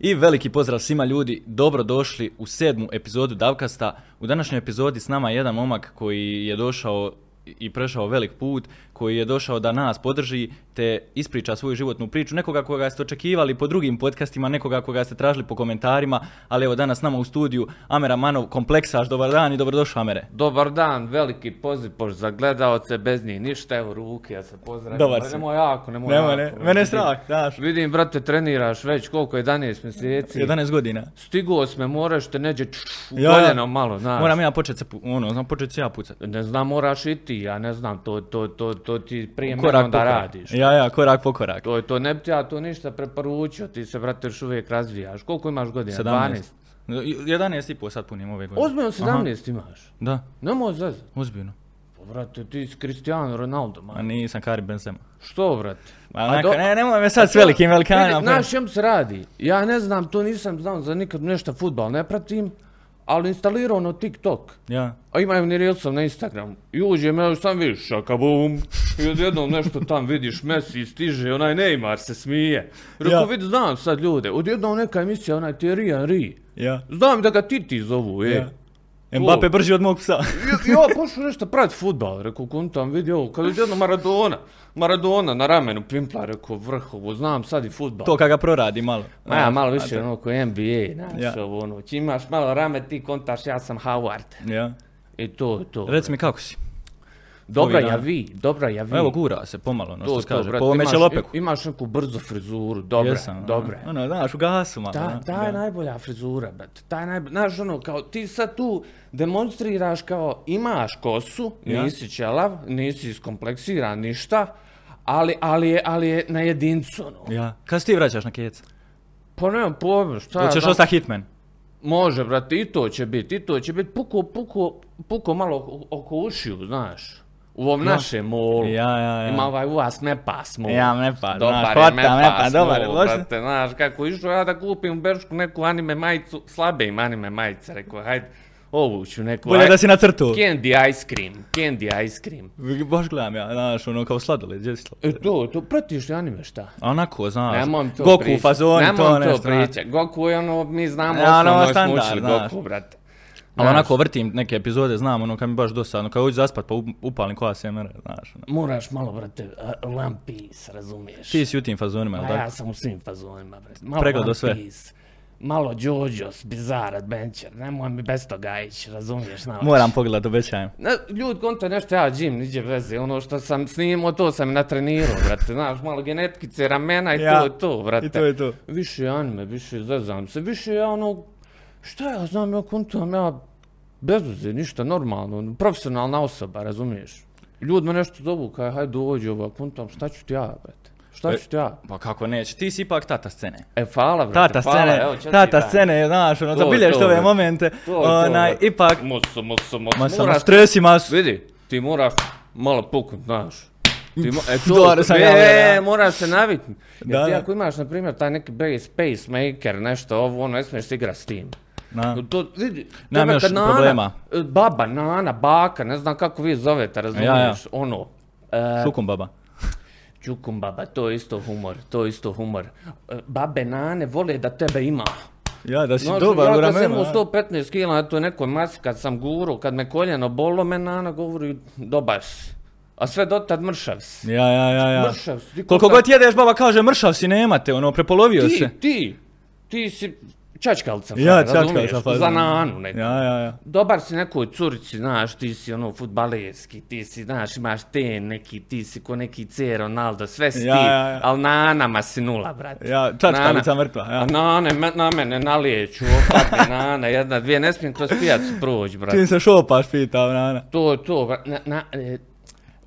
I veliki pozdrav svima ljudi, dobro došli u sedmu epizodu Davkasta. U današnjoj epizodi s nama je jedan momak koji je došao i prešao velik put, koji je došao da nas podrži, te ispriča svoju životnu priču, nekoga koga ste očekivali po drugim podcastima, nekoga koga ste tražili po komentarima, ali evo danas nama u studiju Amera Manov, kompleksaš, dobar dan i dobrodošao Amere. Dobar dan, veliki poziv poš za gledaoce, bez njih ništa, evo ruke, ja se pozdravim. Dobar si. Nemoj jako, nemoj Nemoj, jako. ne, mene strah, znaš. Vidim, brate, treniraš već koliko, 11 mjeseci. 11 godina. Stigo sme, moraš te neđe čš, u Ja, ja. koljeno malo, znaš. Moram ja početi se, ono, znam početi se ja pucat. Ne znam, moraš i ti, ja ne znam, to, to, to, to ti prije mene onda radiš. Ja, ja, korak po korak. To, je to ne bi ja to ništa preporučio, ti se, brate, još uvijek razvijaš. Koliko imaš godina? 17. 11 i po sad punim ove godine. Ozbiljno 17 imaš. Da, Nemoj zezat. ozbiljno. Pa, brate, ti si Cristiano Ronaldo, man. A nisam Karim Benzema. Što, brate? Ma, neka- do- ne, nemoj me sad s velikim velikanima. Znaš čem se radi? Ja ne znam, to nisam znao za nikad nešto futbal ne pratim, ali instalirao ono TikTok. Ja. A imaju ni Reelsov na Instagram. I uđem, ja sam vidiš, šakabum. I odjednom nešto tam vidiš, Messi stiže, onaj Neymar se smije. Rekao, Ja. vidi, znam sad ljude. Odjednom neka emisija, onaj Thierry Henry. Ja. Znam da ga Titi zovu, e. Ja. Mbappe brži od mog psa. Ja pošao nešto prat futbal, rekao, kontam, vidi ovo, kad odjedno Maradona, Maradona na ramenu pimpla, rekao, vrhovo, znam sad i futbal. to kad ga proradi malo. Ma ja malo A, više ono ko NBA, znaš, Ja. ovo ono, či imaš malo rame, ti kontaš, ja sam Howard. Ja. I to je to. Reci mi kako si? Dobra ja vi, dobra ja vi. Evo gura se pomalo, no to, što kaže. brate, Po ovome imaš- će lopeku. Imaš neku brzu frizuru, dobra, Jesam, dobra. Ono, znaš, u gasu malo. Ta, da, ta je najbolja frizura, brate. Ta je najbolja, znaš ono, kao ti sad tu demonstriraš kao imaš kosu, Ja. nisi ćelav, nisi iskompleksiran, ništa, ali, ali, je, ali je na jedincu, ono. Ja. Kad se ti vraćaš na keca? Pa nemam pojma, šta ja ćeš znam. ostati hitman? Može, brate, i to će biti, i to će biti puko, puko, puko malo oko ušiju, znaš. U ovom našem molu. Ja, ja, ja. Ima ovaj u vas mepas mol. Ja, mepas, Dobar znaš, je mepas mepas, dobar mol, brate, znaš, kako išao ja da kupim u Beršku neku anime majicu, slabe im anime majice, rekao, hajde, ovu ću neku. Bolje aj- da si na crtu. Candy ice cream, candy ice cream. Baš gledam ja, znaš, ono kao sladoled, gdje to? E to, to, pratiš li anime šta? A onako, znaš, Nemoj mi to Goku fazoni, Nemoj to nešto. znaš. pričat. Goku je ono, mi znamo Ja, ono, osnovno smo učili. Goku, brate. Ali onako vrtim neke epizode, znam, ono, kad mi baš dosadno, kad uđu zaspat pa up- upalim koja se mene, znaš. Ono. Moraš malo, brate, uh, One Piece, razumiješ? Ti si u tim fazonima, Ma jel ja tako? sam u svim fazonima, brate. Malo Pregledao One sve. Piece, malo JoJo's Bizarre Adventure, nemoj mi bez toga ići, razumiješ? Znaš. Moram pogledat, obećajem. Ne, ljud, konta nešto ja džim, niđe veze, ono što sam snimao, to sam i natrenirao, brate, znaš, malo genetkice, ramena i Ja, to je to, brate. I to je to. Više anime, više zezam se, više ja ono, šta ja znam, ja kontam, ja bez veze, ništa, normalno, profesionalna osoba, razumiješ? Ljudi me nešto zovu, kaj, hajde dođi ovo, kontam, šta ću ti ja, brate? Šta E, ću ti ja? Pa kako neće, ti si ipak tata scene. E, hvala, brate, Tata hvala, scene, evo, tata scene, znaš, ono, To je zabilješ to, ove brate. momente, To to, onaj, brate. ipak, Musu, musu, musu, ma samo moraš, stresi mas, vidi, ti moraš malo puknut, znaš. Ti mo, e, Dobro sam to, e, da. moraš se naviknuti. Jer Da, ti ako imaš, na primjer, taj neki base, pacemaker, nešto, ovo, ono, ne smiješ se igrat s tim. Na, To, vidi, Nemam još nana, problema. e, Baba, nana, baka, ne znam kako vi zovete, razumiješ, ono. E, sukum baba. Čukum baba, to je isto humor, to je isto humor. E, Babe, nane, vole da tebe ima. Ja, da si Znaš, dobar u ja kad sam ramenu. imao a? 115 kila na toj nekoj masi, kad sam guru, kad me koljeno bolo, me nana govori, dobar si. A sve dotad mršav si. Ja, ja, ja, ja. Mršav si. ti ko Koliko kad- god jedeš, baba kaže, mršav si, nemate, ono, prepolovio Ti, se. ti, ti si čačkalca, Ja, far, čačkalca, razumiješ? Za nanu neku. Ja, ja, ja. Dobar si nekoj curici, znaš, ti si ono futbalerski, ti si, znaš, imaš te neki, ti si ko neki C Ronaldo, sve si Ja, ti, ja, ja. ali na nama si nula, brate. Ja, čačkalica mrtva, ja. A nane, na mene nalijeću, opadne nana, jedna, dvije, ne smijem kroz pijacu proći, brate. Ti se šopaš, pitao, nana. To to, bra- na, na, e,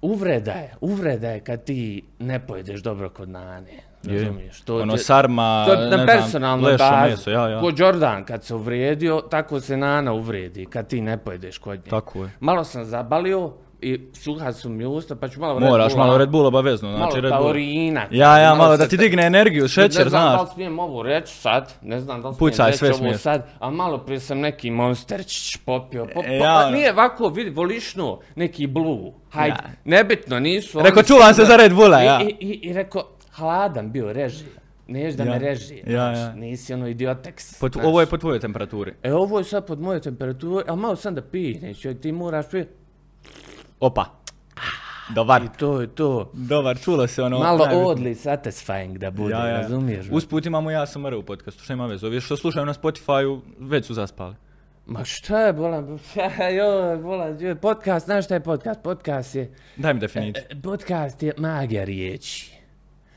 uvreda je, uvreda je kad ti ne pojedeš dobro kod nane, razumiješ? To, Ono, te- sarma, to ne na znam, lešo meso, ja, ja. Ko Jordan kad se uvrijedio, tako se Nana uvredi kad ti ne pojedeš kod nje. Tako je. Malo sam zabalio i suha su mi usta, pa ću malo Red Moraš Bulla, malo Red Bull obavezno, znači malo Red Bull. taurina. Ja, ja, malo da ti digne energiju, ne šećer, znam da znaš. li smijem ovo reći sad, ne znam da li Pucaj, smijem sve reći ovo smiješ. sad, a malo prije sam neki monsterčić popio. Po, po, E, ja, pa nije ovako, vidi, volišno, neki blue, hajde, Ja. nebitno, nisu. Rekao, oni čuvam se za Red Bulla, ja. I, i, i, i rekao, hladan bio režija. Neš da Ja. me reži, Ja, ja. nisi ono idioteks. Znaš. ovo je po tvojoj temperaturi. E, ovo je sad pod moje temperature, a malo sam da piješ, čovjek, ti moraš pije. Opa. Dobar. I to je to. Dobar, čulo se ono... Malo najbitnije. odli satisfying da bude, Ja, ja. razumiješ? Usput imamo ja sam u podcastu, što ima veze? Ovi što slušaju na Spotify već su zaspali. Ma šta je bolan, joj, bolan, joj, podcast, znaš šta je podcast? Podcast je, Daj mi definiciju. e, podcast je magija riječi.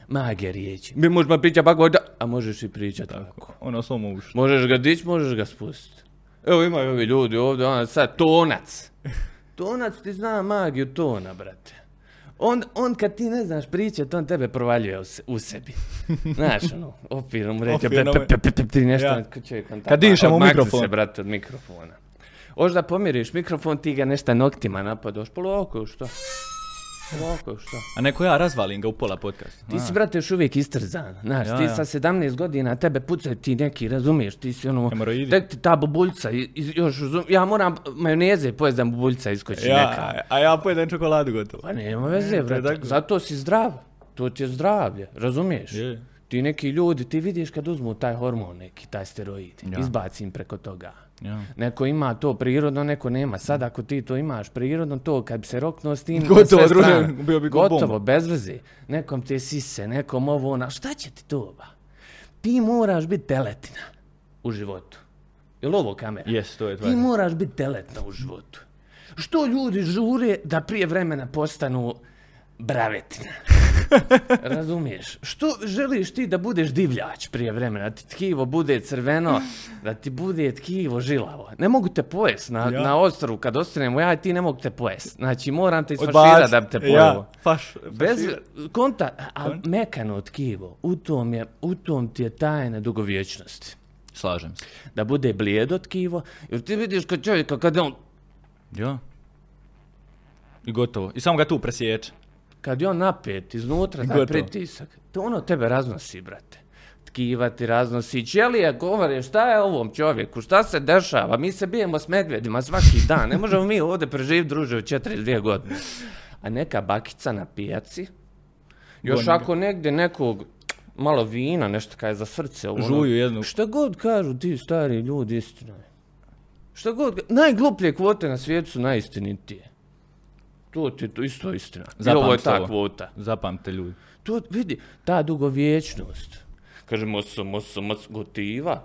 Magija riječi. Mi možemo pričati ovako, da, a možeš i pričati ovako. Ono slomo uši. Možeš ga dići, možeš ga spustiti. Evo imaju ovi ljudi ovdje, ona sad, tonac. Tonac ti zna magiju tona, brate. On, on kad ti ne znaš pričat, on tebe provaljuje u, se- u sebi. Znaš, ono, pe, pe, ti nešto, Ja. čovjek on Kad tako, dišem u mikrofon. se, brate, od mikrofona. Hoš da pomiriš mikrofon, ti ga nešto noktima napadoš, polako, što? Polako, što? A neko ja razvalim ga u pola podcasta. Ti si, brate, još uvijek istrzan. Znaš, Ja, ti ja. sa 17 godina, tebe pucaju ti neki, razumiješ, ti si ono... Hemoroidi. Tek ti ta bubuljca, i- i- još, razum- ja moram majoneze pojest da bubuljca iskoči neka. Ja, a ja pojedem čokoladu gotovo. Pa nema veze, je brate, zato si zdrav. To ti je zdravlje, razumiješ? Je. Ti neki ljudi, ti vidiš kad uzmu taj hormon neki, taj steroid, Ja. izbaci im preko toga. Ja. Neko ima to prirodno, neko nema. Sad ako ti to imaš prirodno, to kad bi se roknuo s tim... Gotovo, druže, bio bi Gotovo, bomba. bez veze. Nekom te sise, nekom ovo, ona. Šta će ti to, ba? Ti moraš biti teletina u životu. Jel ovo kamera? Jes, to je Ti tvoje. moraš biti teletna u životu. Što ljudi žure da prije vremena postanu bravetina? Razumiješ? Što želiš ti da budeš divljač prije vremena? Da ti tkivo bude crveno, da ti bude tkivo žilavo. Ne mogu te pojest na, Ja. na ostrovu kad ostanemo ja i ti ne mogu te pojest. Znači moram te isfaširati da bi te pojelo. Ja, faš. Bez konta, a mekano tkivo, u tom, je, u tom ti je tajna dugovječnosti. Slažem se. Da bude blijedo tkivo, jer ti vidiš kod čovjeka kad on Ja. I gotovo. I samo ga tu presječe. Kad je on napet iznutra, taj Gotovo. pritisak, to ono tebe raznosi, brate. Tkiva ti raznosi. Ćelija govore, šta je ovom čovjeku, šta se dešava? Mi se bijemo s medvjedima svaki dan. Ne možemo mi ovdje preživjeti druže u 42 godine. A neka bakica na pijaci, još ako negdje nekog malo vina, nešto kaj za srce. Ono, Žuju jednu. Šta god kažu ti stari ljudi, istina je. Šta god, najgluplje kvote na svijetu su najistinitije. To ti je to isto istina. I ovo je ta ovo. kvota. Zapamte ljudi. To vidi, ta dugovječnost. Kaže, moso, moso, moso, gotiva.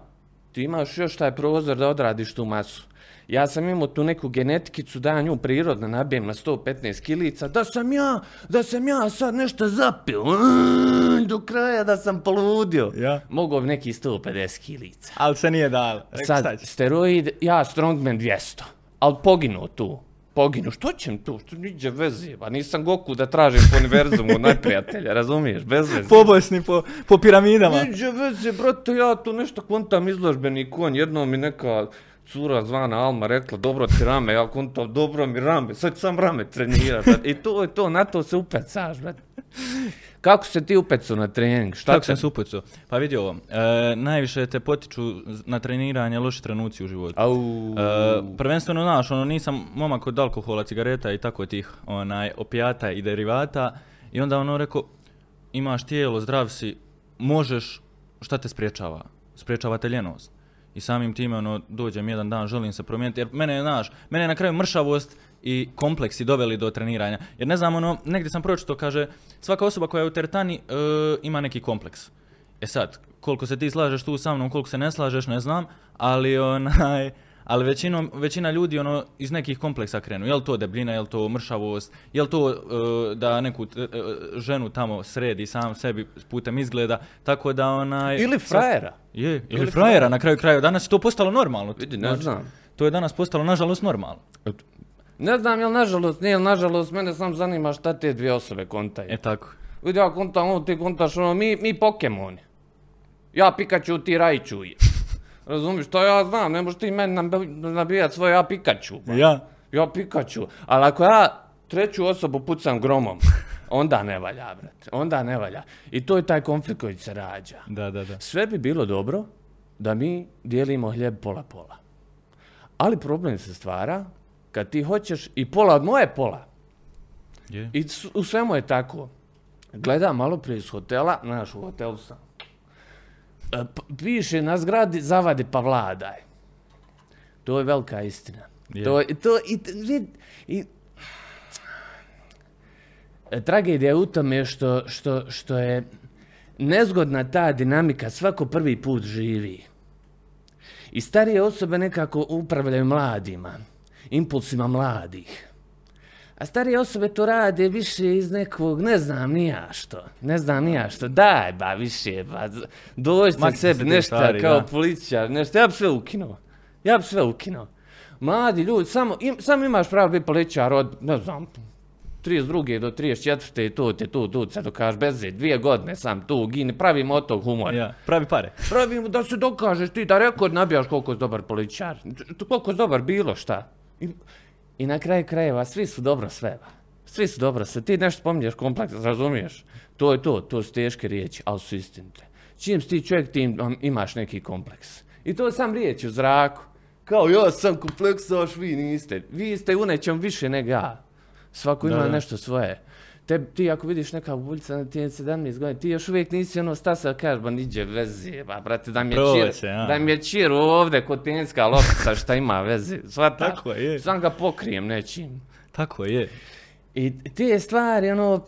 Ti imaš još taj prozor da odradiš tu masu. Ja sam imao tu neku genetikicu da ja nju prirodno nabijem na 115 kilica, da sam ja, da sam ja sad nešto zapio, mm, do kraja da sam poludio. Ja. Mogao bi neki 150 kilica. Ali se nije dal. Rekao, Sad, steroid, ja strongman 200, ali poginuo tu. Poginu, što ćem tu? Što niđe veze, pa nisam Goku da tražim po univerzumu najprijatelja, razumiješ, bez veze. Pobosni po, po piramidama. Niđe veze, brate, ja tu nešto kontam izložbeni konj, jednom mi neka cura zvana Alma rekla, dobro ti rame, ja kontam, dobro mi rame, sad sam rame trenirat, brate. i to je to, na to se upecaš, brate. Kako se ti upecao na trening? Šta Tako te- sam se upucao. Pa vidi ovo, e, najviše te potiču na treniranje loši trenuci u životu. Au. E, prvenstveno, znaš, ono, nisam momak od alkohola, cigareta i tako tih onaj, opijata i derivata. I onda ono rekao, imaš tijelo, zdrav si, možeš, šta te spriječava? Spriječava te ljenost. I samim time, ono, dođem jedan dan, želim se promijeniti, jer mene znaš, mene je na kraju mršavost i kompleksi doveli do treniranja. Jer ne znam, ono, negdje sam pročito, kaže, svaka osoba koja je u teretani e, ima neki kompleks. E sad, koliko se ti slažeš tu sa mnom, koliko se ne slažeš, ne znam, ali onaj, ali većinom, većina ljudi ono iz nekih kompleksa krenu. Jel to debljina, jel to mršavost, jel to e, da neku e, e, ženu tamo sredi sam sebi putem izgleda, tako da onaj... Ili frajera. Je, ili, Ili frajera frajera. na kraju krajeva. Danas je to postalo normalno. Vidi, ne Znači, znam. To je danas postalo, nažalost, normalno. Ne znam, jel nažalost, nije, jel nažalost, mene sam zanima šta te dvije osobe kontaju. E tako. Vidi, ja kontam ovo, ti kontaš ono, mi, mi Pokemoni. Ja Pikachu, ti Raichu. Razumiješ, to ja znam, ne možeš ti meni nabi- nabijat svoje ja Pikachu. ba. Ja. Ja Pikachu. Ali ako ja treću osobu pucam gromom, onda ne valja, brate. Onda ne valja. I to je taj konflikt koji se rađa. Da, da, da. Sve bi bilo dobro da mi dijelimo hljeb pola-pola. Ali problem se stvara kad ti hoćeš i pola od moje pola. Je. I u svemu je tako. Gledam malo prije iz hotela, znaš, u hotelu sam. E, Piše na zgradi, zavadi pa vladaj. To je velika istina. Je. To, to, i, vid, i, E, Tragedija je u tome što, što, što je nezgodna ta dinamika, svako prvi put živi. I starije osobe nekako upravljaju mladima, impulsima mladih. A starije osobe to rade više iz nekog, ne znam ni ja što, ne znam ni ja što, daj ba više, ba, dođite sebi nešto stvari, kao da. policija, nešto, ja bi sve ukinuo. Ja bi sve ukinuo. Mladi ljudi, samo, im, samo imaš pravo biti političar od, ne znam, 32. do 34. i tu te tu, tu se dokaž bez dvije godine sam tu, gine, pravimo od tog humor. Ja, pravi pare. Pravimo da se dokažeš ti, da rekord nabijaš koliko si dobar političar, t- koliko si dobar bilo šta. I, i na kraju krajeva svi su dobro sve. ba. Svi su dobro sve. Ti nešto spominješ kompleks, razumiješ? To je to, to su teške riječi, ali su istinite. Čim si ti čovjek, ti im- imaš neki kompleks. I to je sam riječ u zraku. Kao ja sam kompleksaš, vi niste. Vi ste u nečem više nego ja. Svako Da, ima da. nešto svoje. Te, ti ako vidiš neka buljca na ti je 17 godina, ti još uvijek nisi ono stasa kažeš, ba niđe veze, ba brate, da mi je Proće, čir, da mi je čir ovdje kod tenska loptica, šta ima veze, shvataš? Tako je. Sam ga pokrijem nečim. Tako je. I te stvari, ono,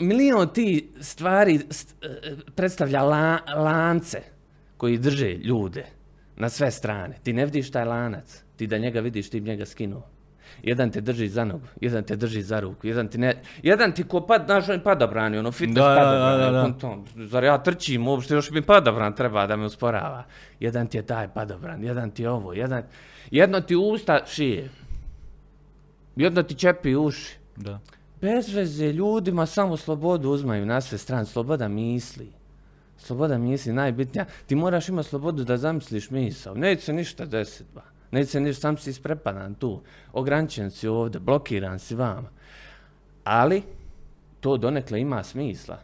milion ti stvari st- e, predstavlja la, lance koji drže ljude na sve strane. Ti ne vidiš taj lanac, ti da njega vidiš, ti bi njega skinuo. Jedan te drži za nogu, jedan te drži za ruku, jedan ti ne... Jedan ti ko pad, znaš, on padobrani, ono fitness Da, da, padobrani, da, da, da. kon- to, zar ja trčim uopšte, još mi padobran treba da me usporava. Jedan ti je taj padobran, jedan ti je ovo, jedan... Jedno ti usta šije, jedno ti čepi uši. Da. Bez veze ljudima samo slobodu uzmaju na sve strane, sloboda misli. Sloboda misli najbitnija. Ti moraš imati slobodu da zamisliš misao. Neće se ništa desiti, ba. Neće se ništa, sam si isprepadan tu. Ograničen si ovdje, blokiran si vama. Ali, to donekle ima smisla.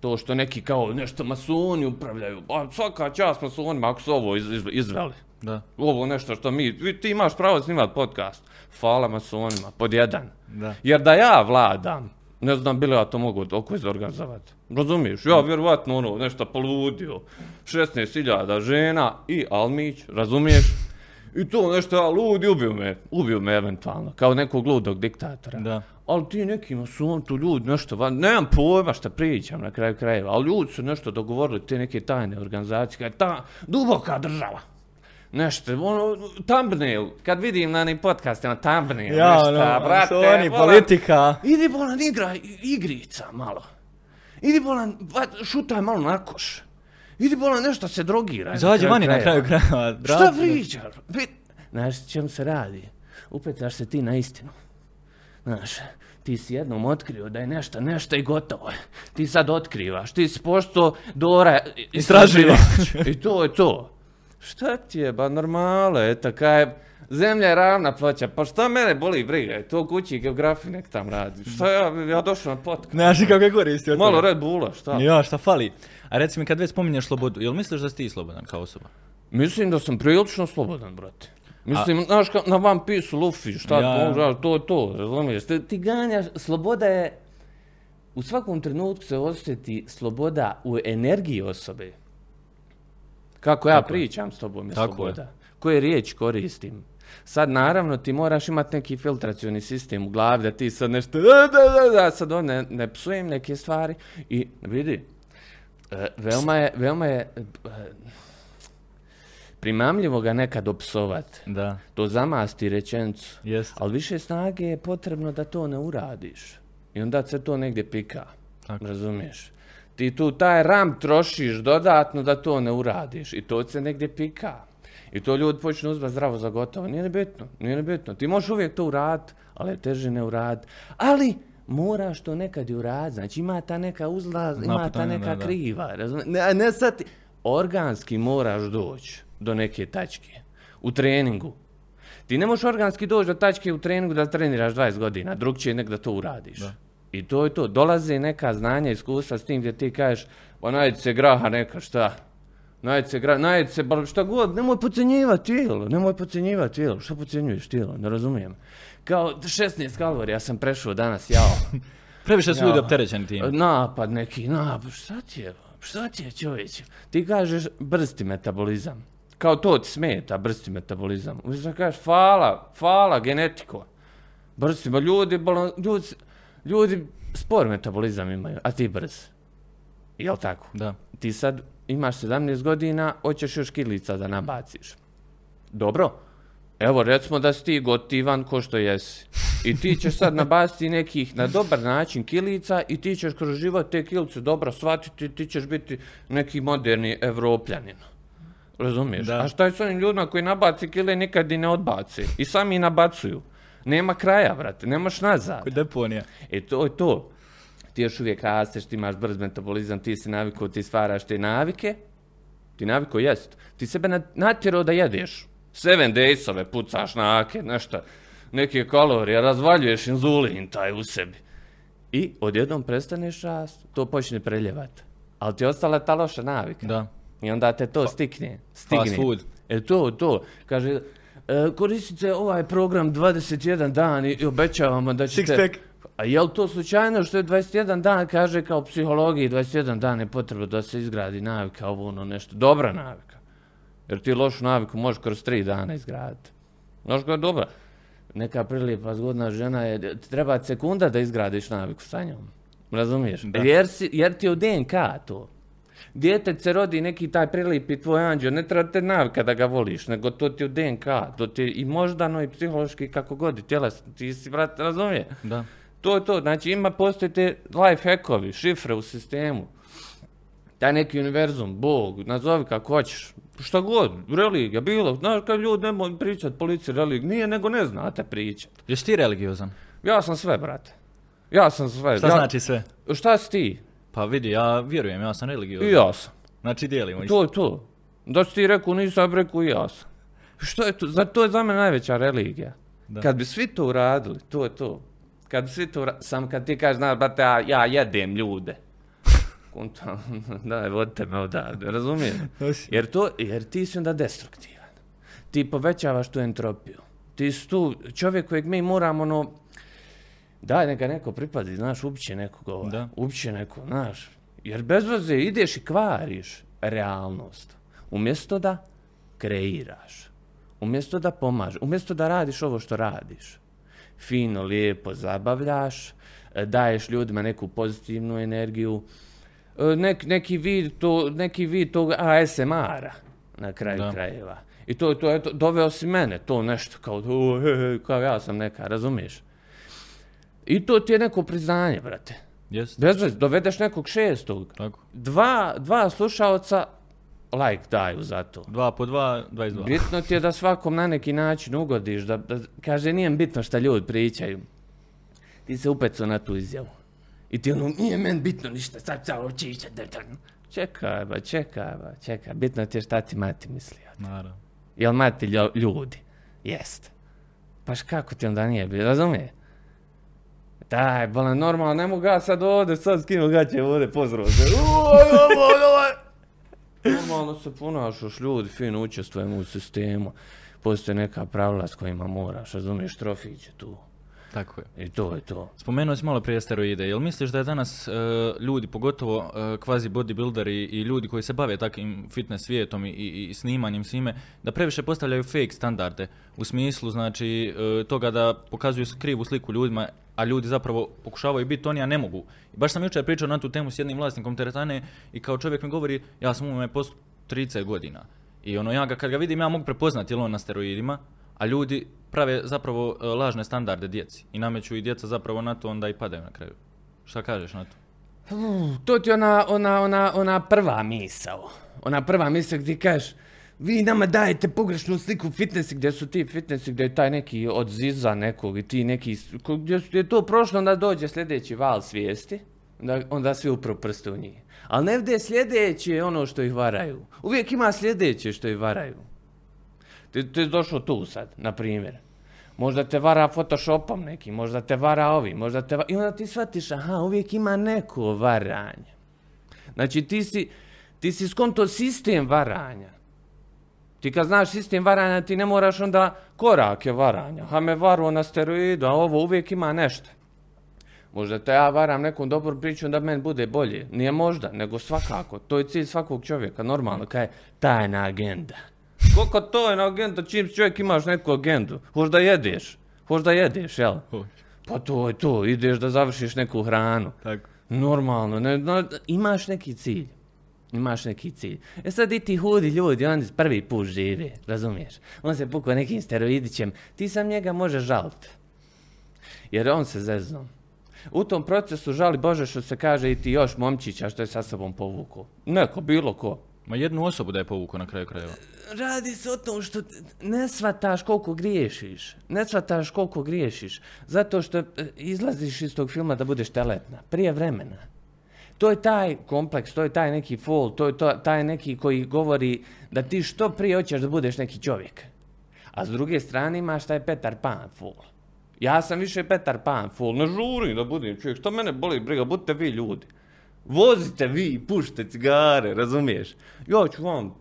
To što neki kao nešto masoni upravljaju. A svaka čast masonima ako su ovo iz, iz, izveli. Da. Ovo nešto što mi, ti imaš pravo snimati podcast. Hvala masonima, pod jedan. Da. Jer da ja vladam, ne znam bilo ja to mogu oko izorganizovati. Razumiješ? Ja vjerovatno ono nešto poludio. 16.000 žena i Almić, razumiješ? I to nešto ja ludi, ubiju me, ubiju me eventualno, kao nekog ludog diktatora. Da. Ali ti nekima su on tu ljudi nešto, van, nemam pojma šta pričam na kraju krajeva, ali ljudi su nešto dogovorili, te neke tajne organizacije, ta duboka država. Nešto, ono, thumbnail, kad vidim na onim podcastima thumbnail, Ja, nešto, ono, brate, Sony, volam- politika. Idi bolan igra igrica malo. Idi bolan, šutaj malo na koš. Idi bolan nešto se drogira. Izađi vani na kraju krajeva. Šta? Vi... Znaš čem se radi? Upetaš se ti na istinu. Znaš, ti si jednom otkrio da je nešto, nešto i gotovo je. Ti sad otkrivaš, ti si pošto Dora Istraživač. I to je to. Šta ti je, ba normale, eto kaj, zemlja je ravna ploča, pa šta mene boli briga, je to kući geografiji nek tam radi. Šta ja, ja došao na podcast. Znaš kako je koristi od Malo. Red Bulla, šta? Ja, šta fali? A reci mi, kad već spominješ slobodu, jel misliš da si ti slobodan kao osoba? Mislim da sam prilično slobodan, brate. Mislim, znaš, ka, na One Piece-u Luffy, šta, Ja, ja. to je to, razumiješ? Ti, ti ganjaš, sloboda je, u svakom trenutku se osjeti sloboda u energiji osobe. Kako ja Tako je. pričam s tobom je Tako je. sloboda. Koje riječ koristim. Sad naravno ti moraš imati neki filtracioni sistem u glavi da ti sad nešto da, da, da, da, sad on ne, ne psujem neke stvari i vidi, veoma je, veoma je e, primamljivo ga nekad opsovat. Da, To zamasti rečenicu. jest. Ali više snage je potrebno da to ne uradiš. I onda se to negdje pika. Tako. Razumiješ? Ti tu taj ram trošiš dodatno da to ne uradiš. I to se negdje pika. I to ljudi počnu uzvat zdravo za gotovo. Nije ni bitno, nije ni bitno. Ti možeš uvijek to uraditi, ali je teže ne uraditi. Ali moraš to nekad i uraditi. Znači ima ta neka uzlaz, ima ta neka da, da. kriva. Ne, ne sad ti... Organski moraš doći do neke tačke. U treningu. Ti ne možeš organski doći do tačke u treningu da treniraš 20 godina, drugčije nek da to uradiš. Da. I to je to. Dolaze neka znanja, iskustva s tim gdje ti kažeš, najdi se graha neka, šta? Najdi se graha, najdi se, šta god, nemoj podcjenjivati tijelo, nemoj podcjenjivati tijelo. Šta podcjenjuješ tijelo, ne razumijem. Kao 16 kalorija sam prešao danas, jao. Previše su ljudi opterećeni tim. Napad neki, napad, šta ti je? Što ti je čovječe? Ti kažeš brsti metabolizam. Kao to ti smeta, brsti metabolizam. Umjesto kažeš, fala, fala, genetiko. Brsti, ma ljudi, bolan, ljudi, ljudi spor metabolizam imaju, a ti brz. Jel tako? Da. Ti sad imaš 17 godina, hoćeš još kilica da nabaciš. Dobro, evo recimo da si ti gotivan ko što jesi. I ti ćeš sad nabaciti nekih na dobar način kilica i ti ćeš kroz život te kilice dobro shvatiti, ti ćeš biti neki moderni evropljanin. Razumiješ? Da. A šta je s onim ljudima koji nabaci kile nikad i ne odbaci? I sami nabacuju. Nema kraja, brate, nemaš nazad. Deponija. E to je to. Ti još uvijek rasteš, ti imaš brz metabolizam, ti si navikao, ti stvaraš te navike. Ti naviko jest. Ti sebe na- natjerao da jedeš. Seven daysove pucaš na ake, nešto. Neke kalorije, razvaljuješ inzulin taj u sebi. I odjednom prestaneš rast, to počne preljevat. Ali ti je ostala ta loša navika. Da. I onda te to stikne. Stigne. Fast food. E to, to. Kaže, e, koristite ovaj program 21 dan i obećavamo da ćete... Six pack. A je li to slučajno što je 21 dan, kaže kao psihologiji, 21 dan je potrebno da se izgradi navika, ovo ono nešto, dobra navika. Jer ti lošu naviku možeš kroz 3 dana izgraditi. Znaš koja je dobra? Neka prilijepa zgodna žena je, treba sekunda da izgradiš naviku sa njom. Razumiješ? Da. Jer, si, jer ti je u DNK to. Dijete se rodi neki taj prilipi tvoj anđeo, ne treba te navika da ga voliš, nego to ti je u DNK, to ti je i moždano i psihološki kako god i tjelesno, ti si, brat, razumije? Da. To je to, znači ima postoje te life hackovi, šifre u sistemu. Taj neki univerzum, Bog, nazovi kako hoćeš. Šta god, religija, bilo. Znaš kad ljudi ne mogu pričat policiji religiju, nije nego ne znate pričat. Jesi ti religiozan? Ja sam sve, brate. Ja sam sve. Šta ja, znači sve? Šta si ti? Pa vidi, ja vjerujem, ja sam religiozan. I ja sam. Znači dijelimo isto. To je to. Da si ti rekao nisam, rekao i ja sam. Što je to? Za to je za mene najveća religija. Da. Kad bi svi to uradili, to je to. Kad bi svi to uradili, sam kad ti kažeš, znaš, brate, ja, ja jedem ljude. Kunta, daj, vodite me odavde, razumijem? Jer, to, jer ti si onda destruktivan. Ti povećavaš tu entropiju. Ti si tu čovjek kojeg mi moramo, ono, daj neka neko pripazi, znaš, ubiće nekog ovaj, Da. ubiće neko, znaš. Jer bez veze ideš i kvariš realnost. Umjesto da kreiraš. Umjesto da pomažeš. Umjesto da radiš ovo što radiš. Fino, lijepo zabavljaš, e, daješ ljudima neku pozitivnu energiju, e, nek, neki vid to, neki vid tog ASMR-a na kraju Da. krajeva. I to, to, eto, doveo si mene, to nešto kao, kao ja sam neka, razumiješ? I to ti je neko priznanje, brate. Jest, Bez dovedeš nekog šestog, tako. dva, dva slušaoca like daju za to. Dva po dva, 22. Bitno ti je da svakom na neki način ugodiš, da, da kaže nije bitno šta ljudi pričaju. Ti se upecao na tu izjavu. I ti ono, nije meni bitno ništa, sad samo čiće, da, da. Čekaj, ba, čekaj, ba, čekaj, bitno ti je šta ti mati mislio. Naravno. Jel mati ljudi? Jest. Paš kako ti onda nije bilo, razumije? Daj, bolan, normalno, ne mogu ja sad ovdje, sad skinu gaće ovdje, pozdrav se. Uoj, uoj, uoj. Normalno se ponašaš, ljudi fino učestvujemo u sistemu. Postoje neka pravila s kojima moraš, razumiješ, trofić je tu. Tako je. I to je to. Spomenuo si malo prije steroide. Jel misliš da je danas e, ljudi, pogotovo e, kvazi bodybuilderi i ljudi koji se bave takvim fitness svijetom i, i, i snimanjem svime, da previše postavljaju fake standarde u smislu znači e, toga da pokazuju krivu sliku ljudima, a ljudi zapravo pokušavaju biti oni, a ne mogu. I baš sam jučer pričao na tu temu s jednim vlasnikom teretane i kao čovjek mi govori, ja sam u ovome poslu 30 godina. I ono, ja ga, kad ga vidim, ja mogu prepoznati jel on na steroidima, a ljudi prave zapravo e, lažne standarde djeci i nameću i djeca zapravo na to onda i padaju na kraju. Šta kažeš na to? To ti je ona, ona, ona, ona prva misao. Ona prva misao gdje kažeš, vi nama dajete pogrešnu sliku fitnessi, gdje su ti fitnessi, gdje je taj neki od ziza nekog i ti neki, gdje je to prošlo, onda dođe sljedeći val svijesti, onda, onda svi upro prste u njih. Ali ne vde sljedeće je ono što ih varaju. Uvijek ima sljedeće što ih varaju. Ti, ti je došao tu sad, na primjer. Možda te vara Photoshopom neki, možda te vara ovi, možda te va... I onda ti shvatiš, aha, uvijek ima neko varanje. Znači ti si, ti si skonto sistem varanja. Ti kad znaš sistem varanja, ti ne moraš onda korake varanja. Ha me varuo na steroidu, a ovo uvijek ima nešto. Možda te ja varam nekom dobrom pričom da meni bude bolje. Nije možda, nego svakako. To je cilj svakog čovjeka, normalno. Kaj je tajna agenda. Koliko to je na agenda, čim čovjek imaš neku agendu? Hoš da jedeš? Hoš da jedeš, jel? Pa to je to, ideš da završiš neku hranu. Tako. Normalno, ne, no, imaš neki cilj. Imaš neki cilj. E sad i ti hudi ljudi, oni prvi put žive, razumiješ? On se pukao nekim steroidićem, ti sam njega može žaliti. Jer on se zezno. U tom procesu žali Bože što se kaže i ti još momčića što je sa sobom povukao. Neko, bilo ko. Ma jednu osobu da je povukao na kraju krajeva. Radi se o tom što ne shvataš koliko griješiš. Ne shvataš koliko griješiš. Zato što e, izlaziš iz tog filma da budeš teletna. Prije vremena. To je taj kompleks, to je taj neki fall, to je to, taj neki koji govori da ti što prije hoćeš da budeš neki čovjek. A s druge strane imaš taj Petar Pan full. Ja sam više Petar Pan full, ne žurim da budem čovjek, što mene boli briga, budite vi ljudi. Vozite vi, pušite cigare, razumiješ? Ja ću vam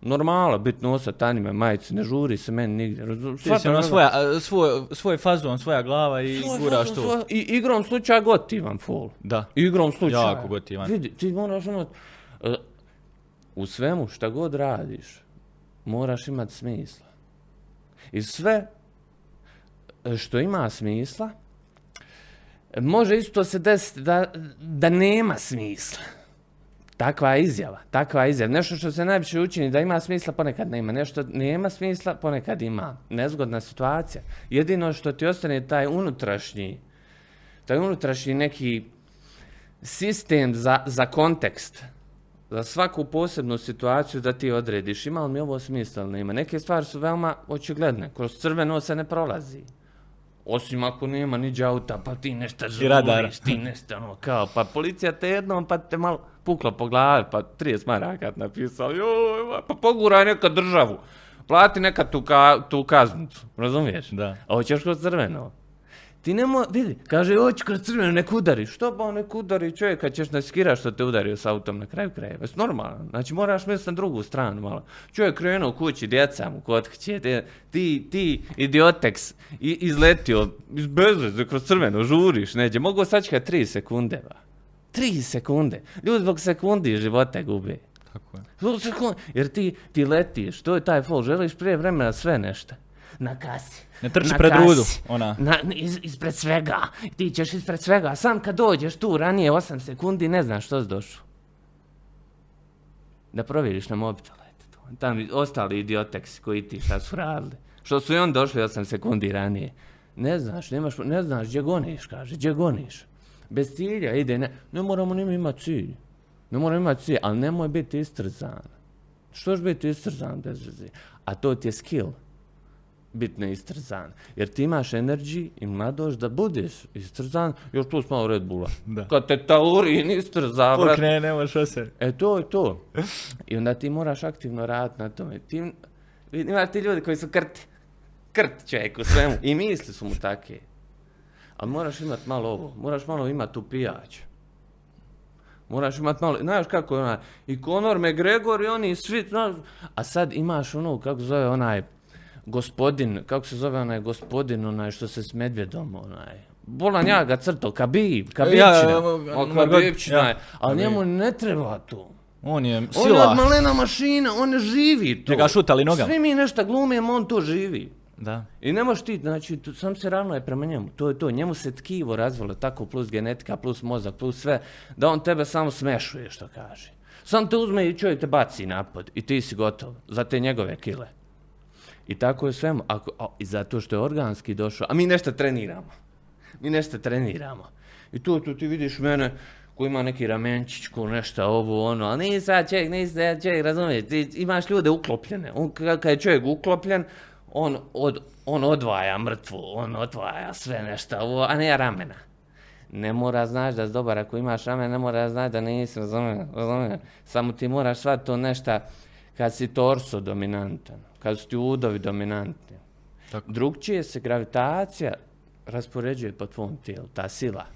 normala bit nosat anime majice, ne žuri se meni nigdje. Razum, Ti si ono svoja, a, svoj, svoj fazon, svoja glava i guraš to. I igrom slučaja gotivan full. Da. Igrom slučaja. Jako gotivan. Vidi, ti moraš ono... e, U svemu šta god radiš, moraš imati smisla. I sve e, što ima smisla, može isto se desiti da, da nema smisla. Takva izjava, takva izjava. Nešto što se najviše učini da ima smisla, ponekad nema. Nešto nema smisla, ponekad ima. Nezgodna situacija. Jedino što ti ostane taj unutrašnji, taj unutrašnji neki sistem za, za kontekst, za svaku posebnu situaciju da ti odrediš ima li mi ovo smisla ili nema. Neke stvari su veoma očigledne, kroz crveno se ne prolazi. Osim ako nema niđe auta, pa ti nešto žuriš, ti nešto ono kao, pa policija te jednom, pa te malo pukla po glavi, pa 30 maraka napisali, joj, pa poguraj neka državu, plati neka tu, ka, tu kaznicu, razumiješ? Da. A hoćeš kroz crveno. Ti nemo, vidi, kaže, hoću kroz crveno, nek udari. Što pa nek udari čovjeka, ćeš da skiraš što te udario s autom na kraju krajeva. Jesi normalno? Znači moraš misliti na drugu stranu malo. Čovjek krenuo kući, djeca mu kod kuće, ti, ti, idioteks, i, izletio, iz bezveze, kroz crveno, žuriš, neđe. Mogu sačekati tri sekunde, ba. Tri sekunde. Ljudi zbog sekundi života gube. Tako je. Zbog sekundi. Jer ti, ti letiš, to je taj fol, želiš prije vremena sve nešto. Na kasi. Ne trči Na pred kasi. rudu, ona. Na, iz, ispred svega. Ti ćeš ispred svega. Sam kad dođeš tu ranije 8 sekundi ne znaš što si došao. Da provjeriš na mobitel. eto to. Tam ostali idioteksi koji ti šta su radili. Što su i on došli 8 sekundi ranije. Ne znaš, nemaš, ne znaš gdje goniš, kaže, gdje goniš. Bez cilja ide, ne, ne moramo nima imati cilj. Ne moramo imati cilj, ali nemoj biti istrzan. Što će biti istrzan bez veze? A to ti je skill bit neistrzan. Jer ti imaš energy i mladost da budeš istrzan, još plus malo Red Bulla. Da. Kad te taurin istrza, brat. Pokne, nema što se. E to je to. I onda ti moraš aktivno raditi na tome. Ti, imaš ti ljudi koji su krti. Krt čovjek u svemu. I misli su mu take. Ali moraš imat malo ovo. Moraš malo imat tu pijač. Moraš imat malo, znaš kako je onaj, i Conor McGregor i oni svi, znaš, a sad imaš ono, kako zove onaj, gospodin, kako se zove onaj gospodin, onaj što se s medvjedom, onaj, bolan ja ga crtao, Kabib, Kabibčina, Ja, ja, o, Margot- Kabibčina ja. je, ali njemu ne treba to. On je On je sila. od malena mašina, on ne živi to. Njega šutali nogama. Svi mi nešto glumimo, on to živi. Da. I ne možeš ti, znači, tu, sam se ravno je prema njemu, to je to, njemu se tkivo razvilo tako, plus genetika, plus mozak, plus sve, da on tebe samo smešuje, što kaže. Sam te uzme i čovjek te baci napad i ti si gotov za te njegove kile. I tako je svemu, ako, a, i zato što je organski došao, a mi nešto treniramo. Mi nešto treniramo. I tu, tu ti vidiš mene, ko ima neki ramenčić, ko nešto ovo, ono, ali nisi sad čovjek, nisi sad čovjek, razumiješ, ti imaš ljude uklopljene. On, ka- kad je čovjek uklopljen, on, od, on odvaja mrtvu, on odvaja sve nešto, ovo, a ne ramena. Ne mora znaš da si dobar ako imaš ramen, ne mora znaš da nisi, razumiješ, razumiješ. Samo ti moraš shvatiti to nešto kad si torso dominantan, kad su ti udovi dominantni. Tako. Drugčije se gravitacija raspoređuje po tvom tijelu, ta sila.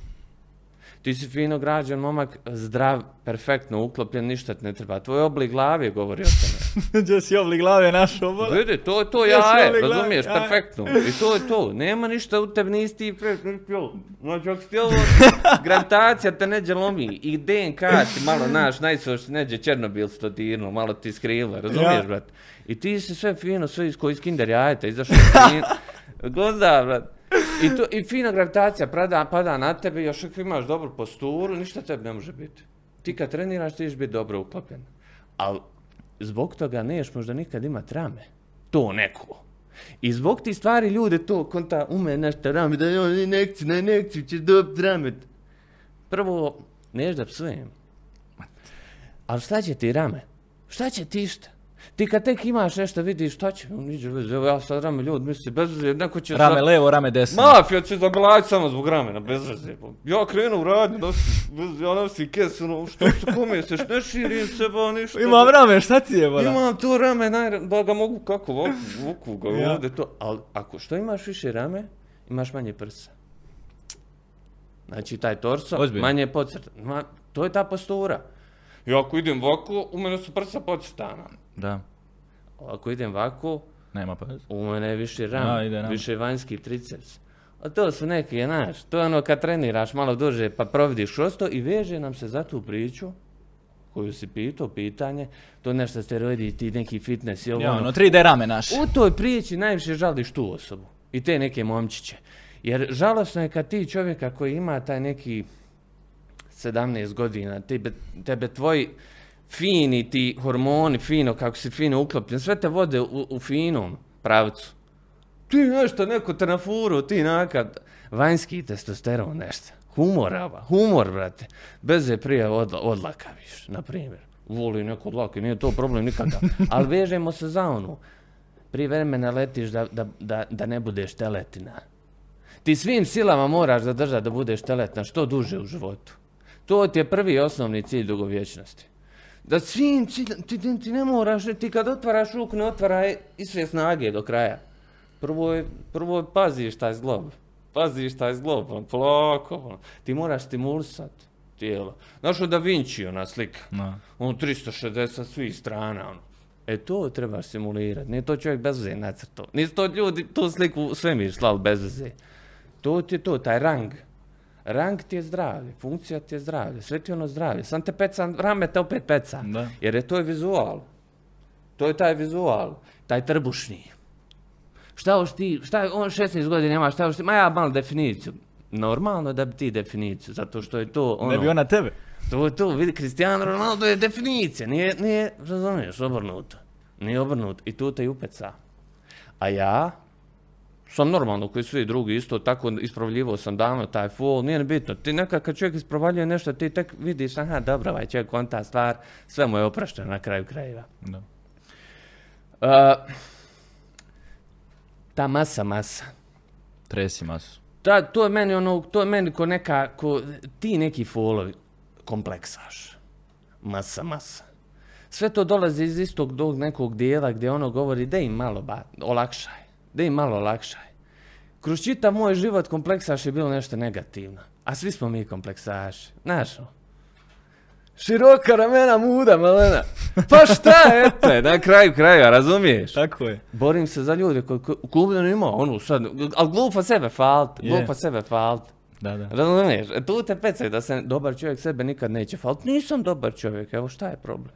Ti si fino građan momak, zdrav, perfektno uklopljen, ništa ti ne treba. Tvoj oblik glavi govori o tome. Gdje si obli glave našo, bole? Vidi, to je to jaje, oblik razumiješ, jaje. perfektno. I to je to. Nema ništa u tebi, nisi ti pre... Znači, ako ti ovo, gravitacija te neđe lomi i DNK ti malo, naš, najsoš neđe Černobil sto dirno, malo ti skrivilo, razumiješ, Ja. brat? I ti si sve fino, sve iz koji iz kinder jajeta, izašao. Gozda, brat. I, to, I fina gravitacija pada, pada na tebe, još ako imaš dobru posturu, ništa tebi ne može biti. Ti kad treniraš, ti ćeš biti dobro uklopljen. Ali zbog toga neš možda nikad imat rame. To neko. I zbog tih stvari ljude to konta ume nešto rame, da joj inekciju, na inekciju ćeš dobit rame. Prvo, neš da psujem. Ali šta će ti rame? Šta će ti šta? Ti kad tek imaš nešto vidiš šta će, on iđe veze, evo ja sad rame ljud misli, bez veze, neko će Rame za- levo, rame desno. Mafija će zabilać samo zbog ramena, bez veze. Ja krenu u radnju, nosim, bez, ja nosim kesu, ono, što se kome se, ne širim se, ba, ništa. Imam rame, šta ti je, bole? Imam to rame, naj, da ga mogu kako, vuku, vuku ga Ja. ovdje to. Ali ako što imaš više rame, imaš manje prsa. Znači taj torso, Ozbiljno. manje je podcrtan. Ma, to je ta postura. Ja ako idem ovako, u mene su prsa podcrtana. Da, Ako idem ovako, nema pa. u mene je više A, ram, ide ram. više vanjski triceps. A to su neki, znaš, to je ono kad treniraš malo duže pa providiš kroz to i veže nam se za tu priču koju si pitao, pitanje, to nešto steroidi, ti neki fitness i ovo Ja, ono. ono, 3D rame naše. U toj priči najviše žališ tu osobu i te neke momčiće. Jer žalosno je kad ti čovjeka koji ima taj neki 17 godina, tebe, tebe tvoji fini ti hormoni, fino, kako si fino uklopljen, sve te vode u, u finom pravcu. Ti nešto, neko te na furu, ti nakad, vanjski testosteron nešto. Humor, aba, humor, brate. Bez je prije odla, odlaka, viš, na primjer. Voli neko odlake, nije to problem nikakav. Ali vežemo se za onu. Prije vremena letiš da, da, da, da ne budeš teletina. Ti svim silama moraš zadržati da budeš teletna što duže u životu. To ti je prvi osnovni cilj dugovječnosti. Da svim ti, ti, ti ne moraš, ti kad otvaraš ruku ne otvaraj i sve snage do kraja. Prvo je, prvo je paziš taj zglob. Paziš taj zglob, on, polako. ono. Ti moraš stimulisat tijelo. Znaš Da Vinci ona slika? No. On 360 svih strana, ono. E to trebaš simulirati, nije to čovjek bez veze nacrtao. Nisu to ljudi tu sliku svemir slali bez veze. To ti je to, taj rang. Rang ti je zdravlje, funkcija ti je zdravlje, sve ti je ono zdravlje. Sam te peca, rame te opet peca. Da. Jer je to je vizual. To je taj vizual, taj trbušni. Šta hoš ti, šta je, on 16 godina ima, šta hoš ti, ma ja malo definiciju. Normalno da bi ti definiciju, zato što je to ono... Ne bi ona tebe. To je to, vidi, Cristiano Ronaldo je definicija, nije, nije, razumiješ, obrnuto. Nije obrnuto i tu te i upeca. A ja sam normalno, koji svi drugi isto tako ispravljivo sam davno taj full, nije ni bitno. Ti nekad kad čovjek ispravljuje nešto, ti tek vidiš, aha, dobro, ovaj čovjek, on ta stvar, sve mu je oprašteno na kraju krajeva. Da. Uh, ta masa, masa. Tresi masu. Ta, to je meni ono, to je meni ko neka, ko, ti neki folovi, kompleksaš. Masa, masa. Sve to dolazi iz istog tog nekog dijela gdje ono govori da im malo ba, olakšaj, da im malo olakšaj. Kroz čitav moj život kompleksaš je bilo nešto negativno. A svi smo mi kompleksaši. Znaš, ono, Široka ramena muda, malena. Pa šta, eto, na kraju kraja, razumiješ? Tako je. Borim se za ljude koji koji- u klubu ne ima, ono sad, ali glupo sebe falt, Je. glupo sebe falt. Da, da. Razumiješ? E, Tu te pecaju da se dobar čovjek sebe nikad neće falt. Nisam dobar čovjek, evo šta je problem?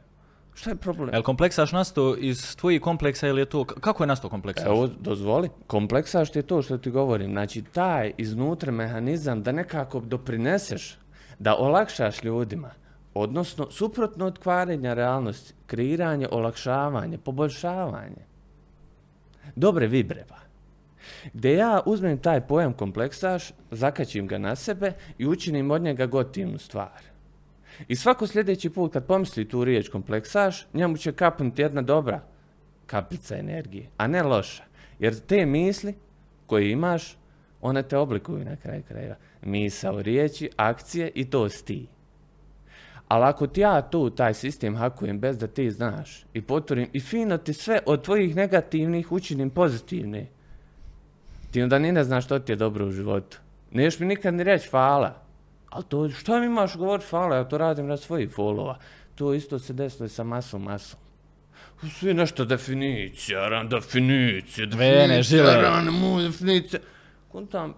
Šta je problem? Jel kompleksaš nastao iz tvojih kompleksa ili je to, kako je nastao kompleksaš? Evo, dozvoli. Kompleksaš ti je to što ti govorim. Znači, taj iznutra mehanizam da nekako doprineseš, da olakšaš ljudima, odnosno, suprotno od kvarenja realnosti, kreiranje, olakšavanje, poboljšavanje. Dobre vibreva. Gdje ja uzmem taj pojam kompleksaš, zakačim ga na sebe i učinim od njega gotivnu stvar. I svako sljedeći put kad pomisli tu riječ kompleksaš, njemu će kapnuti jedna dobra kapljica energije, a ne loša. Jer te misli koje imaš, one te oblikuju na kraju krajeva. Misao, riječi, akcije i to si ti. Ali ako ti ja tu taj sistem hakujem bez da ti znaš i poturim i fino ti sve od tvojih negativnih učinim pozitivne, ti onda ni ne znaš što ti je dobro u životu. Neš mi nikad ni reći hvala. Ali to, šta mi imaš govoriti fala, ja to radim na svojih folova. To isto se desilo i sa masom, masom. Svi nešto definicija, ran, definicija, Vene, žile. ran, mu, definicija. Kontam,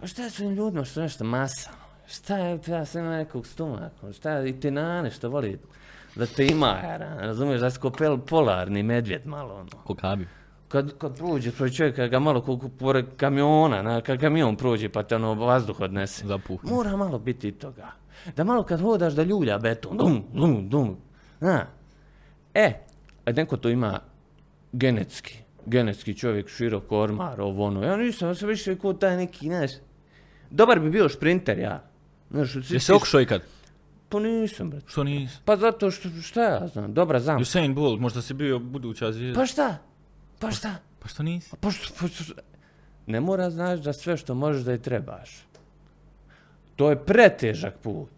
a šta je s ovim ljudima što nešto masa? Šta je, ja sam ima nekog stomaka, šta je, i te nane što voli da te ima, razumiješ, da si ko polarni medvjed malo, ono. Ko kabi. Kad, kad prođe pored čovjeka, ga malo koliko pored kamiona, na, kad kamion prođe pa te ono vazduh odnese. Zapuhne. Mora malo biti toga. Da malo kad hodaš da ljulja beton, dum, dum, dum. Zna. E, a neko to ima genetski. Genetski čovjek, širok ormar, ovo ono. Ja nisam, ja sam više ko taj neki, znaš. Dobar bi bio šprinter, ja. Znaš, Jesi okušao ikad? Pa nisam, bre. Što nisi? Pa zato što, šta ja znam, dobra znam. Usain Bolt, možda si bio buduća zvijezda. Pa šta? Pa šta? Pa što nisi? Pa što, pa što- ne mora znaš da sve što možeš da i trebaš. To je pretežak put.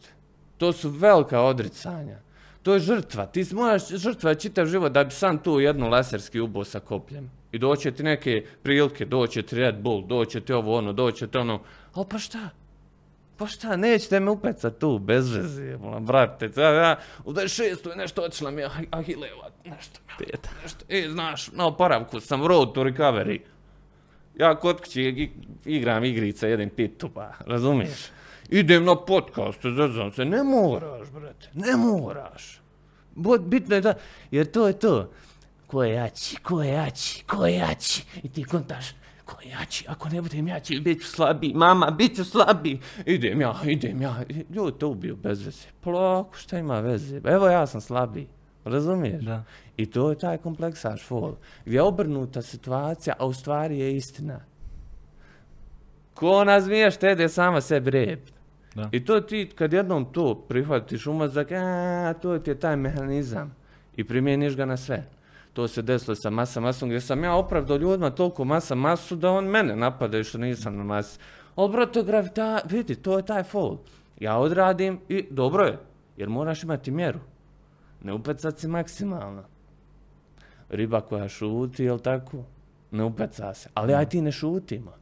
To su velika odricanja. To je žrtva. Ti moraš žrtva čitav život da bi sam tu jednu laserski ubo sa kopljem. I doće ti neke prilike, doće ti Red Bull, doće ti ovo ono, doće ti ono. Ali pa šta? Pa šta, nećete me upecat tu, bez veze, mola, brate. Ja, ja, u 26. je nešto otišla mi ah- Ahileva, nešto. Peta. Nešto, e, znaš, na oporavku sam, road to recovery. Ja kod kući ig- igram igrice, jedem pitu, pa, razumiješ? Idem na podcast, zezam se, ne moraš, brate, ne moraš. Bitno je da, jer to je to. Ko je jači, ko je jači, ko je jači. I ti kontaš, ko je jači, ako ne budem jači, bit ću slabiji, mama, bit ću slabiji. Idem ja, idem ja. Ljudi to ubiju bez veze. Polako, šta ima veze? Evo ja sam slabiji. Razumiješ? Da. I to je taj kompleksaš fol. Gdje je obrnuta situacija, a u stvari je istina. Ko ona zmija štede sama sebi rep. Da. I to ti, kad jednom to prihvatiš u mozak, a, to ti je taj mehanizam. I primjeniš ga na sve. To se desilo sa masa masom, gdje sam ja opravdao ljudima toliko masa masu da on mene napadaju što nisam na masi. Ali brate, gravita, vidi, to je taj fol. Ja odradim i dobro je, jer moraš imati mjeru. Ne upecat si maksimalno. Riba koja šuti, jel tako? Ne upeca se. Ali aj ti ne šutimo.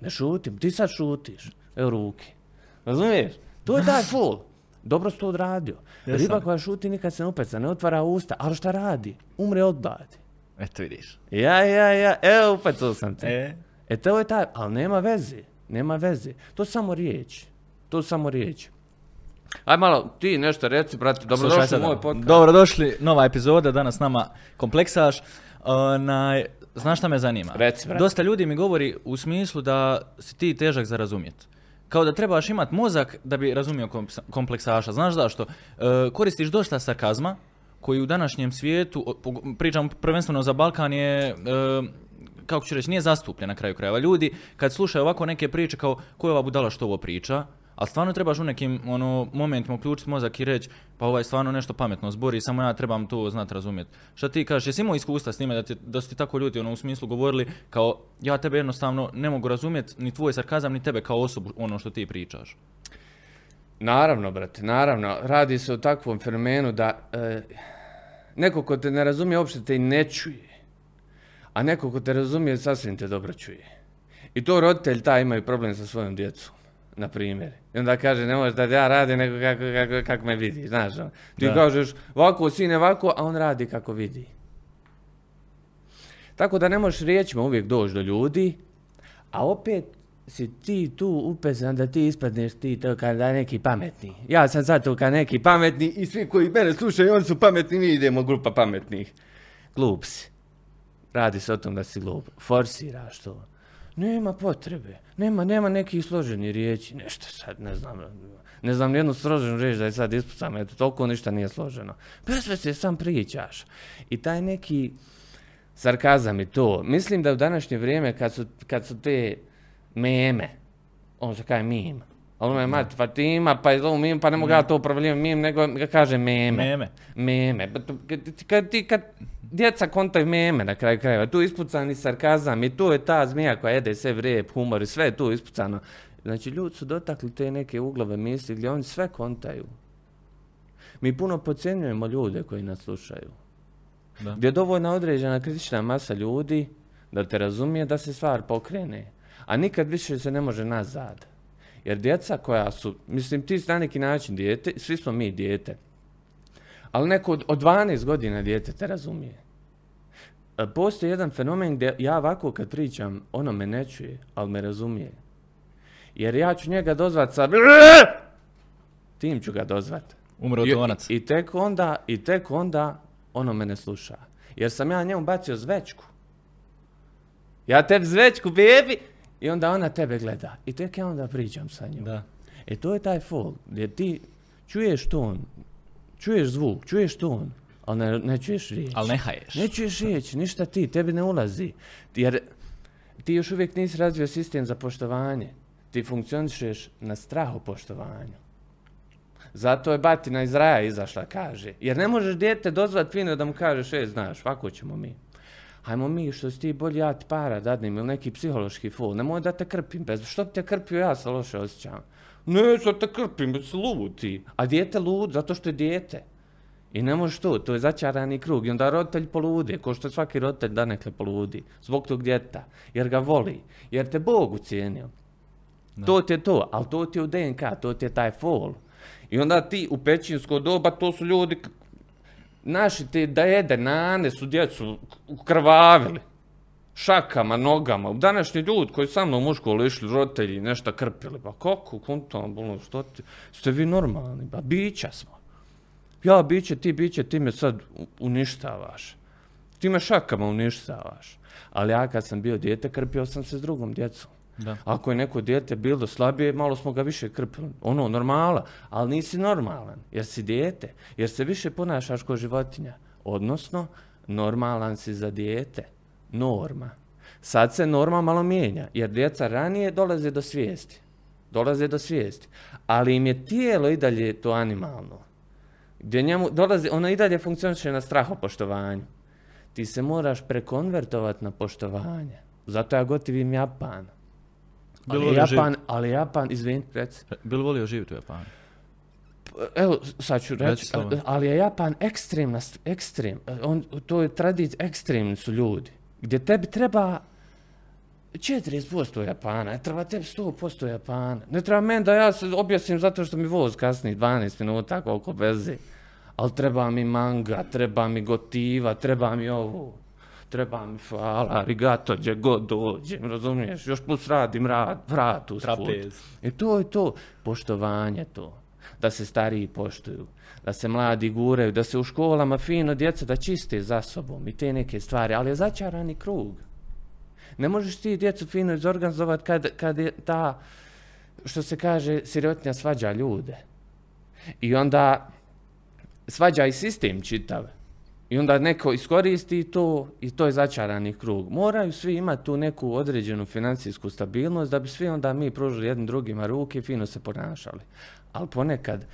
Ne šutim, ti sad šutiš. Evo ruke. Razumiješ? To je taj ful. Dobro si to odradio. Jesam. Riba koja šuti nikad se ne upeca, ne otvara usta. Ali šta radi? Umre od gladi. Eto vidiš. Ja, ja, ja, evo upecao sam te. E, E to je taj, ali nema veze, nema veze. To samo riječi. To samo riječi. Aj malo, ti nešto reci, brate, dobrodošli u moj podcast. Dobrodošli, nova epizoda, danas s nama kompleksaš. Onaj, znaš šta me zanima? Reci, brate. Dosta ljudi mi govori u smislu da si ti težak za razumjet. Kao da trebaš imat mozak da bi razumio kompleksaša. Znaš zašto? E, koristiš dosta sarkazma, koji u današnjem svijetu, pričam prvenstveno za Balkan, je, e, kako ću reći, nije zastupljen na kraju krajeva. Ljudi, kad slušaju ovako neke priče kao, ko je ova budala što ovo priča, ali stvarno trebaš u nekim ono, momentima uključiti mozak i reći, pa ovaj stvarno nešto pametno zbori, samo ja trebam to znat razumjeti. Šta ti kažeš, jesi imao iskustva s time da, ti, da su ti tako ljudi ono, u smislu govorili kao, ja tebe jednostavno ne mogu razumjeti, ni tvoj sarkazam, ni tebe kao osobu, ono što ti pričaš. Naravno, brate, naravno. Radi se o takvom fenomenu da e, neko ko te ne razumije uopšte te i ne čuje. A neko ko te razumije sasvim te dobro čuje. I to roditelj taj imaju problem sa svojom djecom, na primjer. I onda kaže, ne možeš da ja radim nego kako, kako, kako me vidi, znaš. ono. Ti Da. kažeš, ovako, sine, ovako, a on radi kako vidi. Tako da ne možeš riječima uvijek doći do ljudi, a opet si ti tu upezan da ti ispadneš ti to kao da je neki pametni. Ja sam sad tu kao neki pametni i svi koji mene slušaju, oni su pametni, mi idemo grupa pametnih. Glup si. Radi se o tom da si glup. Forsiraš to. Nema potrebe. Nema, nema nekih složenih riječi. Nešto sad, ne znam. Ne znam nijednu složenu riječ da je sad ispucam. Eto, toliko ništa nije složeno. Bez veze sam pričaš. I taj neki sarkazam i to. Mislim da u današnje vrijeme kad su, kad su te meme, on se kaže mim, ali me mati Fatima, pa je to mim, pa ne mogu ja to upravljivati mim, nego ga kaže meme. Meme. Meme. Pa Kad, ti- kad, ti, djeca kontaju meme na kraju krajeva, tu je ispucani sarkazam i tu je ta zmija koja jede sve rep, humor i sve je tu ispucano. Znači, ljudi su dotakli te neke uglove misli gdje oni sve kontaju. Mi puno podcjenjujemo ljude koji nas slušaju. Da. Gdje je dovoljna određena kritična masa ljudi da te razumije da se stvar pokrene. A nikad više se ne može nazad. Jer djeca koja su, mislim ti na neki način dijete, svi smo mi dijete. Ali neko od, od 12 godina dijete te razumije. E, Postoji jedan fenomen gdje ja ovako kad pričam, ono me ne čuje, ali me razumije. Jer ja ću njega dozvat sa... Tim ću ga dozvat. Umro I, tonac. I tek onda, i tek onda ono me ne sluša. Jer sam ja njemu bacio zvečku. Ja tebi zvečku, bebi! I onda ona tebe gleda. I tek ja onda pričam sa njom. Da. E to je taj folk, gdje ti čuješ ton, čuješ zvuk, čuješ ton, ali ne, ne čuješ riječ. Ali ne haješ. Ne čuješ riječ, ništa ti, tebi ne ulazi. Jer ti još uvijek nisi razvio sistem za poštovanje. Ti funkcionišeš na strahu poštovanju. Zato je batina iz raja izašla, kaže. Jer ne možeš dijete dozvat fino da mu kažeš, e, znaš, ovako ćemo mi. Hajmo mi, što si ti bolje, ja ti para dadnem ili neki psihološki ful. Nemoj da te krpim, bez što bi te krpio, ja se loše osjećam. Ne, sad te krpim, bez lud ti. A dijete lud, zato što je dijete. I ne možeš to, to je začarani krug. I onda roditelj polude, ko što svaki roditelj danekle poludi. Zbog tog djeta. Jer ga voli. Jer te Bog ucijenio. To ti je to, ali to ti je u DNK, to ti je taj fol. I onda ti u pećinsko doba, to su ljudi, naši te da nane su djecu krvavili. Šakama, nogama. U današnji ljudi koji sa mnom u školu išli, roditelji, nešto krpili. Pa kako, kontam, ono, što ti, ste vi normalni? Pa bića smo. Ja biće, ti biće, ti me sad uništavaš. Ti me šakama uništavaš. Ali ja kad sam bio dijete, krpio sam se s drugom djecom. Da. Ako je neko dijete bilo slabije, malo smo ga više krpili. Ono, normala. Ali nisi normalan, jer si dijete. Jer se više ponašaš kao životinja. Odnosno, normalan si za dijete. Norma. Sad se norma malo mijenja, jer djeca ranije dolaze do svijesti. Dolaze do svijesti. Ali im je tijelo i dalje to animalno. Gdje njemu dolazi, ono i dalje funkcioniše na strahopoštovanju. Ti se moraš prekonvertovati na poštovanje. Zato ja gotivim Japan. Bilo Ali Japan, ali Japan, izvini, reci. Bil volio živjeti u Japanu? Evo, sad ću reći, ali je Japan ekstremna, st- ekstrem, on, to je tradicija, ekstremni su ljudi, gdje tebi treba 40% Japana, ne treba tebi 100% Japana, ne treba meni da ja se objasnim zato što mi voz kasni 12 minuta koliko veze, ali treba mi manga, treba mi gotiva, treba mi ovo, treba mi hvala, arigato, gdje god dođem, razumiješ, još plus radim rad, vrat usput. I to je to, poštovanje to. Da se stariji poštuju, da se mladi guraju, da se u školama fino djeca da čiste za sobom i te neke stvari, ali je začarani krug. Ne možeš ti djecu fino izorganizovati kad, kad je ta, što se kaže, sirotinja svađa ljude. I onda svađa i sistem čitav. I onda neko iskoristi to i to je začarani krug. Moraju svi imati tu neku određenu financijsku stabilnost da bi svi onda mi pružili jednim drugima ruke i fino se ponašali. Ali ponekad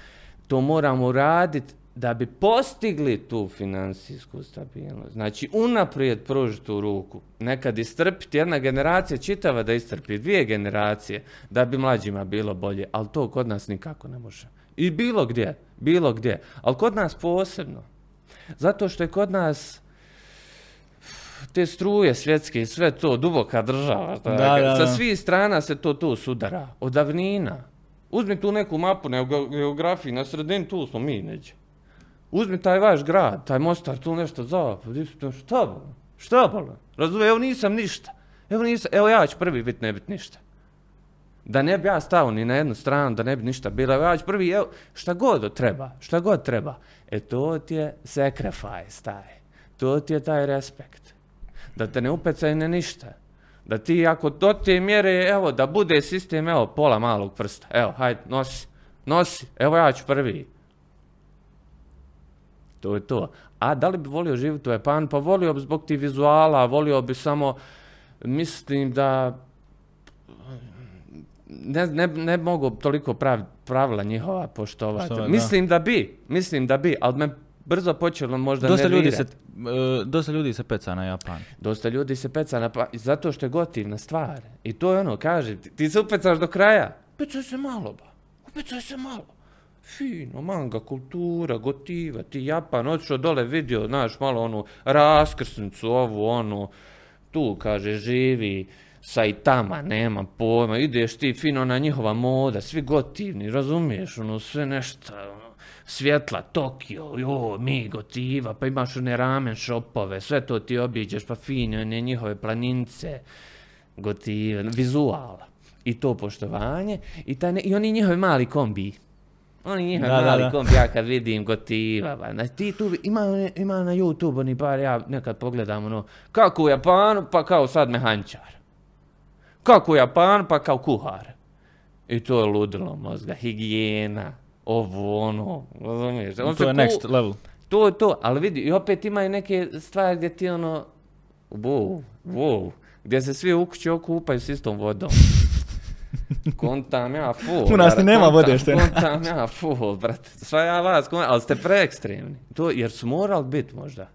to moramo raditi da bi postigli tu financijsku stabilnost. Znači unaprijed pružiti tu ruku. Nekad istrpiti jedna generacija čitava da istrpi dvije generacije da bi mlađima bilo bolje. Ali to kod nas nikako ne može. I bilo gdje, bilo gdje. Ali kod nas posebno. Zato što je kod nas te struje svjetske i sve to, duboka država. tako. Da, da, Sa da. svih strana se to tu sudara. Od davnina. Uzmi tu neku mapu na geo- geografiji, na sredini tu smo mi neđe. Uzmi taj vaš grad, taj Mostar, tu nešto zapad, šta bolo? Šta bolo? Razumije, evo nisam ništa. Evo nisam, evo ja ću prvi bit ne bit ništa. Da ne bi ja stao ni na jednu stranu, da ne bi ništa bilo, evo ja ću prvi, evo, šta god treba, šta god treba. E to ti je sacrifice taj. To ti je taj respekt. Da te ne upecaj na ništa. Da ti ako do te mjere, evo, da bude sistem, evo, pola malog prsta. Evo, hajde, nosi. Nosi. Evo ja ću prvi. To je to. A da li bi volio živjeti u Japanu? Pa volio bi zbog ti vizuala, volio bi samo, mislim da ne, ne, ne mogu toliko prav, pravila njihova poštovati. Da. mislim da. bi, mislim da bi, ali me brzo počelo možda Dosta ljudi, se, nervirat. e, dosta ljudi se peca na Japan. Dosta ljudi se peca na pa, zato što je gotivna stvar. I to je ono, kaže, ti, ti se upecaš do kraja. Upecaj se malo, ba. Upecaj se malo. Fino, manga, kultura, gotiva, ti Japan, otišao dole vidio, znaš, malo onu raskrsnicu, ovu, onu, tu, kaže, živi, Saitama, nema pojma, ideš ti fino na njihova moda, svi gotivni, razumiješ, ono, sve nešto, ono, svjetla, Tokio, jo, mi, gotiva, pa imaš one ramen shopove, sve to ti obiđeš, pa fine, one njihove planince, gotive, vizuala. I to poštovanje, i, taj ne, i oni njihovi mali kombi. Oni njihovi Da, da, mali da. kombi, ja kad vidim gotiva, ba, ti tu, ima, ima na YouTube, oni par, ja nekad pogledam, ono, kako u Japanu, pa kao sad mehančar. Kako u Japanu, pa kao kuhar. I to je ludilo mozga, higijena, ovo, ono, razumiješ? On To je ku- next level. to je to, ali vidi, i opet imaju neke stvari gdje ti ono, wow, wow, gdje se svi u kući okupaju s istom vodom. Kontam ja full. U nas ni nema vode, što je. Kontam ja full, brate. Sva ja vas, kontam, ali ste preekstremni. To, jer su morali biti možda.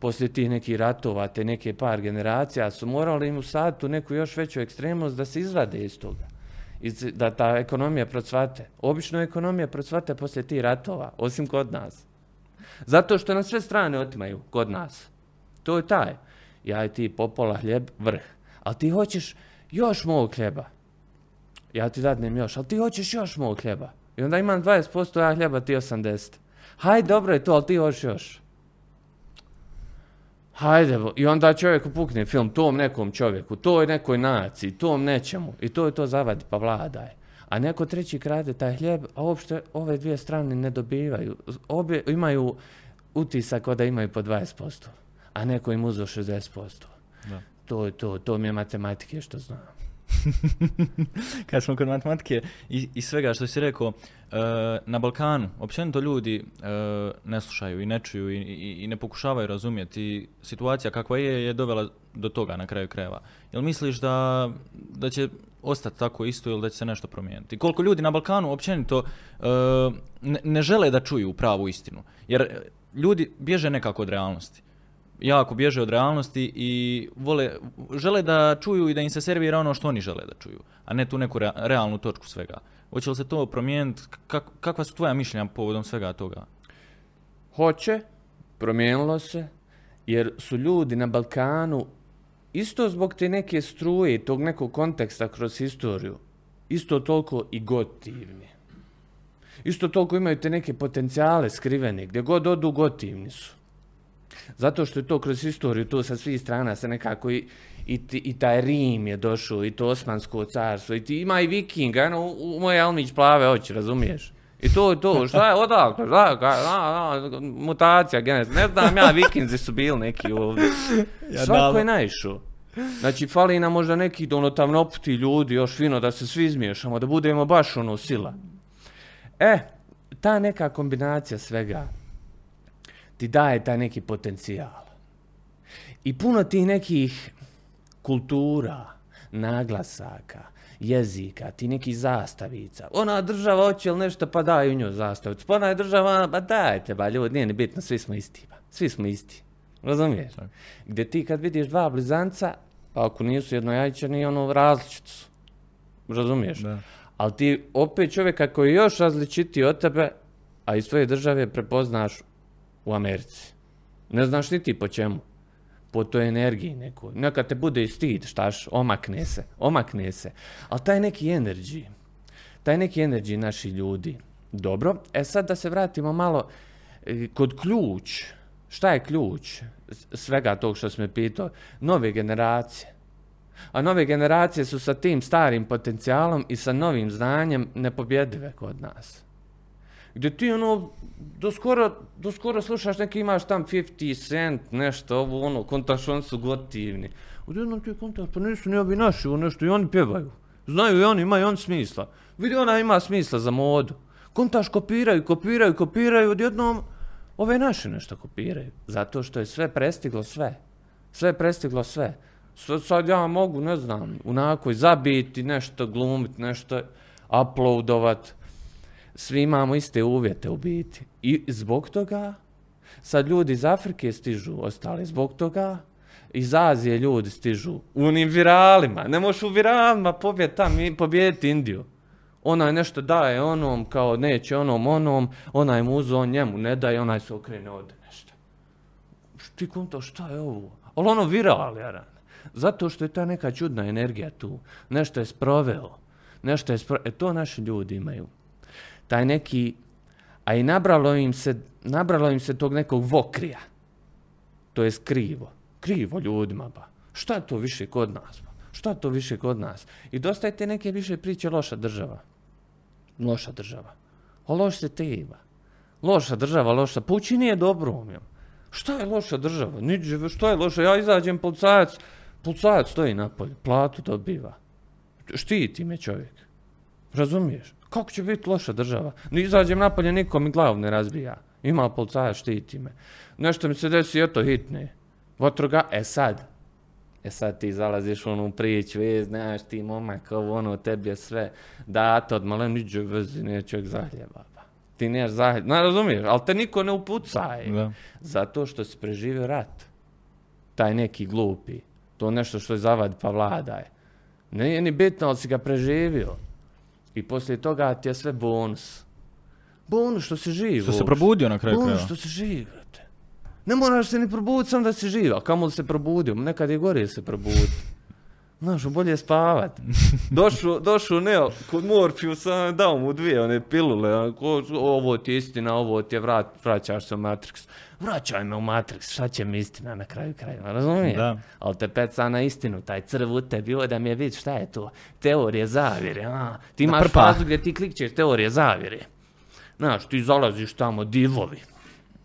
Poslije tih nekih ratova, te neke par generacija, su morali im usaditi u neku još veću ekstremnost da se izvade iz toga. Da ta ekonomija procvate. Obično ekonomija procvate poslije tih ratova, osim kod nas. Zato što na sve strane otimaju kod nas. To je taj. Ja i ti popola hljeb, vrh. Ali ti hoćeš još mog hljeba. Ja ti dadnem još, ali ti hoćeš još mog hljeba. I onda imam 20%, ja hljeba, ti 80. Hajde, dobro je to, ali ti hoćeš još. Hajde, i onda čovjek upukne film tom nekom čovjeku, toj nekoj naciji, tom nečemu. I to je to zavadi, pa vladaj. A neko treći krade taj hljeb, a uopšte ove dvije strane ne dobivaju. Obje imaju utisak da imaju po 20%, a neko im uzeo 60%. Da. To je to, to mi je matematike što znam. Kad smo kod matematike i, i svega što si rekao, e, na Balkanu, općenito ljudi e, ne slušaju i ne čuju i, i, i ne pokušavaju razumjeti. Situacija kakva je, je dovela do toga na kraju krajeva. Jel misliš da, da će ostati tako isto ili da će se nešto promijeniti? Koliko ljudi na Balkanu općenito e, ne, žele da čuju pravu istinu? Jer ljudi bježe nekako od realnosti jako bježe od realnosti i vole, žele da čuju i da im se servira ono što oni žele da čuju, a ne tu neku rea- realnu točku svega. Hoće li se to promijeniti? Kak, kakva su tvoja mišljenja povodom svega toga? Hoće, promijenilo se, jer su ljudi na Balkanu, isto zbog te neke struje i tog nekog konteksta kroz historiju, isto toliko i gotivni. Isto toliko imaju te neke potencijale skrivene, gdje god odu gotivni su. Zato što je to kroz historiju, to sa svih strana se nekako i, i, i taj Rim je došao, i to Osmansko carstvo, i ti ima i vikinga, eno, u, u moje Almić plave oči, razumiješ? I to je to, šta je odakle, šta je, ka- a, a, mutacija, genes, ne znam ja, vikinzi su bili neki ovdje. Ja Svako je naišao. Znači, fali nam možda neki ono tamnoputi ljudi, još fino da se svi izmiješamo, da budemo baš ono sila. E, ta neka kombinacija svega ti daje taj neki potencijal. I puno tih nekih kultura, naglasaka, jezika, ti nekih zastavica. Ona država hoće li nešto, pa daj u nju zastavicu. Pa ona je država, pa dajte, ba ljudi, nije ni bitno, svi smo isti, ba. Svi smo isti. Razumiješ? Gdje ti kad vidiš dva blizanca, pa ako nisu jednojajčani, ono različiti su. Razumiješ? Da. Ali ti opet čovjeka koji je još različitiji od tebe, a iz tvoje države prepoznaš u Americi. Ne znaš ni ti po čemu. Po toj energiji nekoj. Neka te bude i stid, štaš, omakne se, omakne se. Ali taj neki energy, taj neki energy naših ljudi. Dobro, e sad da se vratimo malo e, kod ključ. Šta je ključ svega tog što me pitao? Nove generacije. A nove generacije su sa tim starim potencijalom i sa novim znanjem nepobjedive kod nas. Gdje ti ono, do skoro, do skoro slušaš neki imaš tam 50 cent, nešto, ovo ono, kontaš oni su gotivni. Odjednom ti kontaš, pa nisu ni ovi naši, ovo nešto, i oni pjevaju. Znaju i oni, imaju on smisla. Vidi, ona ima smisla za modu. Kontaš kopiraju, kopiraju, kopiraju, odjednom ove naše nešto kopiraju. Zato što je sve prestiglo sve. Sve je prestiglo sve. Sad ja mogu, ne znam, unako zabiti, nešto glumiti, nešto uploadovat. Svi imamo iste uvjete u biti. I zbog toga sad ljudi iz Afrike stižu, ostali zbog toga iz Azije ljudi stižu u onim viralima. Ne možeš u viralima pobjeti tam i pobjediti Indiju. Onaj nešto daje onom, kao neće onom, onom, onaj mu uzo, on njemu ne daje, onaj se okrene ode nešto. Ti konto, šta je ovo? Ali ono viral, jaran. Zato što je ta neka čudna energija tu. Nešto je sproveo. Nešto je sproveo. E to naši ljudi imaju. Taj neki, a i nabralo im se, nabralo im se tog nekog vokrija. To je krivo. Krivo ljudima, ba. Šta je to više kod nas, ba? Šta je to više kod nas? I dosta je te neke više priče loša država. Loša država. A loš se te ima. Loša država, loša. Pa učini je dobro, jel? Šta je loša država? Niđe, što je loša? Ja izađem, policajac, policajac stoji napolje, platu dobiva. Štiti me čovjek. Razumiješ? Kako će biti loša država? Ne izađem napolje, niko mi glavu ne razbija. Ima policajac, štiti me. Nešto mi se desi, eto, hitne. Vatroga, e sad, E sad ti zalaziš u onu priču, e, znaš ti momak, ovo ono, tebi je sve dato od malen, niđe vezi, zahljeba. ba. Ti nemaš zahljeba, ne razumiješ, ali te niko ne upucaje. Da. Zato što si preživio rat. Taj neki glupi. To nešto što je zavad pa vladaj. Nije ni bitno, ali si ga preživio. I poslije toga ti je sve bonus. Bonus što si živ. Što se probudio na kraju Bonus što si živ, brate. Ne moraš se ni probuditi sam da si živ, a kamo li se probudio, nekad je gore se probuditi. Znaš, bolje je spavat. Došao, došao Neo, kod Morpheus, dao mu dvije one pilule, ovo ti je istina, ovo ti je vrat, vraćaš se u Matrix. Vraćaj me u Matrix, šta će mi istina na kraju krajeva, razumiješ? Da. Ali te peca na istinu, taj crv u tebi, da mi je vidi šta je to, teorije zavjere, a, ti imaš fazu gdje ti klikćeš teorije zavjere. Znaš, ti zalaziš tamo, divovi,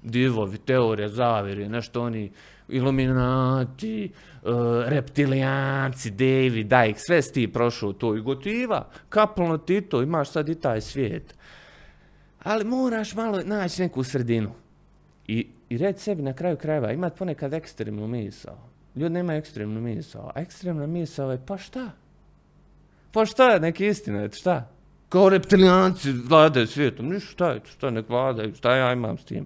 divovi, teorije zavjere, nešto oni, iluminati, uh, reptilijanci, David Icke, sve si ti prošao to i gotiva, kapalno ti to, imaš sad i taj svijet. Ali moraš malo naći neku sredinu. I, i reći sebi na kraju krajeva, imat ponekad ekstremnu misao. Ljudi nemaju ekstremnu misao. A ekstremna misao je, pa šta? Pa šta je neki istina, šta? Kao reptilijanci vladaju svijetom. Ništa, šta je, šta nek vladaju, šta ja imam s tim?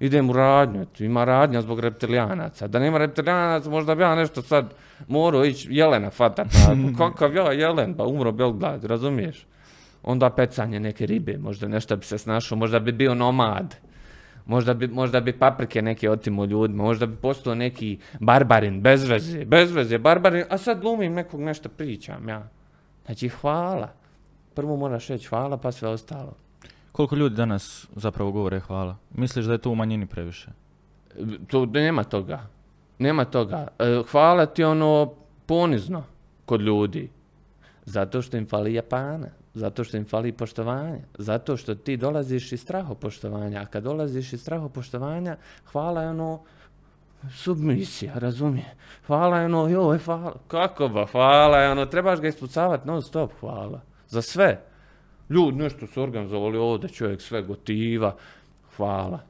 Idem u radnju, eto, ima radnja zbog reptilijanaca. Da nema reptilijanaca, možda bi ja nešto sad morao ići jelena fatat. Kakav ja jelen, pa umro Belgrad, razumiješ? Onda pecanje neke ribe, možda nešto bi se snašao, možda bi bio nomad. Možda bi, možda bi paprike neke otimo ljudima, možda bi postao neki barbarin, bez veze, bez veze, barbarin, a sad glumim nekog nešto pričam, ja. Znači, hvala. Prvo moraš reći hvala, pa sve ostalo. Koliko ljudi danas zapravo govore hvala? Misliš da je to u manjini previše? To, nema toga. Nema toga. E, hvala ti ono ponizno kod ljudi. Zato što im fali Japana. Zato što im fali poštovanja. Zato što ti dolaziš iz strahopoštovanja. A kad dolaziš iz strahopoštovanja, hvala je ono submisija, razumije. Hvala je ono, joj, hvala. Kako ba, hvala je ono, trebaš ga ispucavati non stop, hvala. Za sve. Ljudi nešto su organizovali ovdje, čovjek sve gotiva, hvala.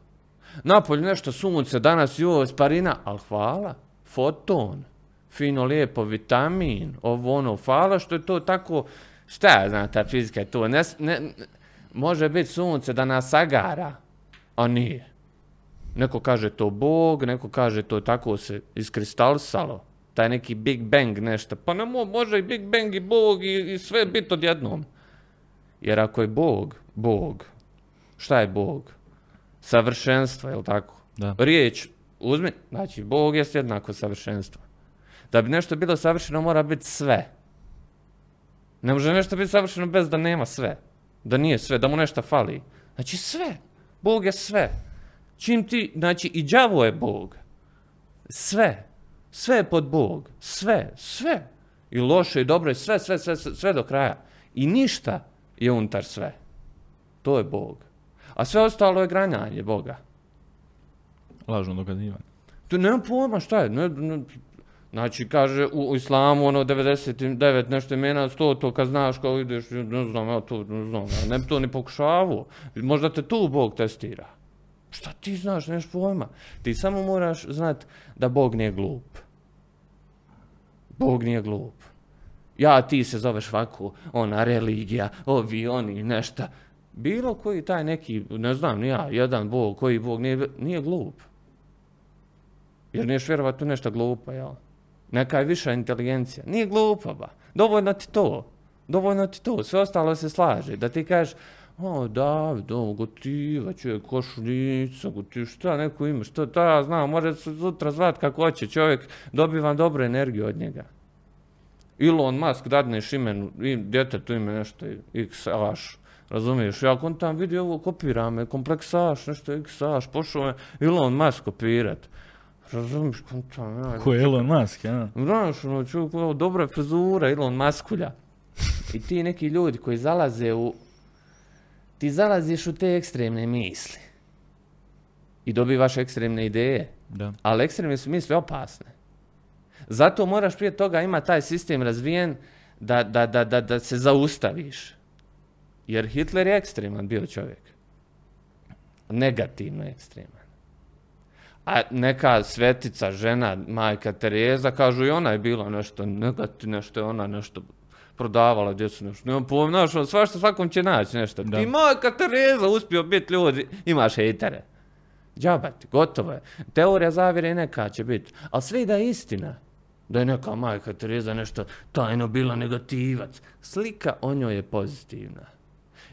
Napolje nešto sunce, danas joj, sparina, ali hvala. Foton, fino lijepo, vitamin, ovo ono, hvala što je to tako, šta ja znam, ta fizika je to, ne, ne, može biti sunce da nas sagara, a nije. Neko kaže to Bog, neko kaže to tako se iskristalisalo. Taj neki Big Bang nešto. Pa ne mo- može i Big Bang i Bog i, i sve biti odjednom. Jer ako je Bog, Bog, šta je Bog? Savršenstvo, je li tako? Da. Riječ, uzmi, znači Bog je jednako savršenstvo. Da bi nešto bilo savršeno mora biti sve. Ne može nešto biti savršeno bez da nema sve. Da nije sve, da mu nešto fali. Znači sve. Bog je sve. Čim ti, znači i đavo je Bog. Sve. Sve je pod Bog. Sve. Sve. I loše i dobro i sve, sve, sve, sve, sve do kraja. I ništa je unutar sve. To je Bog. A sve ostalo je granjanje Boga. Lažno dokazivanje. Tu nema pojma šta je. Ne, ne, znači, kaže, u, islamu, ono, 99 nešto imena, 100 to kad znaš kao ideš, ne znam, ja to ne znam, ja ne bi to ni pokušavao. Možda te tu Bog testira. Šta ti znaš, nemaš pojma. Ti samo moraš znat da Bog nije glup. Bog nije glup. Ja, ti se zoveš ovako, ona religija, ovi, oni, nešta. Bilo koji taj neki, ne znam, ja, jedan Bog, koji Bog nije, nije glup. Jer niješ vjerovat u nešto glupo, jel? Neka je viša inteligencija. Nije glupa, ba. Dovoljno ti to. Dovoljno ti to. Sve ostalo se slaže. Da ti kažeš, O, David, ovo, gotiva, čovjek, košuljica, gotiv, šta neko ima, što ta ja znam, može se sutra zvat kako hoće, čovjek, dobivam dobru energiju od njega. Elon Musk dadneš imenu, i djetetu ime nešto, X-Aš, razumiješ, ja kon tam vidi ovo, kopira me, kompleksaš, nešto X-Aš, pošao me Elon Musk kopirat. Razumiješ, kon tam, ja, Ko je Elon Musk, ja? Znaš, ono, čovjek, ovo, dobra je frizura, Elon Muskulja. I ti neki ljudi koji zalaze u... Ti zalaziš u te ekstremne misli. I dobivaš ekstremne ideje. Da. Ali ekstremne su misli opasne. Zato moraš prije toga ima taj sistem razvijen da, da, da, da, da se zaustaviš. Jer Hitler je ekstreman bio čovjek. Negativno ekstreman. A neka svetica, žena, majka Tereza, kažu i ona je bila nešto negativno, nešto je ona nešto prodavala djecu nešto. Nemam pojma, znaš, ono, svašta svakom će naći nešto. Da. Ti majka Tereza uspio biti ljudi, imaš hejtere. Džaba ti, gotovo je. Teorija zavire neka će biti. Ali sve da je istina. Da je neka majka Tereza nešto tajno bila negativac. Slika o njoj je pozitivna.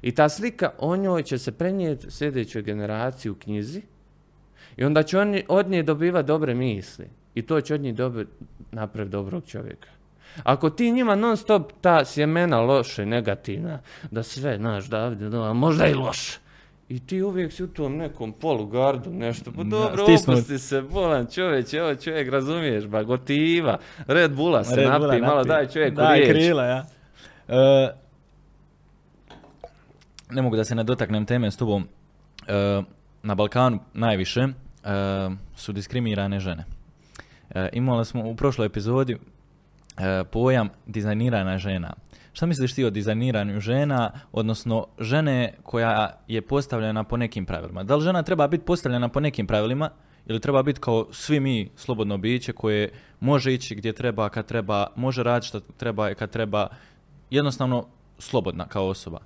I ta slika o njoj će se prenijeti sljedećoj generaciji u knjizi. I onda će oni od nje dobivati dobre misli. I to će od njih dobiti napraviti dobrog čovjeka. Ako ti njima non stop ta sjemena loše, negativna, da sve, znaš, da, a možda i loše. I ti uvijek si u tom nekom polugardu, nešto, pa Da, dobro, stisnut. opusti se, bolan čovječ, evo čovjek, razumiješ, ba, gotiva, Red Bulla se Red napi, Bulla malo napi. daj čovjeku Daj riječ. krila, ja. E, ne mogu da se ne dotaknem teme s tobom. E, na Balkanu najviše e, su diskriminirane žene. E, imali smo u prošloj epizodi e, pojam dizajnirana žena. Šta misliš ti o dizajniranju žena, odnosno žene koja je postavljena po nekim pravilima? Da li žena treba biti postavljena po nekim pravilima ili treba biti kao svi mi slobodno biće koje može ići gdje treba, kad treba, može raditi što treba i kad treba, jednostavno slobodna kao osoba.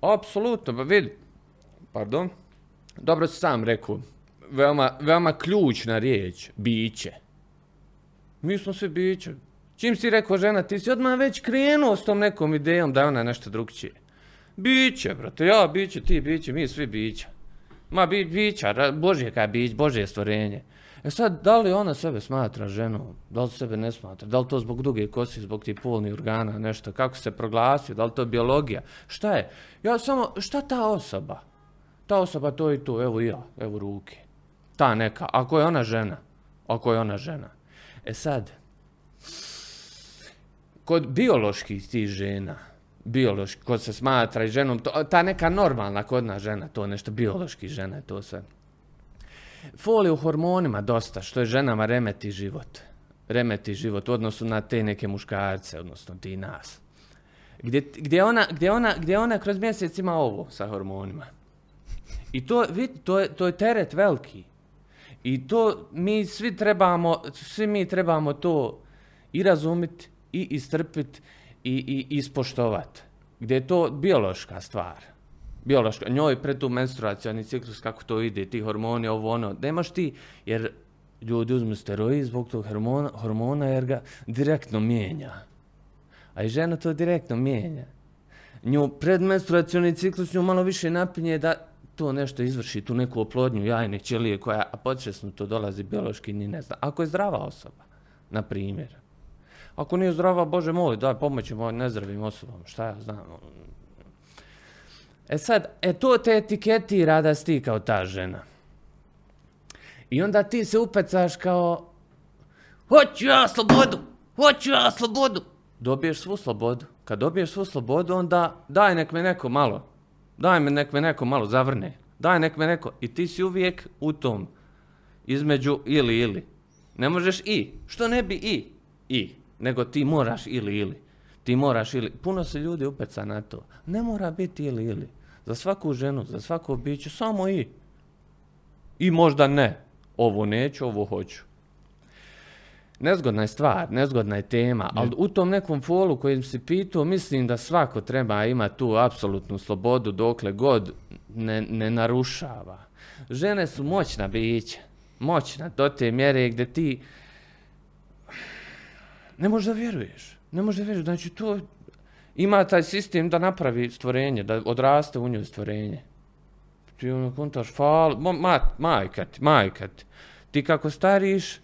Apsolutno, pa vidi, pardon, dobro si sam rekao, veoma, veoma ključna riječ, biće. Mi smo svi biće. Čim si rekao žena, ti si odmah već krenuo s tom nekom idejom da ona nešto drugčije. Biće, brate, ja biće, ti biće, mi svi biće. Ma bi, bića, Božje kaj bić, Božje stvorenje. E sad, da li ona sebe smatra ženom, da li sebe ne smatra, da li to zbog duge kosi, zbog tih polnih organa, nešto, kako se proglasio, da li to biologija, šta je? Ja samo, šta ta osoba? Ta osoba to i to, evo ja, evo ruke. Ta neka, ako je ona žena, ako je ona žena. E sad, kod bioloških tih žena, biološki, kod se smatra i ženom, ta neka normalna kodna žena, to nešto biološki žena je to sve. Foli u hormonima dosta, što je ženama remeti život. Remeti život u odnosu na te neke muškarce, odnosno ti nas. Gdje, gdje, ona, gdje, ona, gdje ona kroz mjesec ima ovo sa hormonima. I to, vidi, to je, to je teret veliki. I to mi svi trebamo, svi mi trebamo to i razumjeti, i istrpiti, i, i ispoštovati. Gdje je to biološka stvar. Biološka, njoj pred tu menstruacijalni ciklus, kako to ide, ti hormoni, ovo ono, nemaš ti, jer ljudi uzmu steroid zbog tog hormona, hormona jer ga direktno mijenja. A i žena to direktno mijenja. Nju predmenstruacioni ciklus nju malo više napinje da to nešto izvrši, tu neku oplodnju jajne ćelije koja a podsvjesno to dolazi biološki ni ne zna. Ako je zdrava osoba, na primjer. Ako nije zdrava, Bože moj, daj pomoćemo nezdravim osobama, šta ja znam. E sad, e to te etiketira da si ti kao ta žena. I onda ti se upecaš kao, hoću ja slobodu, hoću ja slobodu. Dobiješ svu slobodu. Kad dobiješ svu slobodu, onda daj nek me neko malo, daj me nek me neko malo zavrne, daj nek me neko. I ti si uvijek u tom, između ili ili. Ne možeš i. Što ne bi i? I. Nego ti moraš ili ili. Ti moraš ili. Puno se ljudi upeca na to. Ne mora biti ili ili. Za svaku ženu, za svako biće, samo i. I možda ne. Ovo neću, ovo hoću. Nezgodna je stvar, nezgodna je tema, ali u tom nekom folu kojim si pitao, mislim da svako treba imati tu apsolutnu slobodu dokle god ne, ne narušava. Žene su moćna bića, moćna do te mjere gdje ti ne možeš da vjeruješ. Ne možeš da vjeruješ. Znači to, ima taj sistem da napravi stvorenje, da odraste u njoj stvorenje. Ti ono kontaš, fal, ma, ma, majka ti, majka ti. Ti kako stariš,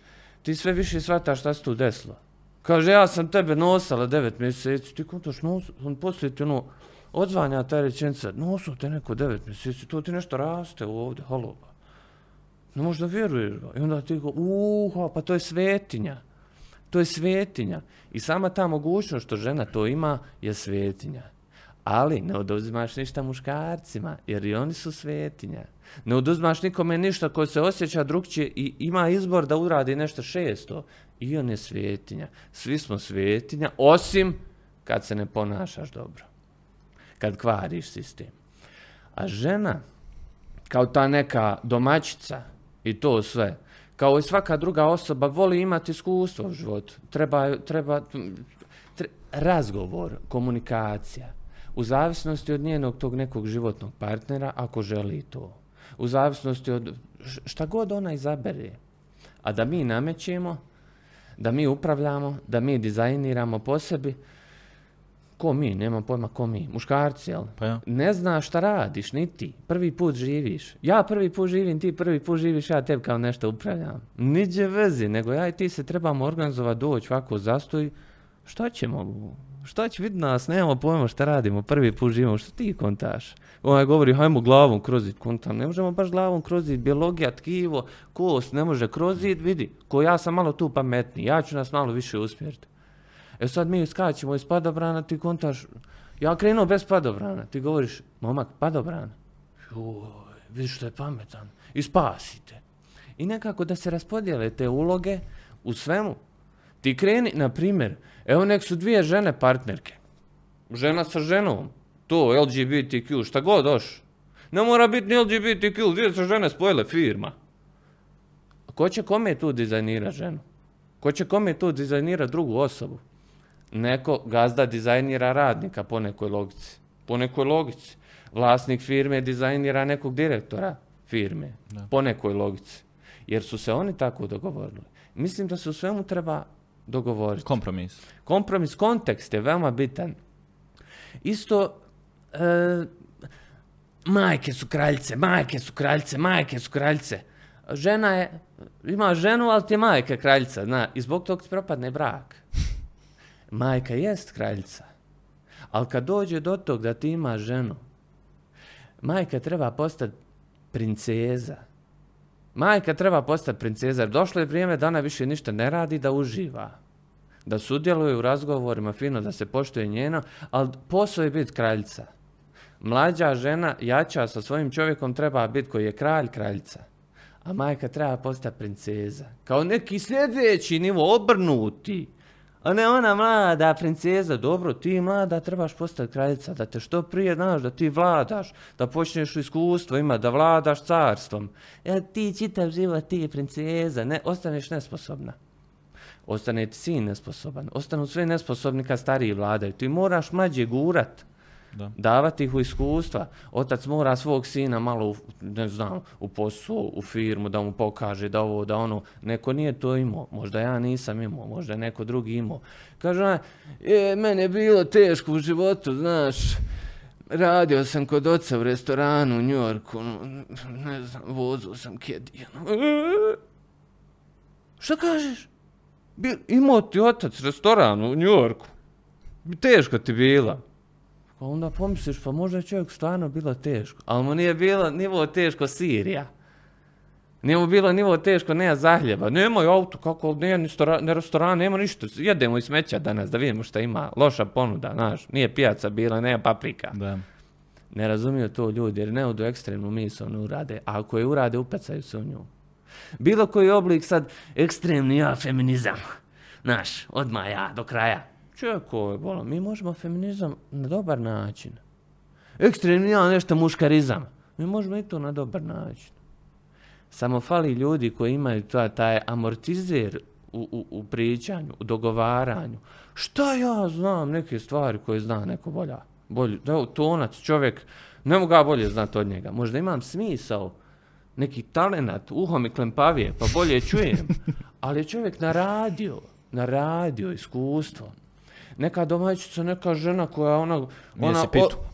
ti sve više shvataš šta se tu desilo. Kaže, ja sam tebe nosala devet mjeseci, ti kontaš, nos, on poslije ti ono, odzvanja ta rečenica, nosio te neko devet mjeseci, to ti nešto raste ovdje, halo. Ne možeš da vjeruješ. I onda ti go, uha, pa to je svetinja. To je svetinja. I sama ta mogućnost što žena to ima je svetinja. Ali ne oduzimaš ništa muškarcima, jer i oni su svetinja. Ne oduzimaš nikome ništa ko se osjeća drugčije i ima izbor da uradi nešto šesto. I on je svetinja. Svi smo svetinja, osim kad se ne ponašaš dobro. Kad kvariš sistem. A žena, kao ta neka domaćica i to sve, kao i svaka druga osoba, voli imati iskustvo u životu. Treba, treba tre- razgovor, komunikacija. U zavisnosti od njenog tog nekog životnog partnera, ako želi to. U zavisnosti od šta god ona izabere. A da mi namećemo, da mi upravljamo, da mi dizajniramo po sebi, ko mi, nemam pojma ko mi, muškarci, jel? Pa ja. Ne znaš šta radiš, ni ti. Prvi put živiš. Ja prvi put živim, ti prvi put živiš, ja tebi kao nešto upravljam. Niđe vezi, nego ja i ti se trebamo organizovati, doći ovako zastoj. Šta ćemo? Šta će vidjeti nas? Nemamo pojma šta radimo. Prvi put živimo. Što ti kontaš? Onaj govori, hajmo glavom krozit. Kontam, ne možemo baš glavom krozit. Biologija, tkivo, kost ne može krozit. Vidi, ko ja sam malo tu pametniji. Ja ću nas malo više usmjeriti. E sad mi skačemo iz padobrana, ti kontaš, ja krenuo bez padobrana, ti govoriš, momak, padobran. Joj, vidiš što je pametan. I spasite. I nekako da se raspodijele te uloge u svemu. Ti kreni, na primjer, evo nek su dvije žene partnerke. Žena sa ženom. To, LGBTQ, šta god doš. Ne mora biti ni LGBTQ, dvije su žene spojile firma. A ko će kome tu dizajnira ženu? Ko će kome tu dizajnira drugu osobu? Neko gazda dizajnira radnika po nekoj logici. Po nekoj logici. Vlasnik firme dizajnira nekog direktora firme. Da. Po nekoj logici. Jer su se oni tako dogovorili. Mislim da se u svemu treba dogovoriti. Kompromis. Kompromis, kontekst je veoma bitan. Isto, e, majke su kraljice, majke su kraljice, majke su kraljice. Žena je, ima ženu, ali ti je majka kraljica, zna, i zbog toga ti propadne brak. Majka jest kraljica, ali kad dođe do tog da ti ima ženu, majka treba postati princeza. Majka treba postati princeza, jer došlo je vrijeme da ona više ništa ne radi, da uživa da sudjeluje u razgovorima, fino da se poštuje njeno, ali posao je biti kraljica. Mlađa žena, jača sa svojim čovjekom treba biti koji je kralj, kraljica. A majka treba postati princeza. Kao neki sljedeći nivo, obrnuti. A ne ona mlada princeza, dobro, ti mlada trebaš postati kraljica, da te što prije znaš, da ti vladaš, da počneš iskustvo ima, da vladaš carstvom. Ja, ti čitav život, ti princeza, ne, ostaneš nesposobna ostane ti sin nesposoban, ostanu svi nesposobni kad stariji vladaju. Ti moraš mlađe gurat, Da. davati ih u iskustva. Otac mora svog sina malo, u, ne znam, u posao, u firmu, da mu pokaže da ovo, da ono. Neko nije to imao, možda ja nisam imao, možda je neko drugi imao. Kaže, ona, je, mene je bilo teško u životu, znaš, radio sam kod oca u restoranu u Njorku, ne znam, vozio sam kedi. Šta kažeš? Imao ti otac restoran u Njorku. Teško ti bila. Pa onda pomisliš, pa možda je čovjek stvarno bilo teško. Ali mu nije bilo nivo teško Sirija. Nije mu bilo nivo teško, nema zahljeba. Nemoj auto, kako, nema ni, ni restoran, nema ništa. Jedemo i smeća danas da vidimo šta ima. Loša ponuda, znaš. Nije pijaca bila, nema paprika. Da. Ne razumiju to ljudi, jer ne odu ekstremnu misao ne urade. A ako je urade, upecaju se u nju. Bilo koji oblik sad, ekstremni ja feminizam. Znaš, odmah ja, do kraja. Čeko je, bola, mi možemo feminizam na dobar način. Ekstremni nešto muškarizam. Mi možemo i to na dobar način. Samo fali ljudi koji imaju ta, taj amortizer u, u, u pričanju, u dogovaranju. Šta ja znam neke stvari koje zna neko bolja. Bolji, evo, tonac, čovjek, ne mogu ja bolje znati od njega. Možda imam smisao, neki talenat, uho mi klempavije, pa bolje čujem. Ali je čovjek naradio, naradio iskustvo. Neka domaćica, neka žena koja ona, ona o-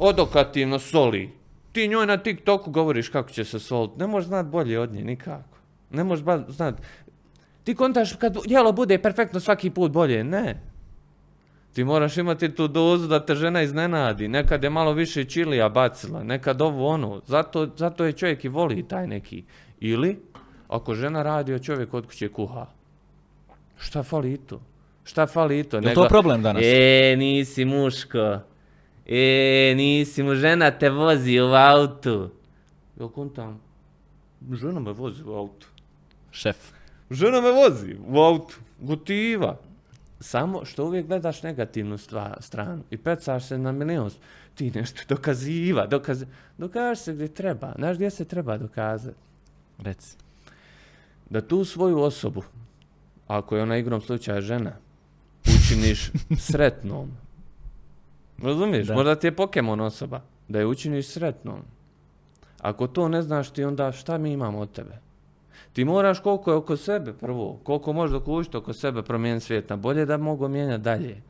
odokativno soli. Ti njoj na TikToku govoriš kako će se soliti. Ne možeš znat bolje od nje, nikako. Ne možeš ba znat. Ti kontaš kad jelo bude perfektno svaki put bolje. Ne. Ti moraš imati tu dozu da te žena iznenadi. Nekad je malo više čilija bacila, nekad ovo ono. Zato, zato je čovjek i voli taj neki. Ili, ako žena radi, a čovjek od kuće kuha. Šta fali i to? Šta fali i to? Je to problem danas? E, nisi muško. E, nisi mu, žena te vozi u autu. Jel kontam? Žena me vozi u autu. Šef. Žena me vozi u autu. Gotiva. Samo što uvijek gledaš negativnu stranu i pecaš se na milion. Ti nešto dokaziva, dokaz... dokaži se gdje treba. Znaš gdje se treba dokazati? Reci. Da tu svoju osobu, ako je ona igrom slučaja žena, učiniš sretnom. Razumiješ? Da. Možda ti je Pokemon osoba. Da je učiniš sretnom. Ako to ne znaš ti onda šta mi imamo od tebe? Ti moraš koliko je oko sebe prvo, koliko možeš dokušiti oko sebe promijeniti svijet na bolje da mogu mijenjati dalje.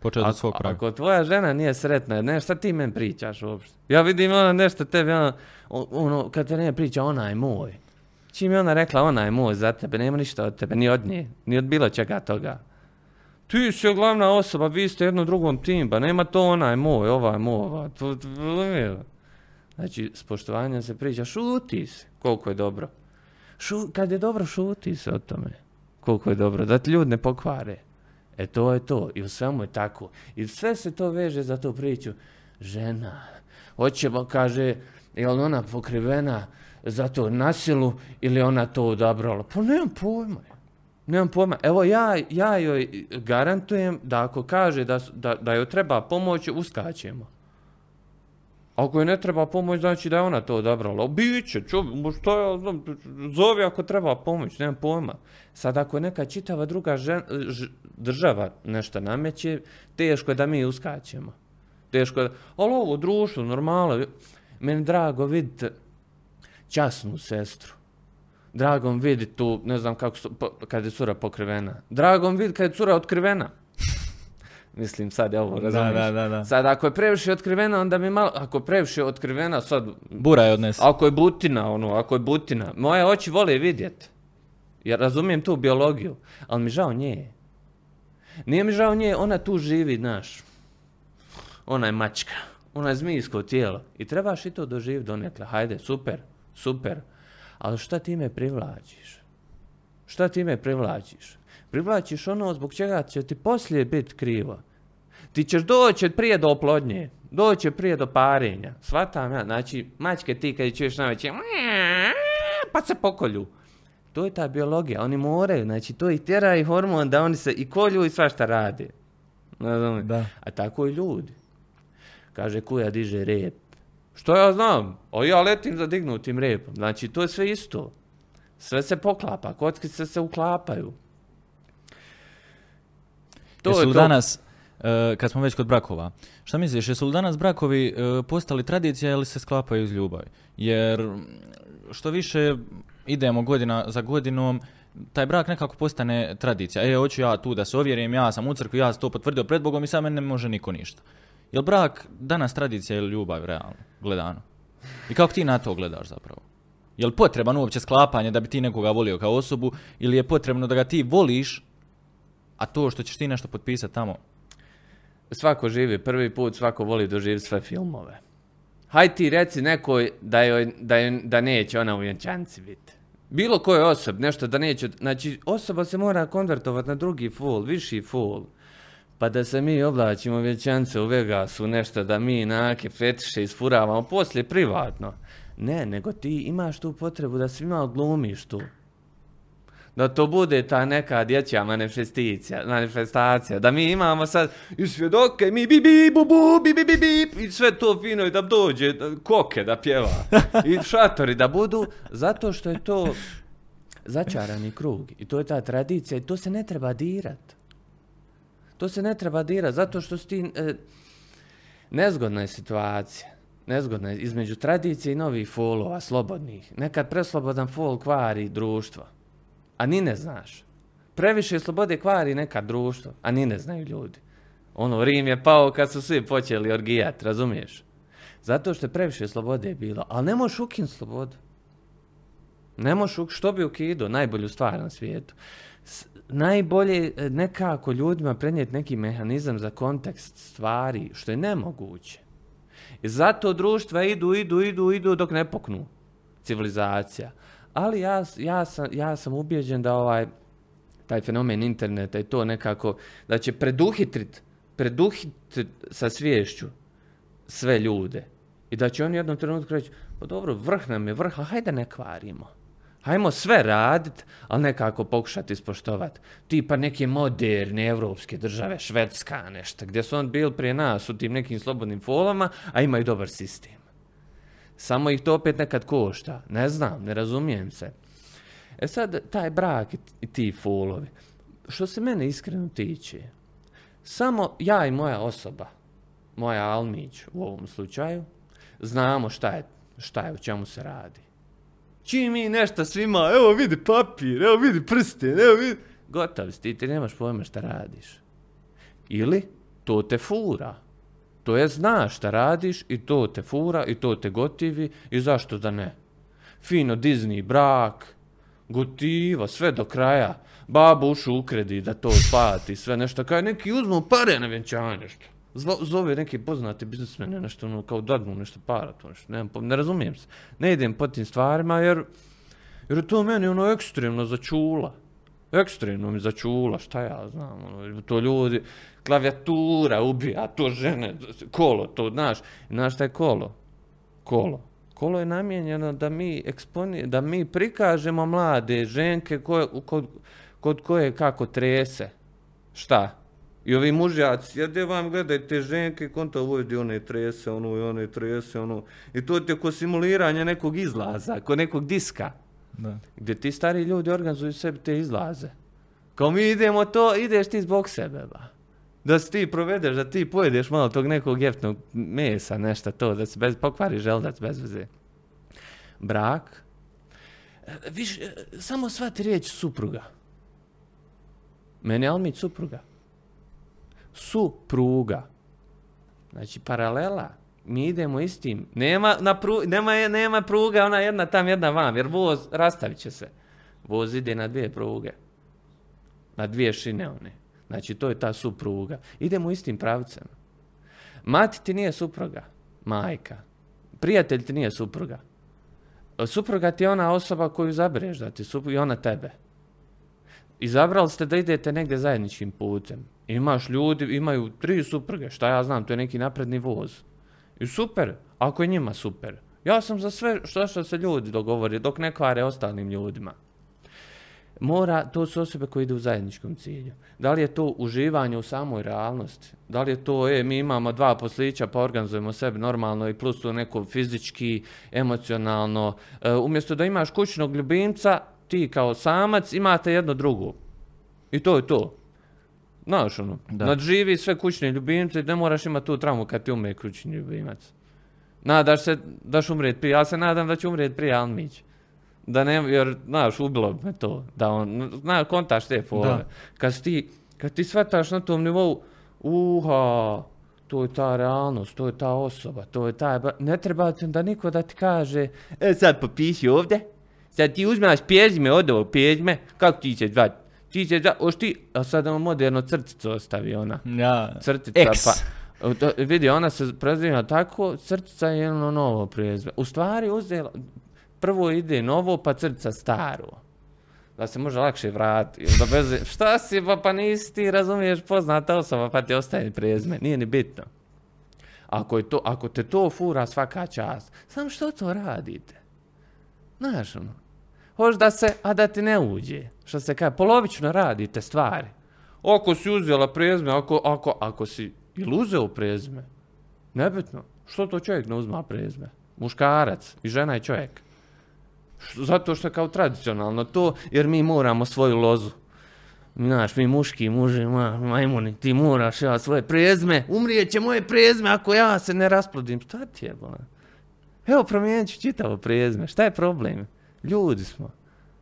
Počeo od svog praga. Ako tvoja žena nije sretna, ne, šta ti men pričaš uopšte? Ja vidim ona nešto tebi, ona, ono, kad te ne priča, ona je moj. Čim je ona rekla, ona je moj za tebe, nema ništa od tebe, ni od nje, ni od bilo čega toga. Ti si glavna osoba, vi ste jedno drugom tim, ba nema to ona je moj, ova je moj, ova, to, to, razumiješ? Znači, s poštovanjem se priča, šuti se, koliko je dobro. Šu, kad je dobro, šuti se o tome. Koliko je dobro, da ti ljudi ne pokvare. E to je to, i u svemu je tako. I sve se to veže za tu priču. Žena, hoćemo, kaže, je li ona pokrivena za to nasilu ili ona to odabrala? Pa nemam pojma. Nemam pojma. Evo ja, ja joj garantujem da ako kaže da, da, da joj treba pomoć, uskačemo. Ako joj ne treba pomoć, znači da je ona to odabrala. Biće, mo šta ja znam, zove ako treba pomoć, nemam pojma. Sad ako neka čitava druga žen, ž- država nešto nameće, teško je da mi uskačemo. Teško je da, ali ovo društvo, normalo, meni drago vidite časnu sestru. Dragom vidi tu, ne znam kako su, po, kad je cura pokrivena. Dragom vidi kad je cura otkrivena. Mislim sad je ovo, razumiješ? da, da, da. Sad ako je previše otkrivena, onda mi malo, ako je previše otkrivena, sad, Bura je odnese. ako je butina, ono, ako je butina, moje oči vole vidjet. Ja razumijem tu biologiju, ali mi žao nje. Nije mi žao nje, ona tu živi, znaš. Ona je mačka, ona je zmijsko tijelo. I trebaš i to doživjeti donekle, hajde, super, super. Ali šta time privlačiš? Šta time privlačiš? Privlačiš ono zbog čega će ti poslije biti krivo. Ti ćeš doći prije do oplodnje, doći prije do parenja. Svatam ja, znači, mačke ti kad ih čuješ najveće, pa se pokolju. To je ta biologija, oni moraju, znači to ih tjera i hormon da oni se i kolju i svašta rade. Da. A tako i ljudi. Kaže, kuja diže rep. Što ja znam? O ja letim za dignutim repom. Znači, to je sve isto. Sve se poklapa, kockice se uklapaju. To jesu je to. danas, e, kad smo već kod brakova, šta misliš, jesu li danas brakovi e, postali tradicija ili se sklapaju iz ljubavi? Jer što više idemo godina za godinom, taj brak nekako postane tradicija. E, hoću ja tu da se ovjerim, ja sam u crkvi, ja sam to potvrdio pred Bogom i sad meni ne može niko ništa. Jel brak danas tradicija ili ljubav, realno, gledano? I kako ti na to gledaš zapravo? Jel potreban uopće sklapanje da bi ti nekoga volio kao osobu ili je potrebno da ga ti voliš, a to što ćeš ti nešto potpisati tamo, Svako živi prvi put, svako voli doživjeti sve filmove. Haj ti reci nekoj da, joj, da, joj- da neće ona u vjenčanci biti. Bilo koje osob, nešto da neće, znači osoba se mora konvertovati na drugi full, viši full. Pa da se mi oblačimo vjenčance u Vegasu, nešto da mi nake fetiše isfuravamo, poslije privatno. Ne, nego ti imaš tu potrebu da svima odglumiš tu. Da to bude ta neka dječja manifestacija, manifestacija, da mi imamo sad i svjedoke, mi bi bi bu bu bi bi bi bi i sve to fino i da dođe da- koke da pjeva i šatori da budu, zato što je to začarani krug i to je ta tradicija i to se ne treba dirat. To se ne treba dirat zato što ti, e, nezgodna je situacija. Nezgodna je između tradicije i novih folova, slobodnih. Nekad preslobodan fol kvari društvo. A ni ne znaš. Previše slobode kvari nekad društvo, a ni ne znaju ljudi. Ono, Rim je pao kad su svi počeli orgijat, razumiješ? Zato što je previše slobode bilo, ali ne možeš ukinuti slobodu. Ne možeš, što bi ukidao? Najbolju stvar na svijetu. Najbolje e, nekako ljudima prenijeti neki mehanizam za kontekst stvari, što je nemoguće. I zato društva idu, idu, idu, idu dok ne poknu civilizacija. Ali ja, ja, sam, ja sam ubijeđen da ovaj taj fenomen interneta i to nekako, da će preduhitrit, preduhitrit sa sviješću sve ljude. I da će oni jednom trenutku reći, pa dobro, vrh nam je vrh, a hajde ne kvarimo. Hajmo sve radit, ali nekako pokušati ispoštovati. Tipa neke moderne evropske države, Švedska nešto, gdje su on bili prije nas u tim nekim slobodnim folama, a imaju dobar sistem. Samo ih to opet nekad košta. Ne znam, ne razumijem se. E sad, taj brak i, i ti folovi. Što se mene iskreno tiče, samo ja i moja osoba, moja Almić u ovom slučaju, znamo šta je, šta je, o čemu se radi. Čim mi nešto svima, evo vidi papir, evo vidi prsten, evo vidi... Gotovi si, ti, ti nemaš pojma šta radiš. Ili to te fura. To je znaš šta radiš i to te fura i to te gotivi i zašto da ne. Fino Disney brak, gotiva, sve do kraja. Babu ušu ukredi da to plati, sve nešto. Kaj neki uzmu pare na vjenčanje, što. Zvo, zove neki poznati biznismene, nešto ono, kao dadnu nešto para, to nešto, ne, ne razumijem se. Ne idem po tim stvarima jer, jer je to meni ono ekstremno začula. Ekstremno mi začula, šta ja znam, ono, to ljudi, klavijatura ubija, to žene, kolo, to, znaš, znaš šta je kolo? Kolo. Kolo je namijenjeno da mi eksponi, da mi prikažemo mlade ženke koje, kod, kod koje kako trese. Šta? I ovi mužjaci sjede vam, gledajte ženke, konto vodi one trese, ono i one trese, ono. I to ti je ko simuliranje nekog izlaza, ko nekog diska Da. gdje ti stari ljudi organizuju sebi te izlaze. Kao mi idemo to, ideš ti zbog sebe, ba. Da se ti provedeš, da ti pojedeš malo tog nekog jeftnog mesa, nešto to, da se bez, pokvari želdac bez veze. Brak. E, Viš, e, samo shvati riječ supruga. Meni je Almić supruga. Supruga. Znači, paralela. Mi idemo istim. Nema, na pru, nema, nema pruga, ona jedna tam, jedna vam, jer voz rastavit će se. Voz ide na dvije pruge. Na dvije šine one. Znači, to je ta supruga. Idemo istim pravcem. Mati ti nije supruga, majka. Prijatelj ti nije supruga. Supruga ti je ona osoba koju zabereš da ti supruga i ona tebe. Izabrali ste da idete negdje zajedničkim putem. Imaš ljudi, imaju tri supruge, šta ja znam, to je neki napredni voz. I super, ako je njima super. Ja sam za sve što, što se ljudi dogovori, dok ne kvare ostalim ljudima. Mora, to su osobe koje idu u zajedničkom cilju. Da li je to uživanje u samoj realnosti? Da li je to, e, mi imamo dva poslića pa organizujemo sebe normalno i plus to neko fizički, emocionalno. E, umjesto da imaš kućnog ljubimca, ti kao samac imate jedno drugo. I to je to. Znaš ono, Da. nadživi sve kućne ljubimce, ne moraš imati tu traumu kad ti umre kućni ljubimac. Nadaš se da će umrijet prije, ja se nadam da će umrijet prije Almić. Da ne, jer, znaš, ubilo bi me to, da on, zna, kontaš te fore. Kad ti, kad ti shvataš na tom nivou, uha, to je ta realnost, to je ta osoba, to je taj, ne treba ti da niko da ti kaže, e sad popiši ovdje, sad ti uzmeš pjezme od ovog pjezme, kako ti će zvat? Ti će zvat, oš ti, a sad ono moderno crticu ostavi ona Ja. crtica, X. pa... to- vidi, ona se preziva tako, crtica je ono novo prijezme. U stvari uzela, prvo ide novo, pa crtica staro. Da se može lakše vratiti. Da bez, šta si, pa, pa nisi ti, razumiješ, poznata osoba, pa ti ostaje prijezme. Nije ni bitno. Ako, je to, ako te to fura svaka čast, samo što to radite? Znaš ono, hoš da se, a da ti ne uđe. Što se kaže, polovično radite stvari. Ako si uzela prezme, ako, ako, ako si ili uzeo prezme, nebitno. Što to čovjek ne uzma prezme? Muškarac i žena je čovjek. Zato što kao tradicionalno to, jer mi moramo svoju lozu. Znaš, mi muški muži, ma, majmuni, ti moraš ja svoje prezme, umrijet će moje prezme ako ja se ne rasplodim. Šta ti je? Evo, promijenit ću čitavo prezme, šta je problem? Ljudi smo.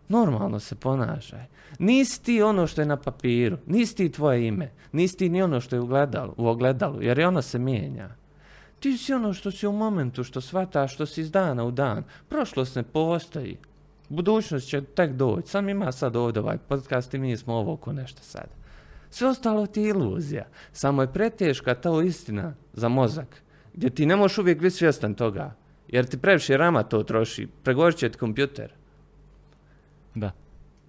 Normalno se ponašaj. Nisi ti ono što je na papiru, nisi ti tvoje ime, nisi ti ni ono što je u ogledalu, u ogledalu jer i ono se mijenja. Ti si ono što si u momentu, što shvataš, što si iz dana u dan. Prošlost ne postoji. Budućnost će tek doći. Sam ima sad ovdje ovaj podcast i mi smo ovo oko nešto sad. Sve ostalo ti je iluzija. Samo je preteška ta istina za mozak. Gdje ti ne možeš uvijek biti svjestan toga. Jer ti previše rama to troši. Pregovorit će ti kompjuter. Da.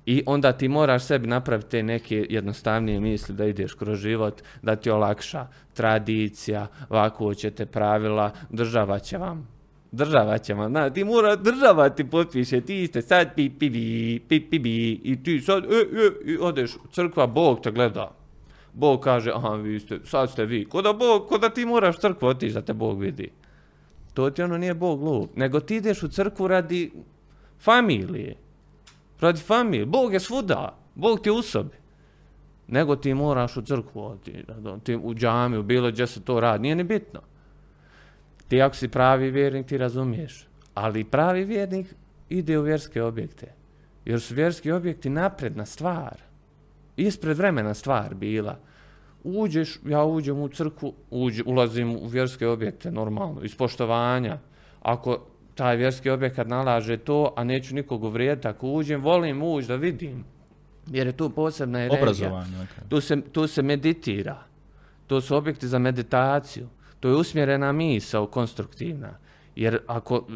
I onda ti moraš sebi napraviti te neke jednostavnije misli da ideš kroz život, da ti olakša tradicija, ovako ćete pravila, država će vam. Država će vam, na, ti mora, država ti potpiše, ti ste sad pi pi bi, pi pi bi, i ti sad, e, e, i odeš, crkva, Bog te gleda. Bog kaže, aha, vi ste, sad ste vi. Ko da, Bog, ko da ti moraš crkvu otići da te Bog vidi. To ti ono nije Bog glup, nego ti ideš u crkvu radi familije. Radi familije. Bog je svuda. Bog ti je u sobi. Nego ti moraš u crkvu otići, ti u džamiju, bilo gdje se to radi. Nije ni bitno. Ti ako si pravi vjernik, ti razumiješ. Ali pravi vjernik ide u vjerske objekte. Jer su vjerski objekti napredna stvar. Ispred vremena stvar bila. Uđeš, ja uđem u crkvu, uđe, ulazim u vjerske objekte, normalno, iz poštovanja. Ako taj vjerski objekat nalaže to, a neću nikog uvrijediti, ako uđem, volim ući da vidim. Jer je tu posebna energija. Obrazovanje. Okay. Tu se, tu se meditira. To su objekti za meditaciju. To je usmjerena misao, konstruktivna. Jer ako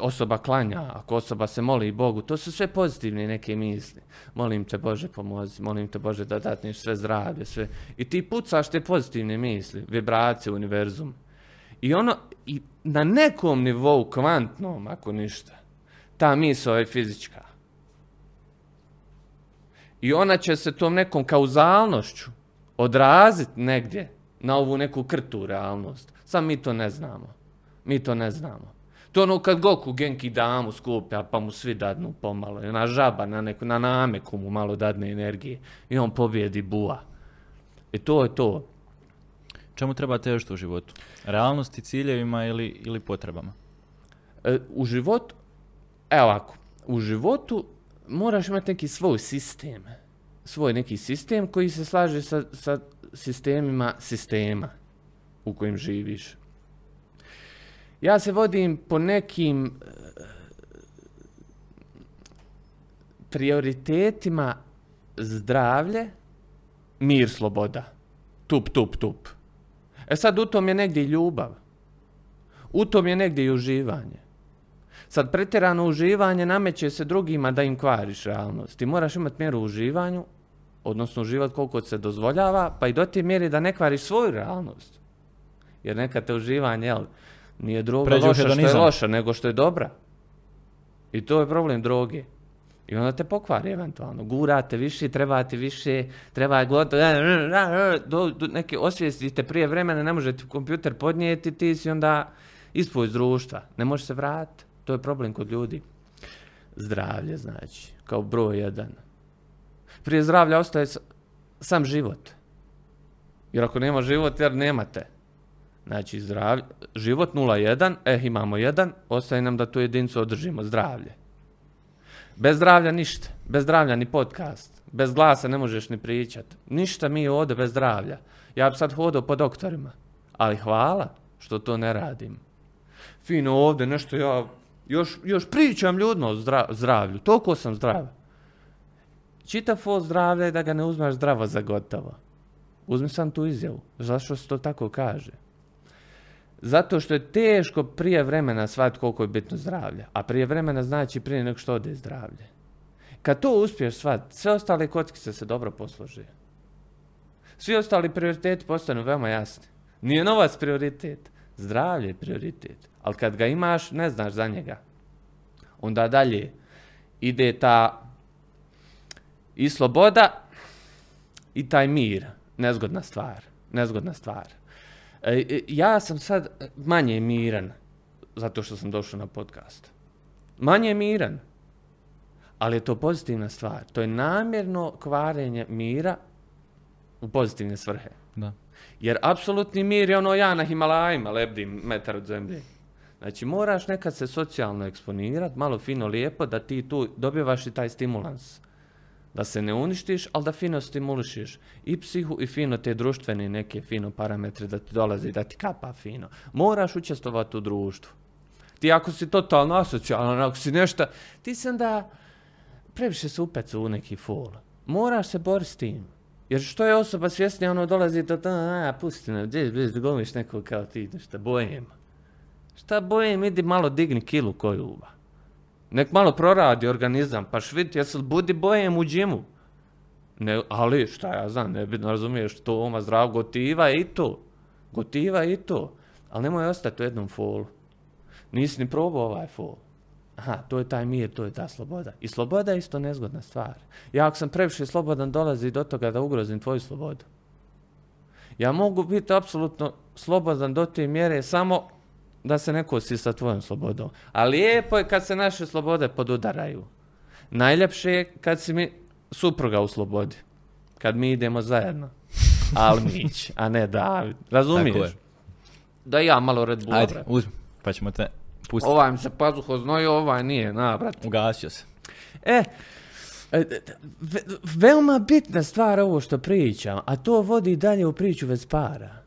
osoba klanja, ako osoba se moli Bogu, to su sve pozitivne neke misli. Molim te Bože pomozi, molim te Bože da datneš sve zdravlje, sve. I ti pucaš te pozitivne misli, vibracije u univerzum. I ono, i na nekom nivou kvantnom, ako ništa, ta misao je fizička. I ona će se tom nekom kauzalnošću odraziti negdje na ovu neku krtu realnost. Sam mi to ne znamo. Mi to ne znamo. To ono kad Goku Genki damu skuplja, pa mu svi dadnu pomalo. I ona žaba na, neku, na nameku mu malo dadne energije. I on pobjedi bua. I to je to. Čemu treba težiti u životu? Realnosti, ciljevima ili, ili potrebama? E, u životu, evo ovako, u životu moraš imati neki svoj sistem. Svoj neki sistem koji se slaže sa, sa sistemima sistema u kojem živiš. Ja se vodim po nekim e, prioritetima zdravlje, mir, sloboda. Tup, tup, tup. E sad u tom je negdje ljubav. U tom je negdje i uživanje. Sad pretjerano uživanje nameće se drugima da im kvariš realnost. Ti moraš imati mjeru u uživanju, odnosno uživati koliko se dozvoljava, pa i do te mjere da ne kvariš svoju realnost. Jer neka te uživanje, jel, nije droga Pređe u loša što je loša, nego što je dobra. I to je problem droge. I onda te pokvari eventualno. Gurate više, trebate više, treba gotovo, do, do neke osvijestite prije vremena, ne možete kompjuter podnijeti, ti si onda ispod iz društva. Ne možeš se vratiti. To je problem kod ljudi. Zdravlje, znači, kao broj jedan. Prije zdravlja ostaje sam život. Jer ako nema život, jer nemate. Znači, zdravlje, život 0,1, eh, imamo jedan, ostaje nam da tu jedinicu održimo, zdravlje. Bez zdravlja ništa, bez zdravlja ni podcast, bez glasa ne možeš ni pričat. Ništa mi ovdje bez zdravlja. Ja bi sad hodao po doktorima, ali hvala što to ne radim. Fino ovdje nešto ja, još, još pričam ljudima o zdra- zdravlju, toliko sam zdrav. Čitav o zdravlja je da ga ne uzmeš zdravo za gotovo. Uzmi sam tu izjavu. Zašto se to tako kaže? Zato što je teško prije vremena shvatiti koliko je bitno zdravlje. A prije vremena znači prije nego što ode zdravlje. Kad to uspiješ shvatiti, sve ostale kockice se dobro poslože. Svi ostali prioriteti postanu veoma jasni. Nije novac prioritet, zdravlje je prioritet. Ali kad ga imaš, ne znaš za njega. Onda dalje ide ta i sloboda i taj mir. Nezgodna stvar. Nezgodna stvar. E, e, ja sam sad manje miran zato što sam došao na podcast. Manje miran. Ali je to pozitivna stvar. To je namjerno kvarenje mira u pozitivne svrhe. Da. Jer apsolutni mir je ono ja na Himalajima lebdim metar od zemlje. Znači moraš nekad se socijalno eksponirati, malo fino lijepo, da ti tu dobivaš i taj stimulans. Da se ne uništiš, ali da fino stimulišiš i psihu i fino te društvene neke fino parametre da ti dolazi, da ti kapa fino. Moraš učestvovati u društvu. Ti ako si totalno asocijalan, ako si nešto, ti se onda previše se upecu u neki fol. Moraš se boriti s tim. Jer što je osoba svjesnija, ono dolazi do to, a, pusti me, gdje, gdje, gomiš neko kao ti, nešto, bojem. Šta bojem, idi malo digni kilu koju ba. Nek malo proradi organizam, pa švit, jesi budi bojem u džimu? Ne, ali šta ja znam, ne bi razumiješ, to oma zdrav, gotiva i to. Gotiva i to. Ali nemoj ostati u jednom folu. Nisi ni probao ovaj fol. Aha, to je taj mir, to je ta sloboda. I sloboda je isto nezgodna stvar. Ja ako sam previše slobodan, dolazi do toga da ugrozim tvoju slobodu. Ja mogu biti apsolutno slobodan do te mjere samo da se neko si sa tvojom slobodom. A lijepo je kad se naše slobode podudaraju. Najljepše je kad si mi supruga u slobodi. Kad mi idemo zajedno. Almić, a ne David. Razumiješ? Da ja malo Red Bull. Ajde, uzmi, pa ćemo te pustiti. Ovaj mi se pazuho znojio, ovaj nije, na, brat. Ugasio se. E, e, ve, veoma bitna stvar ovo što pričam, a to vodi dalje u priču bez para,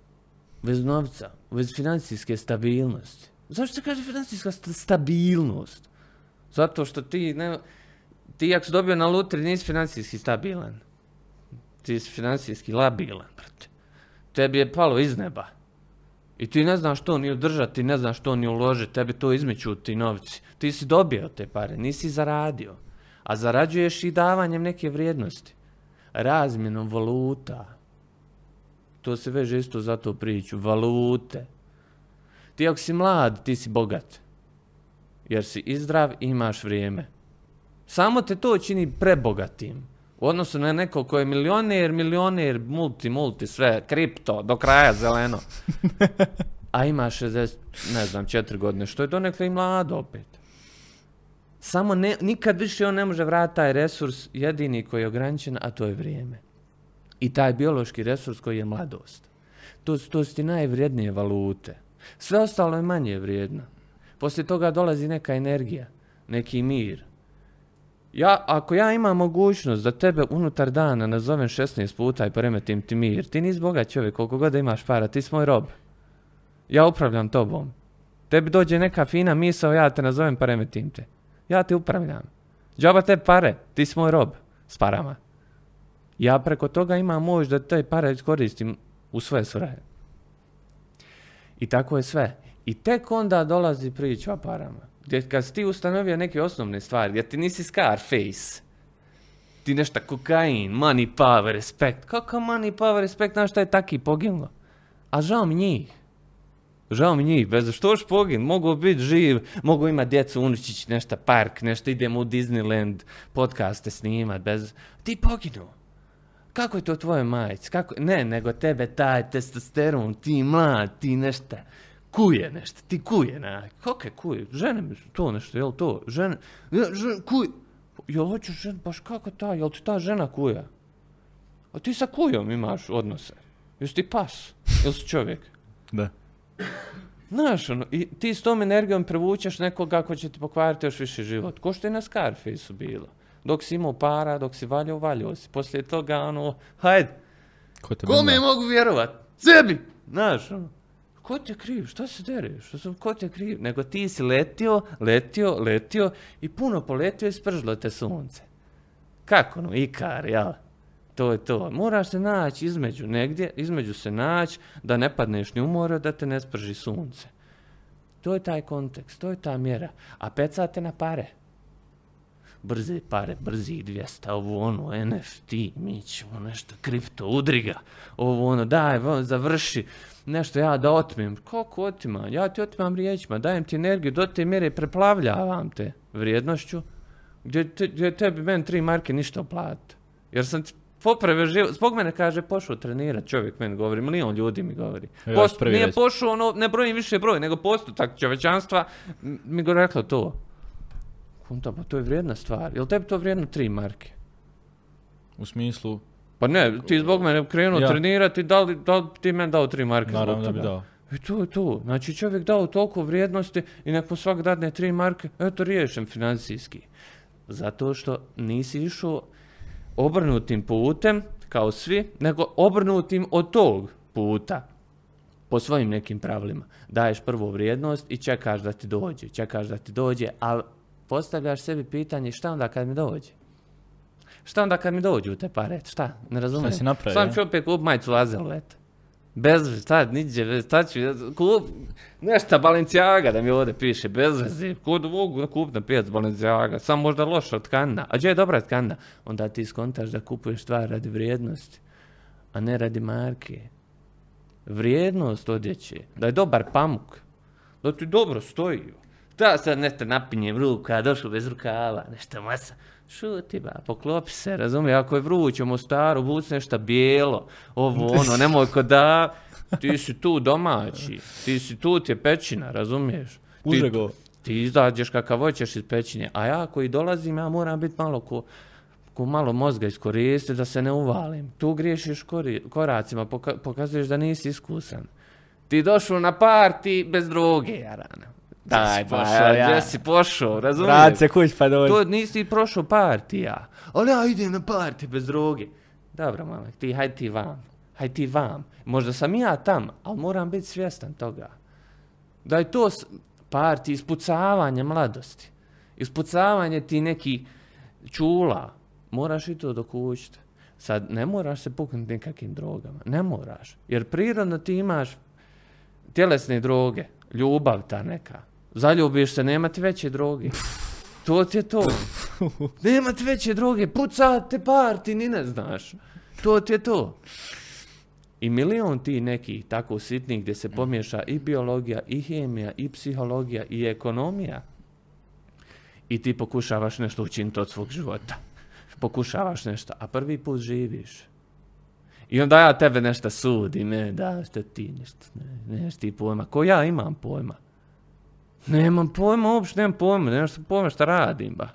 bez novca, bez financijske stabilnosti. Zašto se kaže financijska sta- stabilnost? Zato što ti, ne, ti ako si dobio na lutri nisi financijski stabilan. Ti si financijski labilan, brate. Tebi je palo iz neba. I ti ne znaš što ni održati, ne znaš što ni uložiti, tebi to izmeću ti novci. Ti si dobio te pare, nisi zaradio. A zarađuješ i davanjem neke vrijednosti. Razmjenom valuta. To se veže isto za tu priču. Valute. Ti ako si mlad, ti si bogat. Jer si zdrav i imaš vrijeme. Samo te to čini prebogatim. U odnosu na neko ko je milioner, milioner, multi, multi, sve, kripto, do kraja zeleno. A ima 60, ne znam, 4 godine, što je donekle i mlado opet. Samo ne, nikad više on ne može vratiti taj resurs jedini koji je ograničen, a to je vrijeme. I taj biološki resurs koji je mladost. To, to su ti najvrijednije valute. Sve ostalo je manje vrijedno. Poslije toga dolazi neka energija, neki mir. Ja, ako ja imam mogućnost da tebe unutar dana nazovem 16 puta i poremetim ti mir, ti nisi bogat čovjek, koliko god da imaš para, ti si moj rob. Ja upravljam tobom. Tebi dođe neka fina misao, ja te nazovem pa remetim te. Ja te upravljam. Džaba te pare, ti si moj rob s parama. Ja preko toga imam moć da te pare iskoristim u svoje svrhe. I tako je sve. I tek onda dolazi priča o parama. Gdje kad si ti ustanovio neke osnovne stvari, gdje ti nisi Scarface, ti nešto kokain, money, power, respect. Kako money, power, respect, znaš šta je taki poginulo? A žao mi njih. Žao mi njih, bez što još pogin, mogu biti živ, mogu imati djecu, unučić, nešto park, nešto idemo u Disneyland, podcaste snimat, bez... Ti poginu. Kako je to tvoje majice? Kako... Ne, nego tebe taj testosteron, ti mlad, ti nešto kuje nešto, ti kuje na, kako je kuje, žene mi su to nešto, jel to, žene, ja, žen, kuj, jel hoćeš žen, baš kako ta, jel ti ta žena kuja? A ti sa kujom imaš odnose, jesi ti pas, jel si čovjek? Da. Znaš, ono, i ti s tom energijom prevučeš nekoga ko će ti pokvariti još više život. Ko što je na Scarfaceu bilo. Dok si imao para, dok si valjao, valjao si. Poslije toga, ono, hajde, Ko te kome mogu vjerovat? Sebi! Znaš, ono, ko ti je kriv? Šta se dereš? Što sam, ko ti je kriv? Nego ti si letio, letio, letio i puno poletio i spržilo te sunce. Kako ono, ikar, jel? To je to. Moraš se naći između negdje, između se naći da ne padneš ni u more, da te ne sprži sunce. To je taj kontekst, to je ta mjera. A pecate na pare. Brze pare, brzi 200, ovo ono, NFT, mi ćemo nešto, kripto, udriga, ovo ono, daj, završi, nešto ja da otmem. Kako otimam? Ja ti otimam riječima, dajem ti energiju, do te mjere preplavljavam te vrijednošću, gdje, te, gdje tebi meni tri marke ništa uplatiti. Jer sam ti popravio život, zbog mene kaže pošao trenirat, čovjek meni govori, milion ljudi mi govori. Post, nije pošao, ono, ne brojim više broj, nego postotak čovečanstva mi go reklo to. Kunta, pa to je vrijedna stvar. Jel tebi to vrijedno tri marke? U smislu, Pa ne, ti zbog mene krenuo Ja. trenirati, da li, da li ti meni dao tri marke naravno zbog da bi toga? dao. I to je to. Znači čovjek dao toliko vrijednosti i nek mu svak dadne tri marke, eto riješen financijski. Zato što nisi išao obrnutim putem, kao svi, nego obrnutim od tog puta po svojim nekim pravilima. Daješ prvu vrijednost i čekaš da ti dođe, čekaš da ti dođe, ali postavljaš sebi pitanje šta onda kad mi dođe? Šta onda kad mi dođu te pare? Šta? Ne razumijem. si napravio, Sam ću opet kup majicu Lazelet. Bez veze, šta, niđe, šta ću, kup, nešto Balenciaga da mi ovdje piše, bez veze, kod mogu kup na pijac Balenciaga, samo možda loša tkana, a gdje je dobra tkana? Onda ti skontaš da kupuješ stvar radi vrijednosti, a ne radi marke. Vrijednost odjeće, da je dobar pamuk, da ti dobro stoji. Da sad nešto napinjem ruka, došlo bez rukava, nešto masa. Šuti ba, poklopi se, razumije, ako je vruće u Mostaru, vuci nešto bijelo, ovo ono, nemoj ko da, ti si tu domaći, ti si tu ti je pećina, razumiješ? Ti, Užego. ti izađeš kakav hoćeš iz pećine, a ja koji dolazim, ja moram biti malo ko, ko malo mozga iskoristiti da se ne uvalim. Tu griješiš kori, koracima, poka- pokazuješ da nisi iskusan. Ti došao na parti bez droge, Jarana. Daj, pošao, ja? gdje si pošao, razumiješ? Vrat se kuć pa dođi. To nisi prošao partija. Ali ja idem na parti bez droge. Dobro, mamak, ti hajde ti vam. Hajde ti vam. Možda sam ja tam, ali moram biti svjestan toga. Da je to s- parti ispucavanje mladosti. Ispucavanje ti neki čula. Moraš i to dokućiti. Sad, ne moraš se puknuti nekakvim drogama. Ne moraš. Jer prirodno ti imaš tjelesne droge. Ljubav ta neka. Zaljubiš se, nema ti veće droge. To ti je to. Nema ti veće droge, pucate parti, ni ne znaš. To ti je to. I milion ti nekih tako sitnih gdje se pomješa i biologija, i hemija, i psihologija, i ekonomija. I ti pokušavaš nešto učiniti od svog života. Pokušavaš nešto, a prvi put živiš. I onda ja tebe nešto sudi, ne, da, što ti nešto, ne, nemaš ti pojma. Ko ja imam pojma? Nemam pojma, uopšte nemam pojma, nemam što pojma šta radim, ba.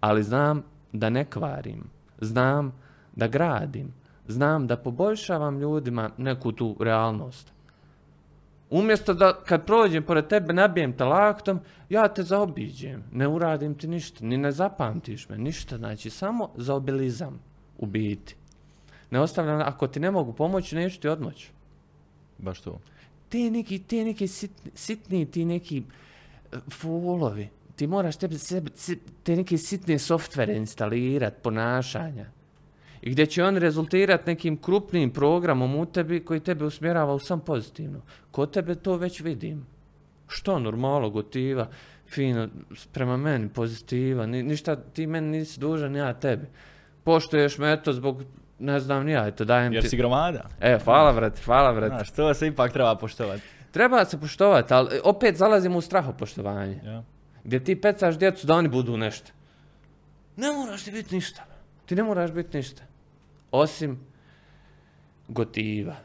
Ali znam da ne kvarim, znam da gradim, znam da poboljšavam ljudima neku tu realnost. Umjesto da kad prođem pored tebe nabijem te laktom, ja te zaobiđem, ne uradim ti ništa, ni ne zapamtiš me, ništa, znači samo zaobilizam u biti. Ne ostavljam, ako ti ne mogu pomoći, neću ti odmoći Baš to. te neki, te neki sitni ti neki folovi. Ti moraš si- te neke sitne softvere instalirat, ponašanja. I gdje će on rezultirat nekim krupnim programom u tebi koji tebe usmjerava u sam pozitivno. Kod tebe to već vidim. Što normalo, gotiva, fino, prema meni pozitiva, ni, ništa ti meni nisi dužan, ja tebi. Poštuješ me eto zbog, ne znam ni ja, eto dajem Jer ti... si gromada. E, hvala brate, hvala brate. Znaš, to se ipak treba poštovati. Treba se poštovati, ali opet zalazimo u strahopoštovanje. Ja. Gdje ti pecaš djecu da oni budu nešto. Ne moraš ti biti ništa. Ti ne moraš biti ništa. Osim gotiva,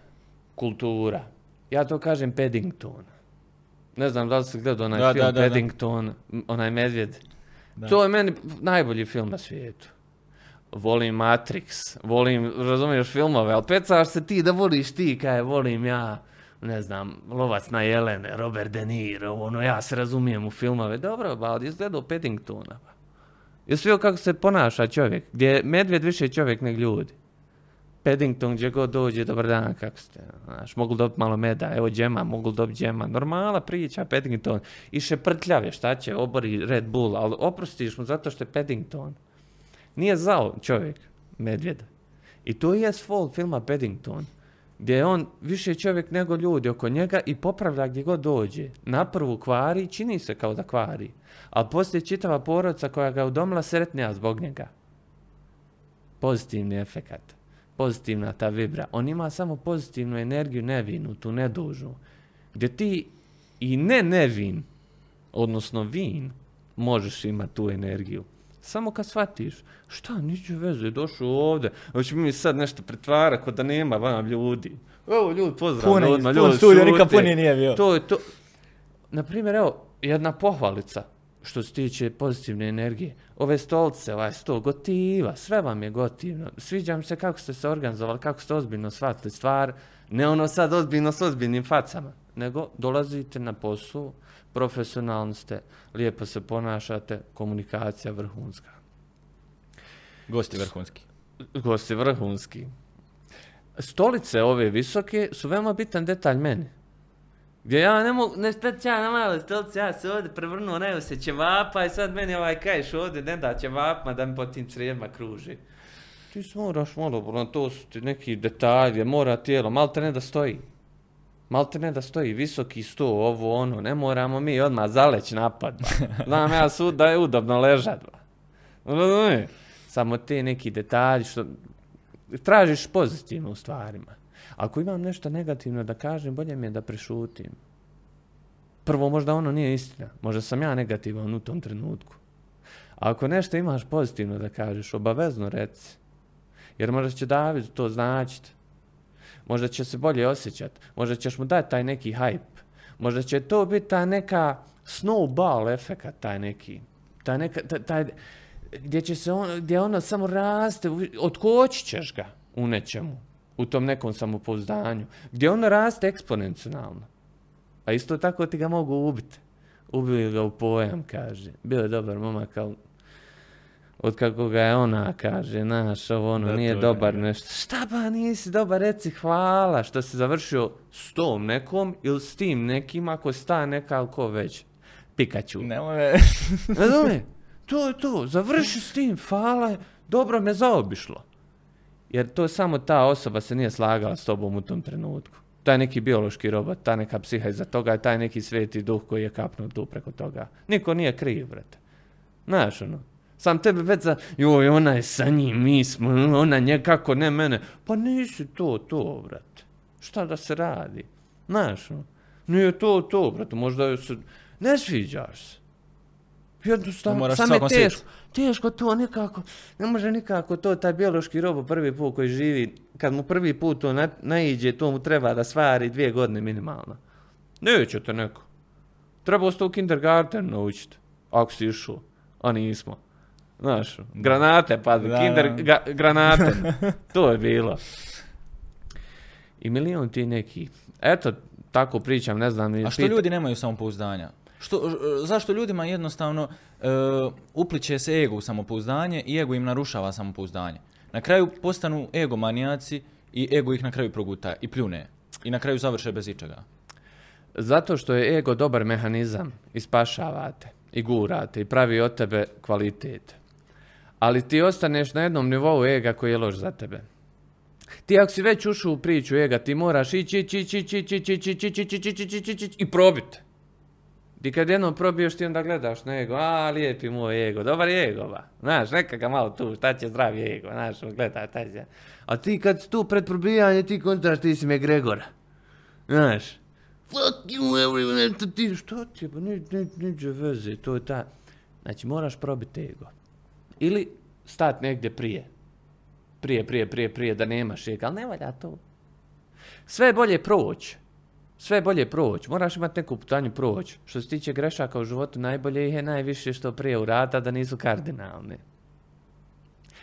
kultura. Ja to kažem Paddington. Ne znam da li si gledao onaj Da, film da, da. Paddington, onaj medvjed. Da. To je meni najbolji film na svijetu. Volim Matrix, volim, razumiješ, filmove, ali pecaš se ti da voliš ti, kaj volim ja, ne znam, Lovac na Jelene, Robert De Niro, ono, ja se razumijem u filmove. Dobro, ba, ali jesi gledao Paddingtona. Jesi vidio kako se ponaša čovjek, gdje je medvjed više čovjek nego ljudi. Paddington gdje god dođe, dobar dan, kako ste, znaš, mogu dobiti malo meda, evo džema, mogu dobiti džema, normala priča, Paddington, i šeprtljave, šta će, obori Red Bull, ali oprostiš mu zato što je Paddington. Nije zao čovjek, medvjed. I to je svol filma Paddington, gdje je on više čovjek nego ljudi oko njega i popravlja gdje god dođe. Na prvu kvari, čini se kao da kvari, ali poslije čitava porodca koja ga je udomila sretnija zbog njega. Pozitivni efekat, pozitivna ta vibra. On ima samo pozitivnu energiju nevinu, tu nedužnu. Gdje ti i ne nevin, odnosno vin, možeš imati tu energiju. Samo kad shvatiš, šta, niđe veze, došao ovdje, hoće mi sad nešto pretvarati kod da nema vam ljudi. Evo ljudi, pozdrav Puni, pun ljudi, studio, nikad puni nije bio. To je to. Naprimjer, evo, jedna pohvalica što se tiče pozitivne energije. Ove stolce, ovaj stol, gotiva, sve vam je gotivno. Sviđa mi se kako ste se organizovali, kako ste ozbiljno shvatili stvar. Ne ono sad ozbiljno s ozbiljnim facama. nego dolazite na posao, profesionalni ste, lijepo se ponašate, komunikacija vrhunska. Gosti vrhunski. Gosti vrhunski. Stolice ove visoke su veoma bitan detalj meni. Gdje ja ne mogu, ne šta ću ja na male stolice, ja se ovdje prevrnuo, ne se ćevapa i sad meni ovaj kajš ovdje ne da ćevapma da mi po tim crijevima kruži. Ti se moraš malo, bro, to su ti neki detalji, mora tijelo, malo te ne da stoji. Malo te ne da stoji, visoki sto, ovo ono, ne moramo mi odmah zaleć napad. Znam ja sud da je udobno ležat. Samo te neki detalji što tražiš pozitivno u stvarima. Ako imam nešto negativno da kažem, bolje mi je da prešutim. Prvo, možda ono nije istina. Možda sam ja negativan u tom trenutku. A ako nešto imaš pozitivno da kažeš, obavezno reci. Jer možda će David to značiti. Možda će se bolje osjećati. Možda ćeš mu dati taj neki hype. Možda će to biti ta neka snowball efekat, taj neki. Taj neka, taj, taj, gdje će se on, gdje ono samo raste, otkočit ćeš ga u nečemu, u tom nekom samopouzdanju, gdje ono raste eksponencijalno. A isto tako ti ga mogu ubiti. Ubili ga u pojam, kaže. Bio je dobar momak, ali od kako ga je ona, kaže, naš, ovo ono, Da, nije je, dobar nešto. Šta ba, nisi dobar, reci hvala što si završio s tom nekom ili s tim nekim, ako si ta neka, ko već. Pikachu. Nemoj Razumije? To je to, završi s tim, hvala, dobro me zaobišlo. Jer to samo ta osoba se nije slagala s tobom u tom trenutku. Taj neki biološki robot, ta neka psiha iza toga taj neki sveti duh koji je kapnuo tu preko toga. Niko nije kriv, brate. Znaš, ono, sam tebe već za, joj, ona je sa njim, mi smo, ona nje, kako ne mene. Pa nisi to, to, brate. Šta da se radi? Znaš, ono, nije to, to, brate, možda joj se, ne sviđaš se. Jednostavno, sam je teško. Teško to nekako, ne može nikako to, taj biološki robot prvi put koji živi, kad mu prvi put to na, naiđe, to mu treba da stvari dvije godine minimalno. Neće te neko. Trebalo ste u kindergarten naučiti, ako si išao, a nismo. Znaš, granate pa Da, kinder, ga- granate, to je bilo. I milion ti neki. Eto, tako pričam, ne znam. A što pit- ljudi nemaju samopouzdanja? Što, zašto ljudima jednostavno e, upliče se ego u samopouzdanje i ego im narušava samopouzdanje? Na kraju postanu egomanijaci i ego ih na kraju proguta i pljune. I na kraju završe bez ičega. Zato što je ego dobar mehanizam i spašavate i gurate i pravi od tebe kvalitet. Ali ti ostaneš na jednom nivou ega koji je loš za tebe. Ti ako si već ušao u priču ega, ti moraš ići, ići, ići, ići, ići, ići, ići, ići, ići, ići, ići, i probiti. Ti kad jednom probiješ, ti onda gledaš na ego, a lijepi moj ego, dobar je ego, ba. Znaš, neka ga malo tu, šta će zdravi ego, znaš, gleda, taj se. A ti kad si tu pred probijanje, ti kontraš, ti si me Gregora. Znaš, fuck you everyone, ti, što ti pa niđe veze, to je ta. Znači, moraš probiti ego. Ili stat negdje prije. Prije, prije, prije, prije, da nemaš ego, ali ne valja to. Sve je bolje proći. Sve je bolje proći. Moraš imati neku putanju proći. Što se tiče grešaka u životu, najbolje ih je najviše što prije urata da nisu kardinalne.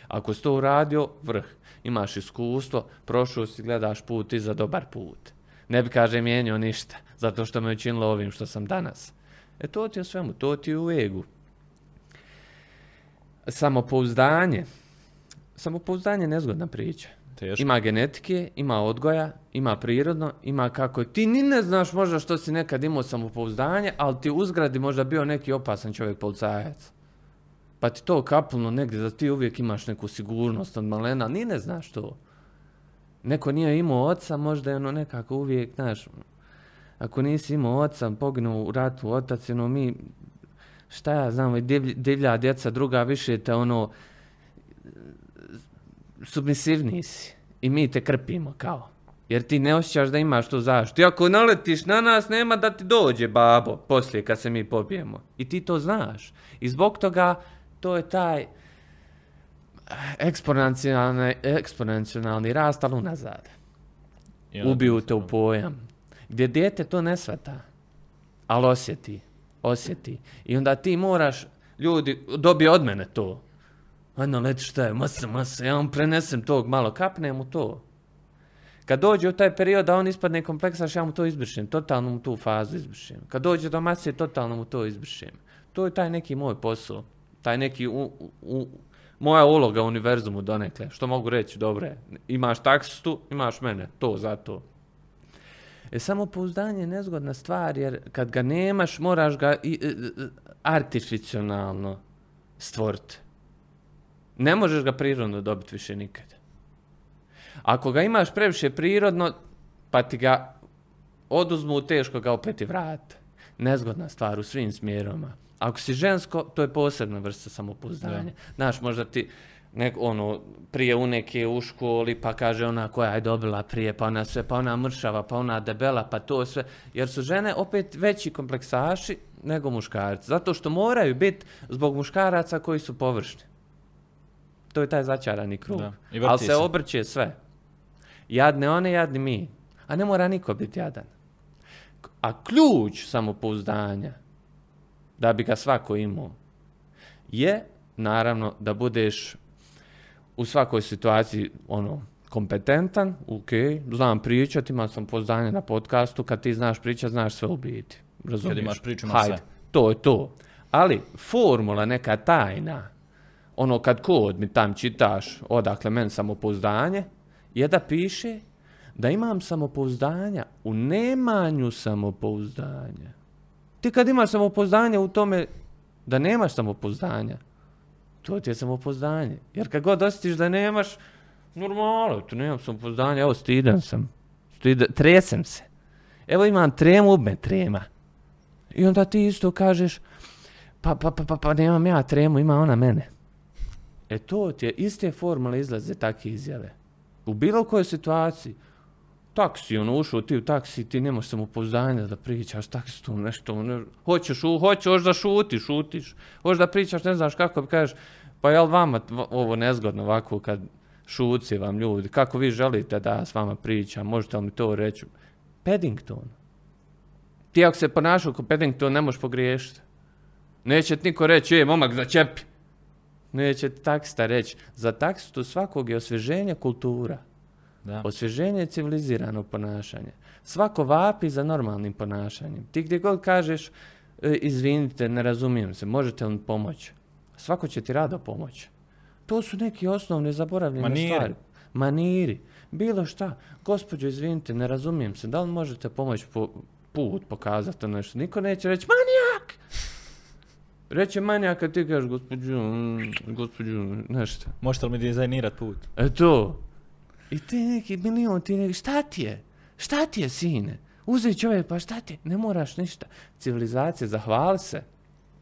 Ako si to uradio, vrh. Imaš iskustvo, prošao si, gledaš put i za dobar put. Ne bi, kaže, mijenio ništa, zato što me učinilo ovim što sam danas. E to ti je svemu, to ti je u egu. Samopouzdanje. Samopouzdanje je nezgodna priča. Teško. Ima genetike, ima odgoja, ima prirodno, ima kako. Ti ni ne znaš možda što si nekad imao samopouzdanje, ali ti u zgradi možda bio neki opasan čovjek policajac. Pa ti to kapulno negdje da ti uvijek imaš neku sigurnost od malena, ni ne znaš to. Neko nije imao oca, možda je ono nekako uvijek, znaš, ako nisi imao oca, poginuo u ratu otac, ono mi, šta ja znam, divlja, divlja djeca, druga više te ono, submisivniji si. I mi te krpimo kao. Jer ti ne osjećaš da imaš tu zaštitu. I ako naletiš na nas, nema da ti dođe babo, poslije kad se mi pobijemo. I ti to znaš. I zbog toga, to je taj eksponencijalni, rast, ali unazad. Onda Ubiju te u pojam. Gdje dijete to ne svata, ali osjeti, osjeti. I onda ti moraš, ljudi, dobije od mene to. Ajde, leti šta je, masa, masa, ja vam prenesem tog malo, kapnem mu to. Kad dođe u taj period da on ispadne kompleksaš, ja mu to izbrišem, totalno mu tu fazu izbrišem. Kad dođe do masije, totalno mu to izbrišem. To je taj neki moj posao, taj neki moja uloga u univerzumu donekle. Što mogu reći, dobre, imaš taksistu, imaš mene, to za to. E, samopouzdanje je nezgodna stvar, jer kad ga nemaš, moraš ga i, e, e, artificijalno stvoriti. Ne možeš ga prirodno dobiti više nikad. Ako ga imaš previše prirodno, pa ti ga oduzmu, teško ga opet i vrate. Nezgodna stvar u svim smjerovima. Ako si žensko, to je posebna vrsta samopouzdanja. Znaš, možda ti nek, ono, prije u neke u školi, pa kaže ona koja je dobila prije, pa ona sve, pa ona mršava, pa ona debela, pa to sve. Jer su žene opet veći kompleksaši nego muškarci. Zato što moraju biti zbog muškaraca koji su površni. To je taj začarani krug. Da. Ali se se. obrće sve. Jadne one, jadni mi. A ne mora niko biti jadan. A ključ samopouzdanja, da bi ga svako imao, je naravno da budeš u svakoj situaciji ono kompetentan, ok, znam pričat, imao sam pouzdanje na podcastu, kad ti znaš pričat, znaš sve u biti. Razumiješ? imaš priču, imaš Hajde, sve. to je to. Ali formula neka tajna, ono kad kod mi tam čitaš odakle men samopouzdanje, je da piše da imam samopouzdanja u nemanju samopouzdanja. Ti kad imaš samopouzdanje u tome da nemaš samopouzdanja, to ti je samopouzdanje. Jer kad god osjetiš da nemaš, normalno, tu nemam samopouzdanja, evo stidan sam, Stide, tresem se. Evo imam tremu, ubme trema. I onda ti isto kažeš, pa, pa, pa, pa, pa nemam ja tremu, ima ona mene. E to ti je, iste formule izlaze takve izjave. U bilo kojoj situaciji, taksi, ono, ušao ti u taksi, ti nemaš samopouzdanja da pričaš taksistom nešto, ne, hoćeš, u, hoćeš da šutiš, šutiš, hoćeš da pričaš, ne znaš kako bi kažeš, pa jel vama ovo nezgodno ovako kad šuci vam ljudi, kako vi želite da s vama pričam, možete li mi to reći? Paddington. Ti ako se ponašao kao Paddington, ne možeš pogriješiti. Neće ti niko reći, je, momak, začepi. Neće ti taksista reći. Za taksistu svakog je osvježenje kultura. Da. Osvježenje je civilizirano ponašanje. Svako vapi za normalnim ponašanjem. Ti gdje god kažeš, "E, izvinite, ne razumijem se, možete li mi pomoći? Svako će ti rado pomoći. To su neki osnovne zaboravljene Maniri. stvari. Maniri. Bilo šta. Gospođo, izvinite, ne razumijem se. Da li možete pomoći po put pokazati nešto? Niko neće reći, manijak! Reće manijak kad ti kažeš, gospođo, mm, gospođo, nešto. Možete li mi dizajnirat put? E to. I ti neki milion, ti neki, šta ti je? Šta ti je, sine? Uzej čovjek, pa šta ti je? Ne moraš ništa. Civilizacija, zahvali se.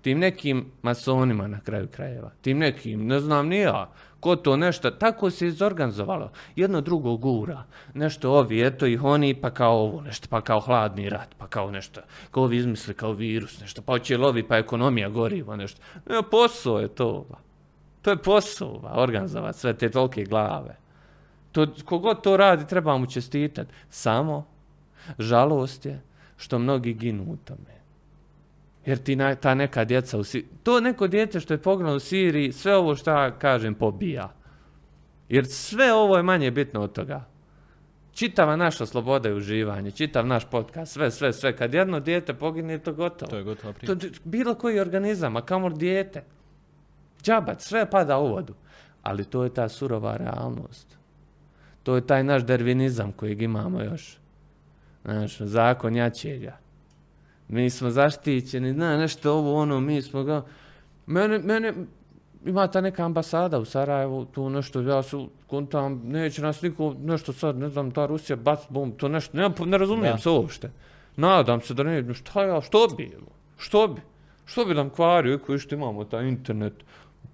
Tim nekim masonima na kraju krajeva. Tim nekim, ne znam ni ja. Ko to nešto, tako se izorganizovalo. Jedno drugo gura. Nešto ovi, eto ih oni, pa kao ovo nešto, pa kao hladni rat, pa kao nešto. Kao ovi izmisli kao virus, nešto. Pa hoće lovi, pa ekonomija gorivo, nešto. Ne, posao je to. ba. To je posao, ba, organizovati sve te tolike glave. To, kogod to radi, treba mu čestitati. Samo, žalost je što mnogi ginu u tome. Jer ti na, ta neka djeca u Siriji, to neko dijete što je poginulo u Siriji, sve ovo što ja kažem pobija. Jer sve ovo je manje bitno od toga. Čitava naša sloboda i uživanje, čitav naš podcast, sve, sve, sve. Kad jedno dijete pogine, to gotovo. To je gotova To, bilo koji organizam, a kamoli dijete. Džabac, sve pada u vodu. Ali to je ta surova realnost. To je taj naš dervinizam kojeg imamo još. Znaš, zakon jačega. Mi smo zaštićeni, zna, nešto ovo, ono, mi smo ga... Mene, mene, ima ta neka ambasada u Sarajevu, tu nešto, ja se kontam, neće nas niko, nešto sad, ne znam, ta Rusija, bac bom, to nešto, ne, ne razumijem Da. se uopšte. Nadam se da ne, šta ja, što bi, što bi, što bi nam kvario, koji što imamo taj internet,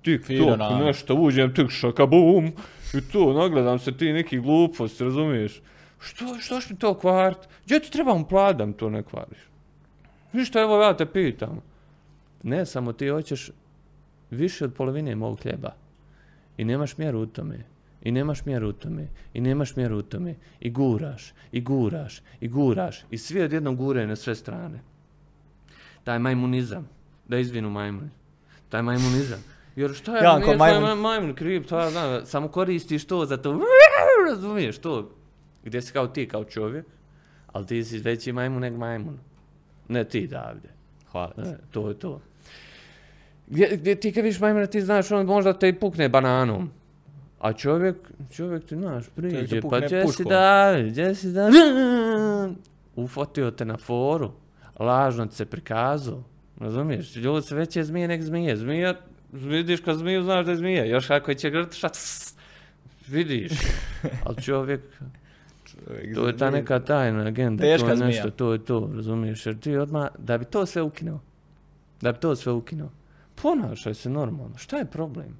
TikTok, nešto, uđem, tik šaka, bum, i to, nagledam se ti neki gluposti, razumiješ? Što, što mi to kvart? Gdje ti trebam plat da mi to ne kvariš? Ništa, evo ja te pitam. Ne, samo ti hoćeš više od polovine mog hljeba. I nemaš mjeru u tome. I nemaš mjeru u tome. I nemaš mjeru u tome. I guraš. I guraš. I guraš. I svi odjednom guraju na sve strane. Taj majmunizam. Da izvinu majmuni. Taj majmunizam. Jer šta je, Janko, nije majmun- ma- majmun kriv, to ja znam, samo koristiš to za to, razumiješ to. gdje si kao ti, kao čovjek, ali ti si veći majmun nego majmun. Ne ti, Davide. Hvala. ti. E, to je to. Gdje, gdje ti kad vidiš majmuna, ti znaš, on možda te i pukne bananom. A čovjek, čovjek ti, znaš, priđe, pa gdje si. David, gdje si David? Ufotio te na foru, lažno ti se prikazao, razumiješ? Ljudi se veće zmije nek zmije, zmija, vidiš kad zmiju, znaš da je zmija, još ako će grtšat, vidiš, ali čovjek, to je ta neka tajna agenda, to Teška je zmija. nešto, to je to, razumiješ, jer ti odmah, da bi to sve ukinuo, da bi to sve ukinuo, ponašaj se normalno, šta je problem?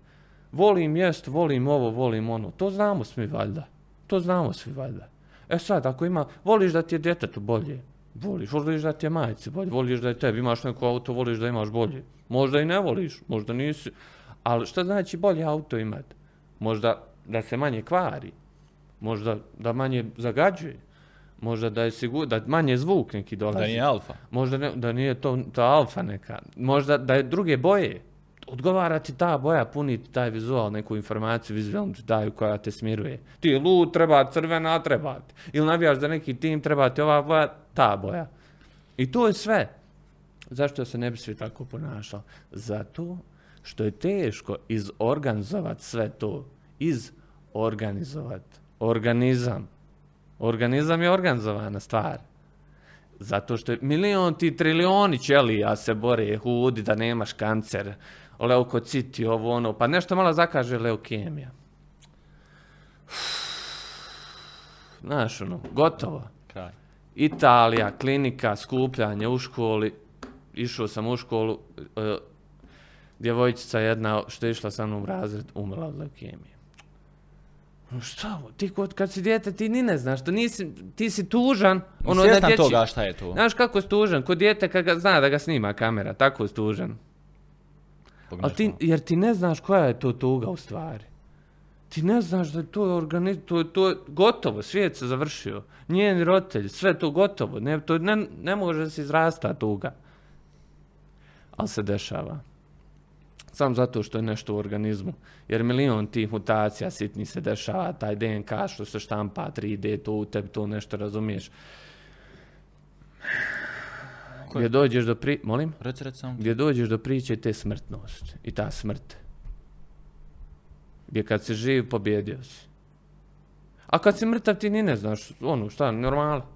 Volim jest, volim ovo, volim ono, to znamo svi valjda, to znamo svi valjda. E sad, ako ima, voliš da ti je djetetu bolje, voliš, voliš da ti je majici bolje, voliš da je tebi, imaš neko auto, voliš da imaš bolje. Možda i ne voliš, možda nisi, ali šta znači bolje auto imati? Možda da se manje kvari, možda da manje zagađuje, možda da je sigur, da manje zvuk neki dolazi. Da nije alfa. Možda ne, da nije to ta alfa neka. Možda da je druge boje. Odgovara ti ta boja, puni ti taj vizual, neku informaciju vizualnu ti daju koja te smiruje. Ti je lud, treba crvena, treba ti. Ili navijaš za neki tim, treba ti ova boja, ta boja. I to je sve. Zašto se ne bi svi tako ponašali? Zato što je teško izorganizovati sve to. Izorganizovati. Organizam. Organizam je organizovana stvar. Zato što je milion ti trilioni ćelija se bore, hudi da nemaš kancer, leukociti, ovo ono, pa nešto malo zakaže leukemija. Znaš, ono, gotovo. Kraj. Italija, klinika, skupljanje u školi, išao sam u školu, e, djevojčica jedna što je išla sa mnom u razred, umrla od leukemije. No Šta ovo, ti kod, kad si dijete ti ni ne znaš, to nisi, ti si tužan. Ono Svjestan toga šta je to. Znaš kako si tužan, kod dijete kad ga zna da ga snima kamera, tako si tužan. Ali ti, jer ti ne znaš koja je to tuga u stvari. Ti ne znaš da je to organiz... To, to je gotovo, svijet se završio. Njeni roditelji, sve to gotovo. Ne, to ne, ne može se izrasta tuga. Ali se dešava. Samo zato što je nešto u organizmu. Jer milion tih mutacija sitni se dešava, taj DNK što se štampa 3D, to u tebi, to nešto razumiješ. Ko- Gdje dođeš do pri... Molim? Reci, reci samo. gdje dođeš do priče te smrtnost i ta smrt. Gdje kad si živ, pobjedio si. A kad si mrtav, ti ni ne znaš, ono, šta, normalo.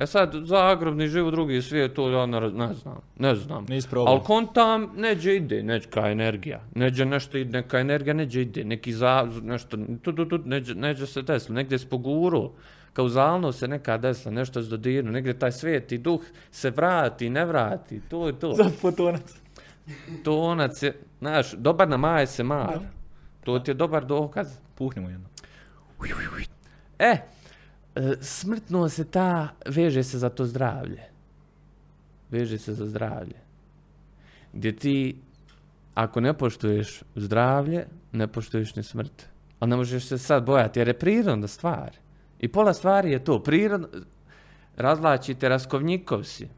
E sad, zagrobni živ drugi svijet, to ja ne, ne znam, ne znam. Nis probao. Ali kontam, neđe ide, neka energija. Neđe nešto ide, neka energija neđe ide, neki za, nešto, tu, tu, tu, neđe, neđe se desilo, negdje si poguru, kauzalno se neka desila, nešto se dodirno, negdje taj svijet i duh se vrati, ne vrati, to je to. Za fotonac. Tonac je, znaš, dobar na maje se mar. To ti je dobar dokaz. Puhnimo jedno. E, e, smrtno se ta, veže se za to zdravlje. Veže se za zdravlje. Gdje ti, ako ne poštuješ zdravlje, ne poštuješ ni smrt. Ali ne možeš se sad bojati, jer je prirodna stvar. I pola stvari je to, prirodno, razlačite raskovnjikov si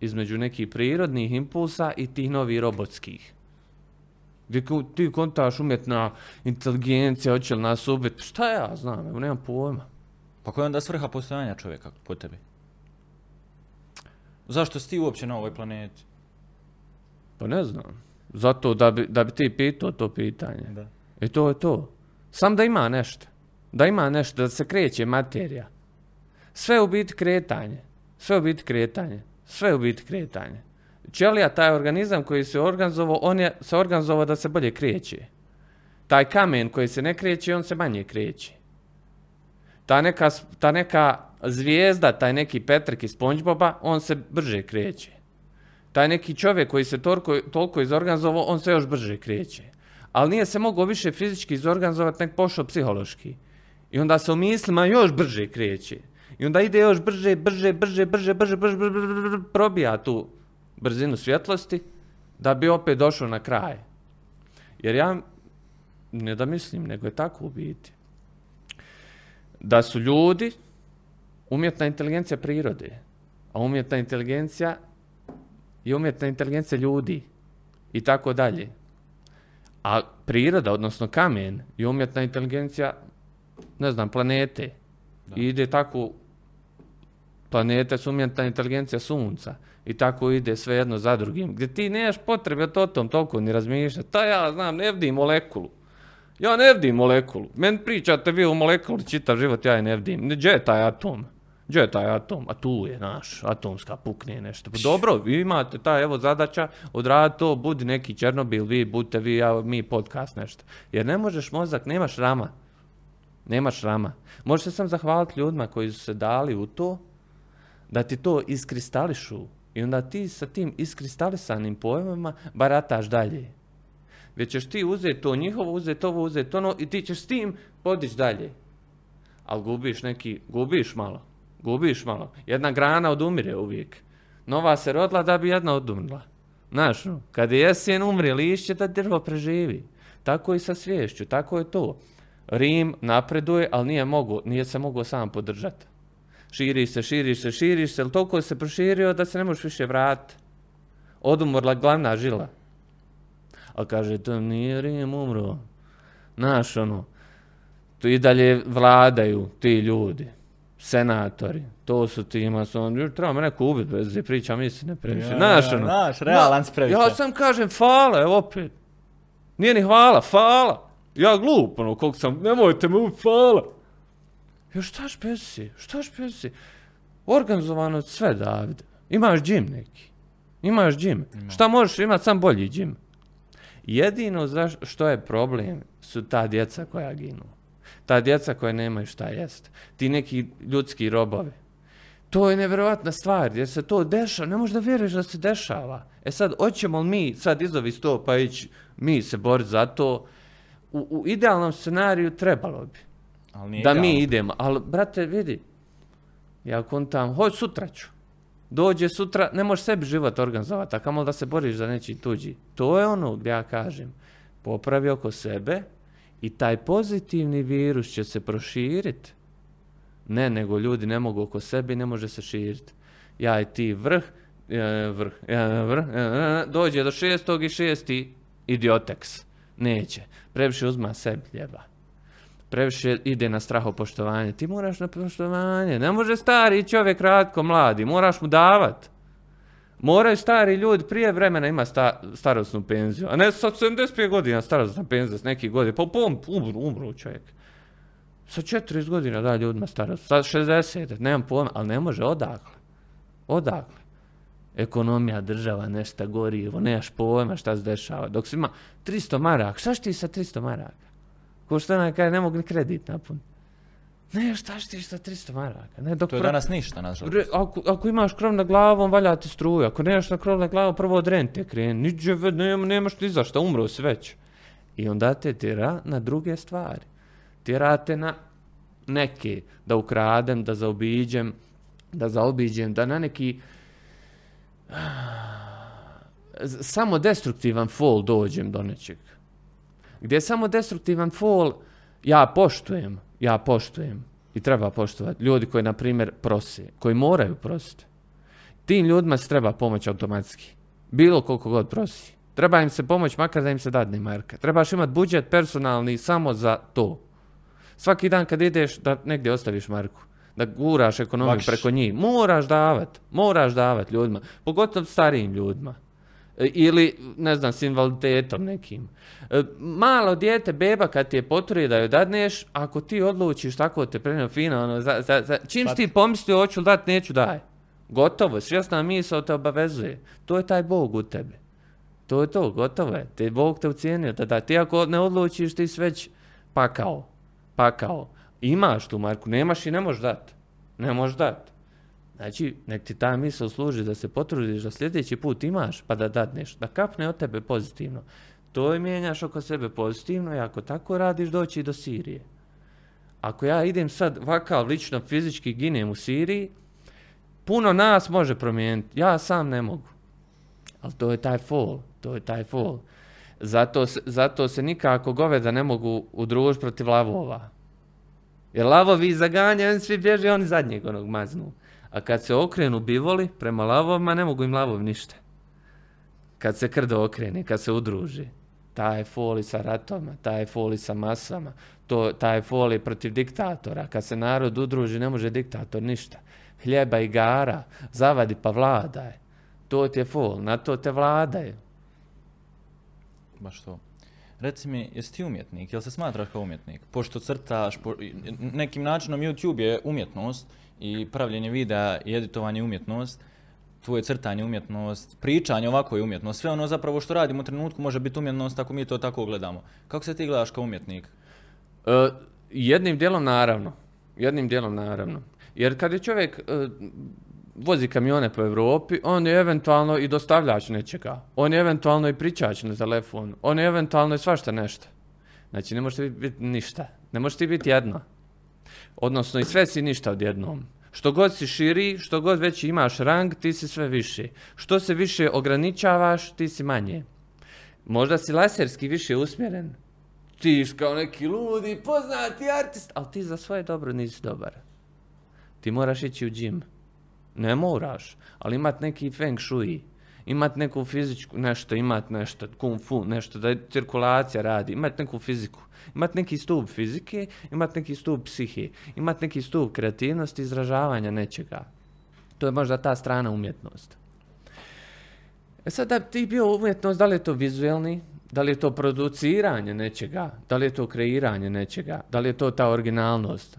između nekih prirodnih impulsa i tih novih robotskih. Gdje ti kontaš umjetna inteligencija, hoće li nas ubiti, šta ja znam, evo nemam pojma. Pa koja je onda svrha postojanja čovjeka po tebi? Zašto si ti uopće na ovoj planeti? Pa ne znam. Zato da bi, da bi ti pitao to pitanje. Da. I to je to. Sam da ima nešto. Da ima nešto, da se kreće materija. Sve u biti kretanje. Sve u biti kretanje. Sve u biti kretanje. Ćelija, taj organizam koji se organizovao, on je se organizovao da se bolje kreće. Taj kamen koji se ne kreće, on se manje kreće. Ta neka, ta neka zvijezda, taj neki Petrik iz Spongeboba, on se brže kreće. Taj neki čovjek koji se toliko, toliko izorganizovao, on se još brže kreće. Ali nije se mogao više fizički izorganizovati, nek pošao psihološki. I onda se u mislima još brže kreće. I onda ide još brže, brže, brže, brže, brže, brže, brže, brže, probija tu brzinu svjetlosti, da bi opet došao na kraj. Jer ja, ne da mislim, nego je tako u biti. Da su ljudi umjetna inteligencija prirode, a umjetna inteligencija je umjetna inteligencija ljudi i tako dalje. A priroda, odnosno kamen, je umjetna inteligencija, ne znam, planete I ide tako planete su umjetna inteligencija sunca i tako ide sve jedno za drugim, gdje ti nemaš potrebe o tom toliko ni razmišljati. Ta ja znam, ne vidim molekulu. Ja ne vidim molekulu. Meni pričate vi o molekuli čitav život, ja je ne vidim. Gdje je taj atom? Gdje je taj atom? A tu je naš, atomska pukne nešto. Pa dobro, vi imate ta evo zadaća, odradi to, budi neki Černobil, vi budite vi, ja, mi podcast nešto. Jer ne možeš mozak, nemaš rama. Nemaš rama. Možeš se sam zahvaliti ljudima koji su se dali u to, da ti to iskristališu i onda ti sa tim iskristalisanim pojmovima barataš dalje. Već ćeš ti uzeti to njihovo, uzeti ovo, uzeti ono i ti ćeš s tim podići dalje. Ali gubiš neki, gubiš malo, gubiš malo. Jedna grana odumire uvijek. Nova se rodila da bi jedna odumrla. Znaš, kad je jesen umri lišće da drvo preživi. Tako i sa sviješću, tako je to. Rim napreduje, ali nije, mogu, nije se mogao sam podržati. Širi se, širi se, širi se, ali toliko se proširio da se ne možeš više vratiti. Odumorla glavna žila. A kaže, to nije Rim umro. Znaš, ono, tu i dalje vladaju ti ljudi, senatori, to su ti masoni, treba me neko ubiti bez da pričam istine previše. Ja, Znaš, ja, ono, realan. Ja sam kažem, hvala, evo opet. Nije ni hvala, hvala. Ja glup, ono, koliko sam, nemojte me hvala. Jo, šta špesi, šta špesi? Organizovano sve, Davide. Imaš džim neki. Imaš džim. Šta možeš imati, sam bolji džim. Jedino zaš, što je problem su ta djeca koja ginu. Ta djeca koja nemaju šta jest. Ti neki ljudski robovi. To je nevjerojatna stvar, jer se to dešava, ne možeš da vjeruješ da se dešava. E sad, hoćemo li mi sad iz ovih sto pa ići mi se boriti za to? U, u idealnom scenariju trebalo bi Ali nije da mi idealno. idemo. Ali, brate, vidi, ja kontam, hoj sutra ću. Dođe sutra, ne možeš sebi život organizovati, a kamo da se boriš za nečiji tuđi. To je ono gdje ja kažem, popravi oko sebe i taj pozitivni virus će se proširiti. Ne, nego ljudi ne mogu oko sebe i ne može se širiti. Ja i ti vrh, e, vrh, e, vrh, e, dođe do šestog i šesti idioteks. Neće. Previše uzma sebi ljeba previše ide na strahopoštovanje. Ti moraš na poštovanje. Ne može stari čovjek kratko mladi, moraš mu davat. Moraju stari ljudi prije vremena ima sta, starosnu penziju, a ne sa 75 godina starosna penzija s nekih godina. Pa pom, umru, umru čovjek. Sa 40 godina da ljudima starost, sa 60, nemam pojma, ali ne može odakle. Odakle. Ekonomija, država, nešto gorivo, nemaš pojma šta se dešava. Dok se ima 300 maraka, šta ti sa 300 maraka? Ko što onaj kaže, ne mogu ni kredit napuniti. Ne, šta ti sa 300 maraka? Ne, dok To je pra- danas ništa, nažalost. Ako, ako imaš krov na glavom, valja ti struja. Ako nemaš na krov na glavom, prvo od rente kreni. Niđe, nema, nemaš ni za šta, umro si već. I onda te tjera na druge stvari. Tjera te na neke, da ukradem, da zaobiđem, da zaobiđem, da na neki samo destruktivan fall dođem do nečeg. Gdje je samo destruktivan fall, ja poštujem, ja poštujem i treba poštovati ljudi koji, na primjer, prose, koji moraju prositi. Tim ljudima se treba pomoći automatski. Bilo koliko god prosi. Treba im se pomoći makar da im se dadne marka. Trebaš imati budžet personalni samo za to. Svaki dan kad ideš da negdje ostaviš marku. Da guraš ekonomiju preko njih. Moraš davat. Moraš davat ljudima. Pogotovo starijim ljudima. E, Ili, ne znam, s invaliditetom nekim. E, Malo dijete, beba, kad ti je poturi da joj dadneš, ako ti odlučiš tako te preno fino, ono, za, za, za, čim si ti pomislio hoću li dat, neću daj. Gotovo, svjesna misao te obavezuje. To je taj Bog u tebi. To je to, gotovo je. Te Bog te ucijenio da da. Ti ako ne odlučiš, ti si već pakao. Pakao. Imaš tu marku, nemaš i ne možeš dat. Ne možeš dat. Znači, nek ti ta misao služi da se potrudiš da sljedeći put imaš, pa da dadneš, da kapne od tebe pozitivno. To je mijenjaš oko sebe pozitivno i ako tako radiš, doći do Sirije. Ako ja idem sad vakav lično fizički ginem u Siriji, puno nas može promijeniti. Ja sam ne mogu. Ali to je taj fall, to je taj fall. Zato zato se nikako goveda ne mogu udružiti protiv lavova. Jer lavovi zaganjaju, svi bježe, oni zadnjeg onog maznu. A kad se okrenu bivoli prema lavovima, ne mogu im lavovi ništa. Kad se krdo okrene, kad se udruži. Taj je foli sa ratovima, taj je foli sa masama. to, taj je protiv diktatora. Kad se narod udruži, ne može diktator ništa. Hljeba i gara, zavadi pa vladaj. To ti je fol, na to te vladaju. Baš to. Reci mi, jesi ti umjetnik? Jel se smatraš kao umjetnik? Pošto crtaš, po, nekim načinom YouTube je umjetnost i pravljenje videa i editovanje je umjetnost, tvoje crtanje je umjetnost, pričanje ovako je umjetnost, sve ono zapravo što radimo u trenutku može biti umjetnost ako mi to tako gledamo. Kako se ti gledaš kao umjetnik? E, jednim dijelom naravno. Jednim dijelom naravno. Jer kad je čovjek e, vozi kamione po Europi, on je eventualno i dostavljač nečega. On je eventualno i pričač na telefon. On je eventualno i svašta nešto. Znači ne možete biti ništa. Ne možete biti jedno. Odnosno i sve si ništa odjednom. Što god si širi, što god već imaš rang, ti si sve više. Što se više ograničavaš, ti si manje. Možda si laserski više usmjeren. Ti kao neki ludi, poznati artist, ali ti za svoje dobro nisi dobar. Ti moraš ići u džim. Ne moraš, ali imat neki feng shui, imat neku fizičku nešto, imat nešto, kung fu, nešto, da cirkulacija radi, imat neku fiziku, imat neki stup fizike, imat neki stup psihe, imat neki stup kreativnosti, izražavanja nečega. To je možda ta strana umjetnost. E sad da ti bio umjetnost, da li je to vizualni, da li je to produciranje nečega, da li je to kreiranje nečega, da li je to ta originalnost.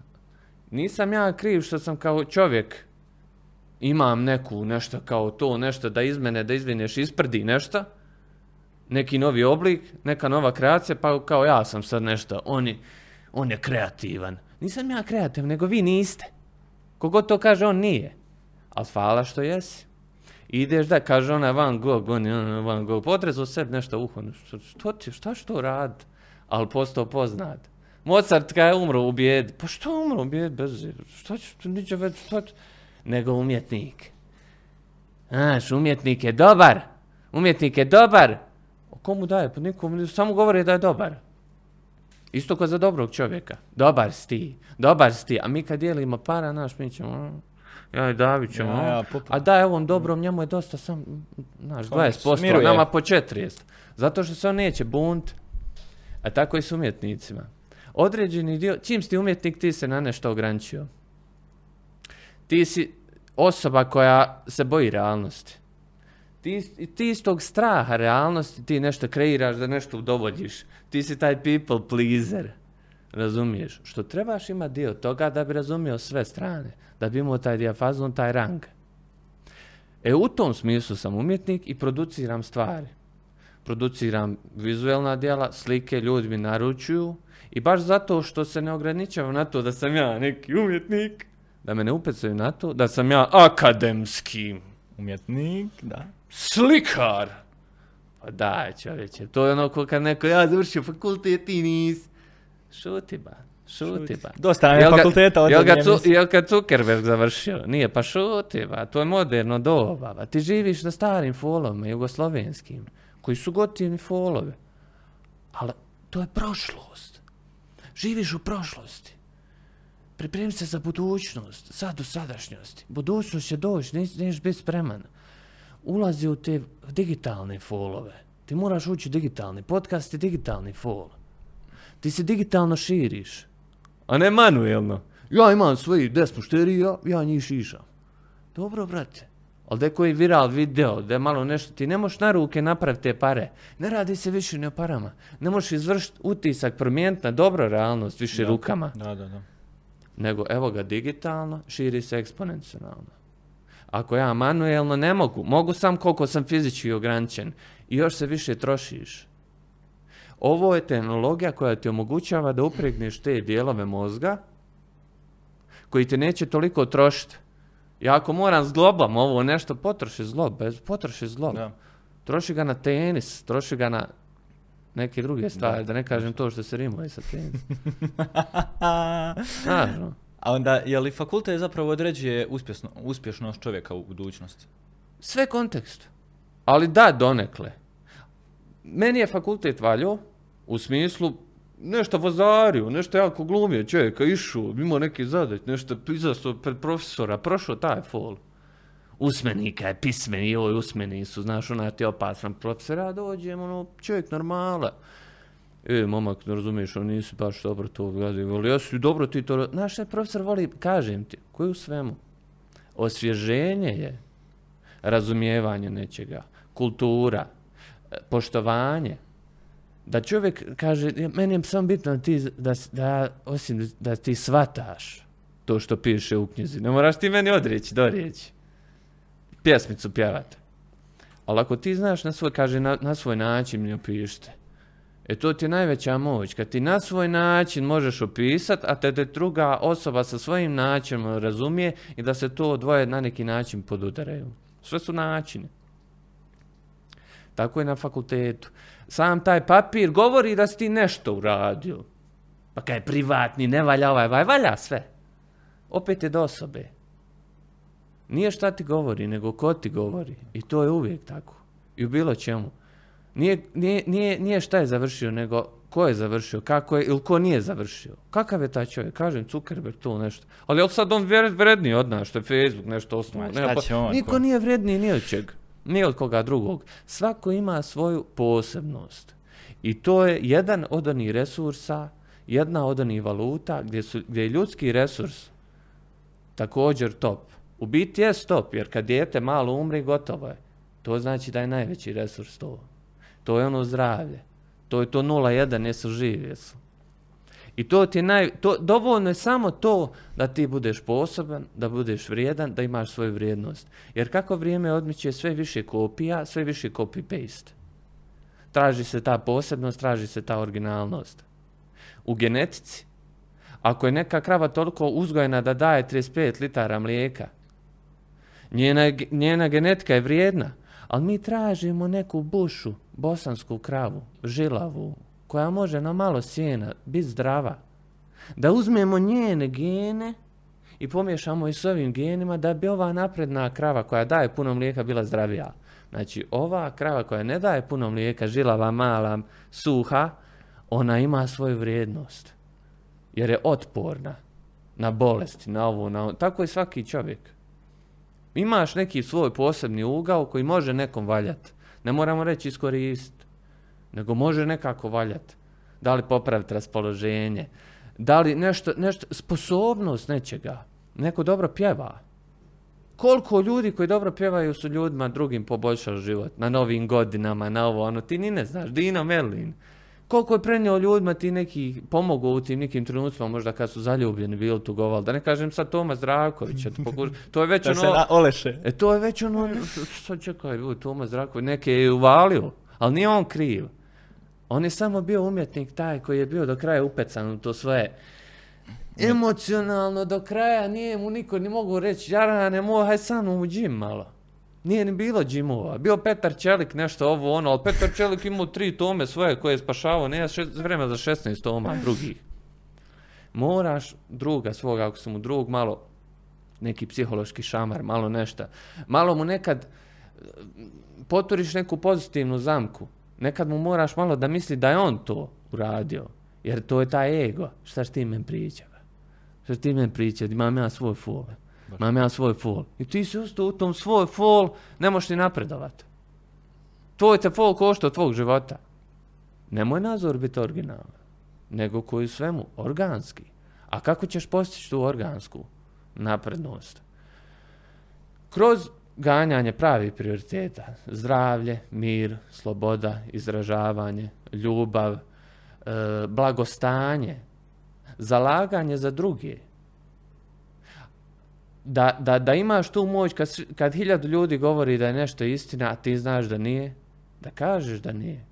Nisam ja kriv što sam kao čovjek imam neku nešto kao to, nešto da iz mene, da izvineš, isprdi nešto, neki novi oblik, neka nova kreacija, pa kao ja sam sad nešto, on je, on je kreativan. Nisam ja kreativan, nego vi niste. Kogod to kaže, on nije. Ali hvala što jesi. Ideš da, kaže ona Van Gogh, on je Van Gogh, potrezo sebi nešto uho, što, što ti, šta što rad? Ali postao poznat. Mozart kada je umro u bijedi, pa što umro u bijedi bez Šta ću, niđe već, šta ću? Nego umjetnik. Znaš, umjetnik je dobar. Umjetnik je dobar. O komu daje? Pa nikom, samo govori da je dobar. Isto kao za dobrog čovjeka. Dobar si ti. Dobar si ti. A mi kad dijelimo para, naš, mi ćemo... Ja i David ćemo... Ja, ja, a daj ovom dobrom, njemu je dosta sam... Znaš, 20%, smiruje. nama po 40. Zato što se on neće bunt. A tako i s umjetnicima. Određeni dio... Čim si ti umjetnik, ti se na nešto ograničio ti si osoba koja se boji realnosti. Ti, ti iz tog straha realnosti ti nešto kreiraš da nešto udovoljiš. Ti si taj people pleaser. Razumiješ? Što trebaš imati dio toga da bi razumio sve strane. Da bi imao taj dijafazon, taj rang. E u tom smislu sam umjetnik i produciram stvari. Produciram vizualna djela, slike, ljudi mi naručuju. I baš zato što se ne ograničavam na to da sam ja neki umjetnik, da me ne upecaju na to da sam ja akademski Umjetnik, da. slikar. Pa daj čovječe, to je ono ko kad neko ja završio fakultet i nis. Šuti ba, šuti ba. Dosta nam je fakulteta od Jel ga, cu, jel ga Zuckerberg završio? Nije, pa šuti ba, to je moderno doba. Ba. Ti živiš na starim folovima, jugoslovenskim, koji su gotivni folovi. Ali to je prošlost. Živiš u prošlosti. Pripremi se za budućnost, sad u sadašnjosti. Budućnost će doći, neš, neš biti spreman. Ulazi u te digitalne folove. Ti moraš ući u digitalni podcast je digitalni fol. Ti se digitalno širiš, a ne manuelno. Ja imam svojih deset mušterija, ja njih šišam. Dobro, brate. Ali da je koji viral video, da je malo nešto, ti ne možeš na ruke napraviti te pare. Ne radi se više ni o parama. Ne možeš izvršiti utisak, promijeniti na dobro realnost više Da. rukama Da, da, da. Nego evo ga digitalno, širi se eksponencijalno. Ako ja manuelno ne mogu, mogu sam koliko sam fizički ograničen i još se više trošiš. Ovo je tehnologija koja ti omogućava da upregneš te dijelove mozga koji te neće toliko trošiti. Ja ako moram zglobam ovo nešto, potroši zlob, bez, potroši zlob. Da. Troši ga na tenis, troši ga na neke druge stvari, da, ne kažem to što se rimuje sa no. A onda, je li fakultet zapravo određuje uspješno, uspješnost čovjeka u budućnosti? Sve kontekst. Ali da, donekle. Meni je fakultet valjo, u smislu, nešto vozario, nešto jako glumio čovjeka, išao, imao neki zadać, nešto izašao pred profesora, prošao taj fol. Usmenika je pismeni, joj usmeni su, znaš, ona ti opasan profesor, ja dođem, ono, čovjek normala. E, momak, ne razumiješ, on nisi baš dobro to odradio, ali jesi dobro ti to... ra-" Znaš profesor voli, kažem ti, koji u svemu? Osvježenje je razumijevanje nečega, kultura, e, poštovanje. Da čovjek kaže, "Ja, meni je samo bitno da ti, da, da, osim da ti svataš to što piše u knjizi. Ne moraš ti meni odreći, dorijeći. Pjesmicu pjevati. Ali ako ti znaš na svoj, kaže, na, na svoj način mi opišite. E to ti je najveća moć. Kad ti na svoj način možeš opisati, a te, te druga osoba sa svojim načinom razumije i da se to dvoje na neki način podudaraju. Sve su načini. Tako je na fakultetu. Sam taj papir govori da si ti nešto uradio. Pa kaj je privatni, ne valja ovaj, valja sve. Opet je do osobe. Nije šta ti govori, nego ko ti govori. I to je uvijek tako. I u bilo čemu. Nije, nije, nije, nije šta je završio, nego ko je završio, kako je, ili ko nije završio. Kakav je taj čovjek? Kažem, Zuckerberg, to nešto. Ali je li sad on vredniji od nas, što je Facebook, nešto osnovno? Nema pa- Niko ko? nije vredniji ni od čega. Ni od koga drugog. Svako ima svoju posebnost. I to je jedan od onih resursa, jedna od onih valuta gdje, su, gdje je ljudski resurs također top. U biti je top, jer kad dijete malo umri, gotovo je. To znači da je najveći resurs to. To je ono zdravlje. To je to 0,1, jesu živi, jesu. I to ti je naj, to, dovoljno je samo to da ti budeš poseban, da budeš vrijedan, da imaš svoju vrijednost. Jer kako vrijeme odmiče sve više kopija, sve više copy-paste. Traži se ta posebnost, traži se ta originalnost. U genetici, ako je neka krava toliko uzgojena da daje 35 litara mlijeka, njena, njena genetika je vrijedna, ali mi tražimo neku bušu, bosansku kravu, žilavu, koja može na malo sjena biti zdrava. Da uzmemo njene gene i pomiješamo ih s ovim genima da bi ova napredna krava koja daje puno mlijeka bila zdravija. Znači, ova krava koja ne daje puno mlijeka, žilava, mala, suha, ona ima svoju vrijednost. Jer je otporna na bolesti, na ovo, na ovo. Tako je svaki čovjek. Imaš neki svoj posebni ugao koji može nekom valjati. Ne moramo reći iskoristiti, nego može nekako valjati. Da li popraviti raspoloženje, da li nešto, nešto, sposobnost nečega. Neko dobro pjeva. Koliko ljudi koji dobro pjevaju su ljudima drugim poboljšali život, na novim godinama, na ovo, ono, ti ni ne znaš, Dino Merlin. Koliko je prenio ljudima ti neki pomogao u tim nekim trenucima, možda kad su zaljubljeni bili tugovali. Da ne kažem sad Toma Zdravkovića, to, to je već se ono... na oleše. E to je već ono, sad čekaj, ljudi, Toma Zdravković, neke je uvalio, ali nije on kriv. On je samo bio umjetnik taj koji je bio do kraja upecan u to sve. Emocionalno do kraja nije mu niko ni mogu reći, Jarane, moj, haj sa mnom u džim malo. Nije ni bilo džimova. Bio Petar Čelik, nešto ovo ono, ali Petar Čelik imao tri tome svoje koje je spašavao, nema šest, vremena za 16 toma drugih. Moraš druga svoga, ako su mu drug, malo neki psihološki šamar, malo nešto. Malo mu nekad e, poturiš neku pozitivnu zamku. Nekad mu moraš malo da misli da je on to uradio. Jer to je taj ego. Šta ti men priča? Šta ti men priča? Imam ja svoj fol. Imam ja svoj fol. I ti si ostao u tom svoj fol, ne možeš ni napredovat. Tvoj te fol košta od tvog života. Nemoj nazor biti originalan, nego koji svemu organski. A kako ćeš postići tu organsku naprednost? Kroz ganjanje pravih prioriteta. Zdravlje, mir, sloboda, izražavanje, ljubav, e, blagostanje, zalaganje za druge. Da, da, da imaš tu moć kad, kad hiljadu ljudi govori da je nešto istina, a ti znaš da nije, da kažeš da nije.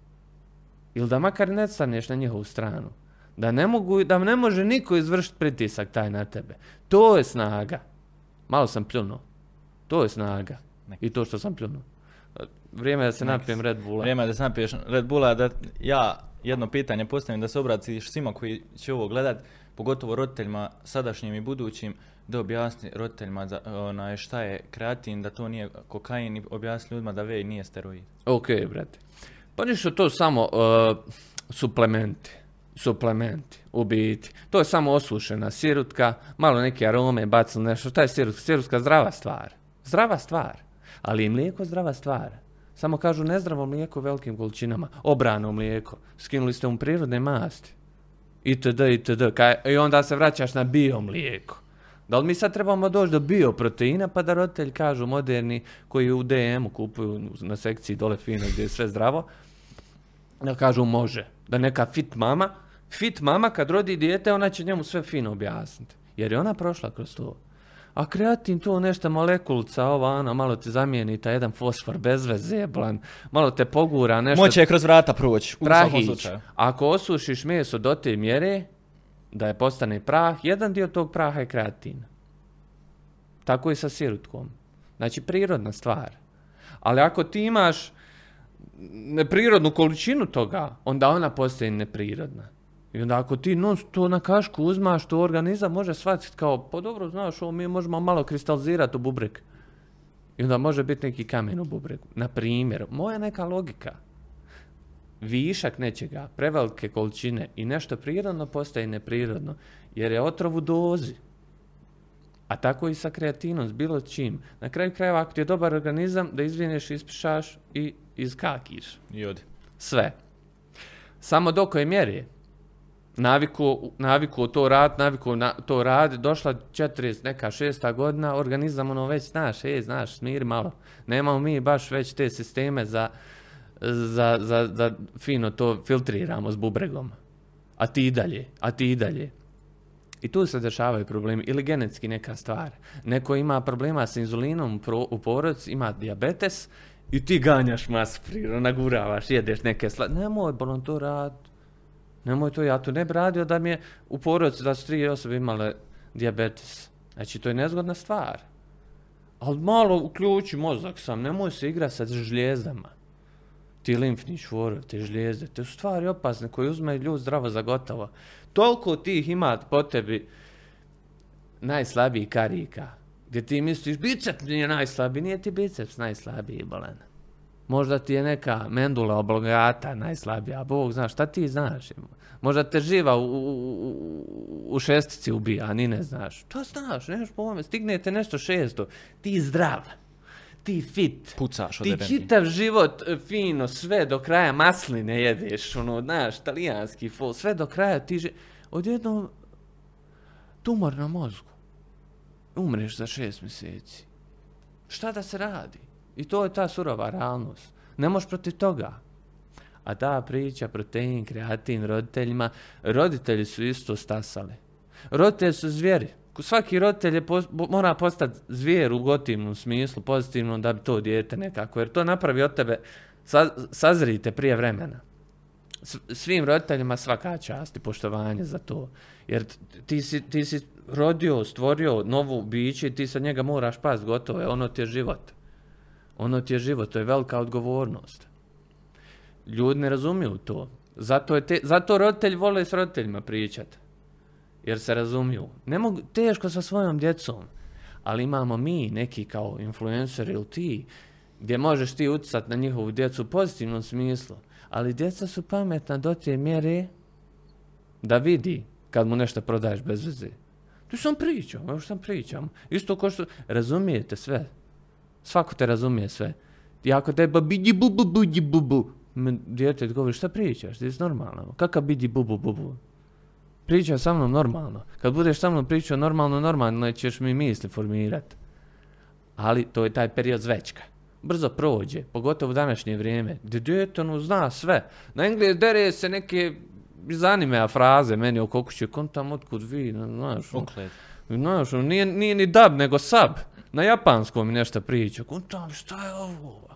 Ili da makar ne staneš na njihovu stranu. Da ne, mogu, da ne može niko izvršiti pritisak taj na tebe. To je snaga. Malo sam pljunuo. To je snaga. I to što sam pljunuo. Vrijeme je da se napijem Red Bulla. Vrijeme je da se napiješ Red Bulla, da ja jedno pitanje postavim da se obratiš svima koji će ovo gledat, pogotovo roditeljima sadašnjim i budućim, da objasni roditeljima za, onaj, šta je kreatin, da to nije kokain i objasni ljudima da vej nije steroid. Ok, brate. Pa ništa to samo uh, suplementi. Suplementi, u biti. To je samo osušena sirutka, malo neke arome, bacili nešto. Šta je sirutka? Sirutka zdrava stvar. Zdrava stvar. Ali i mlijeko zdrava stvar. Samo kažu nezdravo mlijeko velikim količinama. Obrano mlijeko. Skinuli ste mu prirodne masti. Itd. itd. Kaj, I onda se vraćaš na bio mlijeko. Da li mi sad trebamo doći do bioproteina pa da roditelji kažu moderni koji u DM-u kupuju na sekciji dole fino gdje je sve zdravo, da kažu može. Da neka fit mama, fit mama kad rodi dijete ona će njemu sve fino objasniti. Jer je ona prošla kroz to. A kreatin to nešto molekulca, ova ana, malo te zamijeni taj jedan fosfor bez veze, blan, malo te pogura, nešto... Moće je kroz vrata proći, u svakom slučaju. Ako osušiš meso do te mjere, da je postane prah, jedan dio tog praha je kreatin. Tako i sa sirutkom. Znači, prirodna stvar. Ali ako ti imaš neprirodnu količinu toga, onda ona postaje neprirodna. I onda ako ti non to na kašku uzmaš, to organizam može shvatiti kao, pa dobro, znaš, ovo mi možemo malo kristalizirati u bubrek. I onda može biti neki kamen u bubreku. Na primjer, moja neka logika. Višak nečega, prevelike količine i nešto prirodno postaje neprirodno, jer je otrov u dozi. A tako i sa kreatinom, s bilo čim. Na kraju krajeva, ako ti je dobar organizam, da izvineš, ispišaš i iskakiš. I odi. Sve. Samo do koje mjere naviku, naviku to rad, naviku na to rad, došla 40, neka šesta godina, organizam ono već znaš, ej, znaš, smiri malo. Nemamo mi baš već te sisteme za, za, za, za fino to filtriramo s bubregom. A ti i dalje, a ti i dalje. I tu se dešavaju problemi. Ili genetski neka stvar. Neko ima problema s inzulinom u porodici, ima diabetes i ti ganjaš masu prirodno, naguravaš, jedeš neke sla... Nemoj, bolon to rad. Nemoj to, ja to ne bi radio da mi je u porodici da su tri osobe imale diabetes. Znači, to je nezgodna stvar. Ali malo uključi mozak sam, nemoj se igrati sa žljezdama. Ti limfni čvorovi, te žlijezde, te stvari opasne koje uzmeju ljud zdravo za gotovo. Toliko tih ima po tebi najslabijih karika. Gdje ti misliš, biceps nije najslabiji, nije ti biceps najslabiji, bolan. Možda ti je neka mendula oblongata najslabija, Bog zna, šta ti znaš? Možda te živa u, u, u- šestici ubija, a ni ne znaš. To znaš, nemaš pojma, stignete nešto šesto, ti zdrav, ti fit, Pucaš od ti čitav život e, fino, sve do kraja masline jedeš, ono, znaš, talijanski fol, sve do kraja ti ži... Odjednom, tumor na mozgu. Umreš za šest mjeseci. Šta da se radi? I to je ta surova realnost. Ne možeš protiv toga. A ta priča, protein, kreatin, roditeljima, roditelji su isto stasali. Roditelji su zvijeri. Svaki roditelj je mora postati zvijer u gotivnom smislu, pozitivnom, da bi to dijete nekako, jer to napravi od tebe, sa, sazrite prije vremena. S- svim roditeljima svaka čast i poštovanje za to. Jer ti si, ti si rodio, stvorio novu biće i ti sa njega moraš past, gotovo je, ono ti je život. Ono ti je život, to je velika odgovornost. Ljudi ne razumiju to. Zato, je te, zato roditelji vole s roditeljima pričati. Jer se razumiju. Ne mogu, teško sa svojom djecom. Ali imamo mi neki kao influencer ili ti, gdje možeš ti utjecati na njihovu djecu u pozitivnom smislu. Ali djeca su pametna do te mjere da vidi kad mu nešto prodaješ bez veze. Tu sam pričam, evo što sam pričam. Isto ko što, razumijete sve. Svako te razumije sve. I ako te bidi bubu budi bubu, me dijete govori šta pričaš, ti si normalno. Kakav bidi bubu bubu? Pričaj sa mnom normalno. Kad budeš sa mnom pričao normalno, normalno ćeš mi misli formirati. Ali to je taj period zvečka. Brzo prođe, pogotovo u današnje vrijeme, gdje dijete ono zna sve. Na engles dere se neke zanime fraze meni oko kuće, kontam otkud vi, znaš, ono. Znaš, ono, nije, nije ni dab, nego sab. Na japanskom mi nešto priča. Kontam, šta je ovo?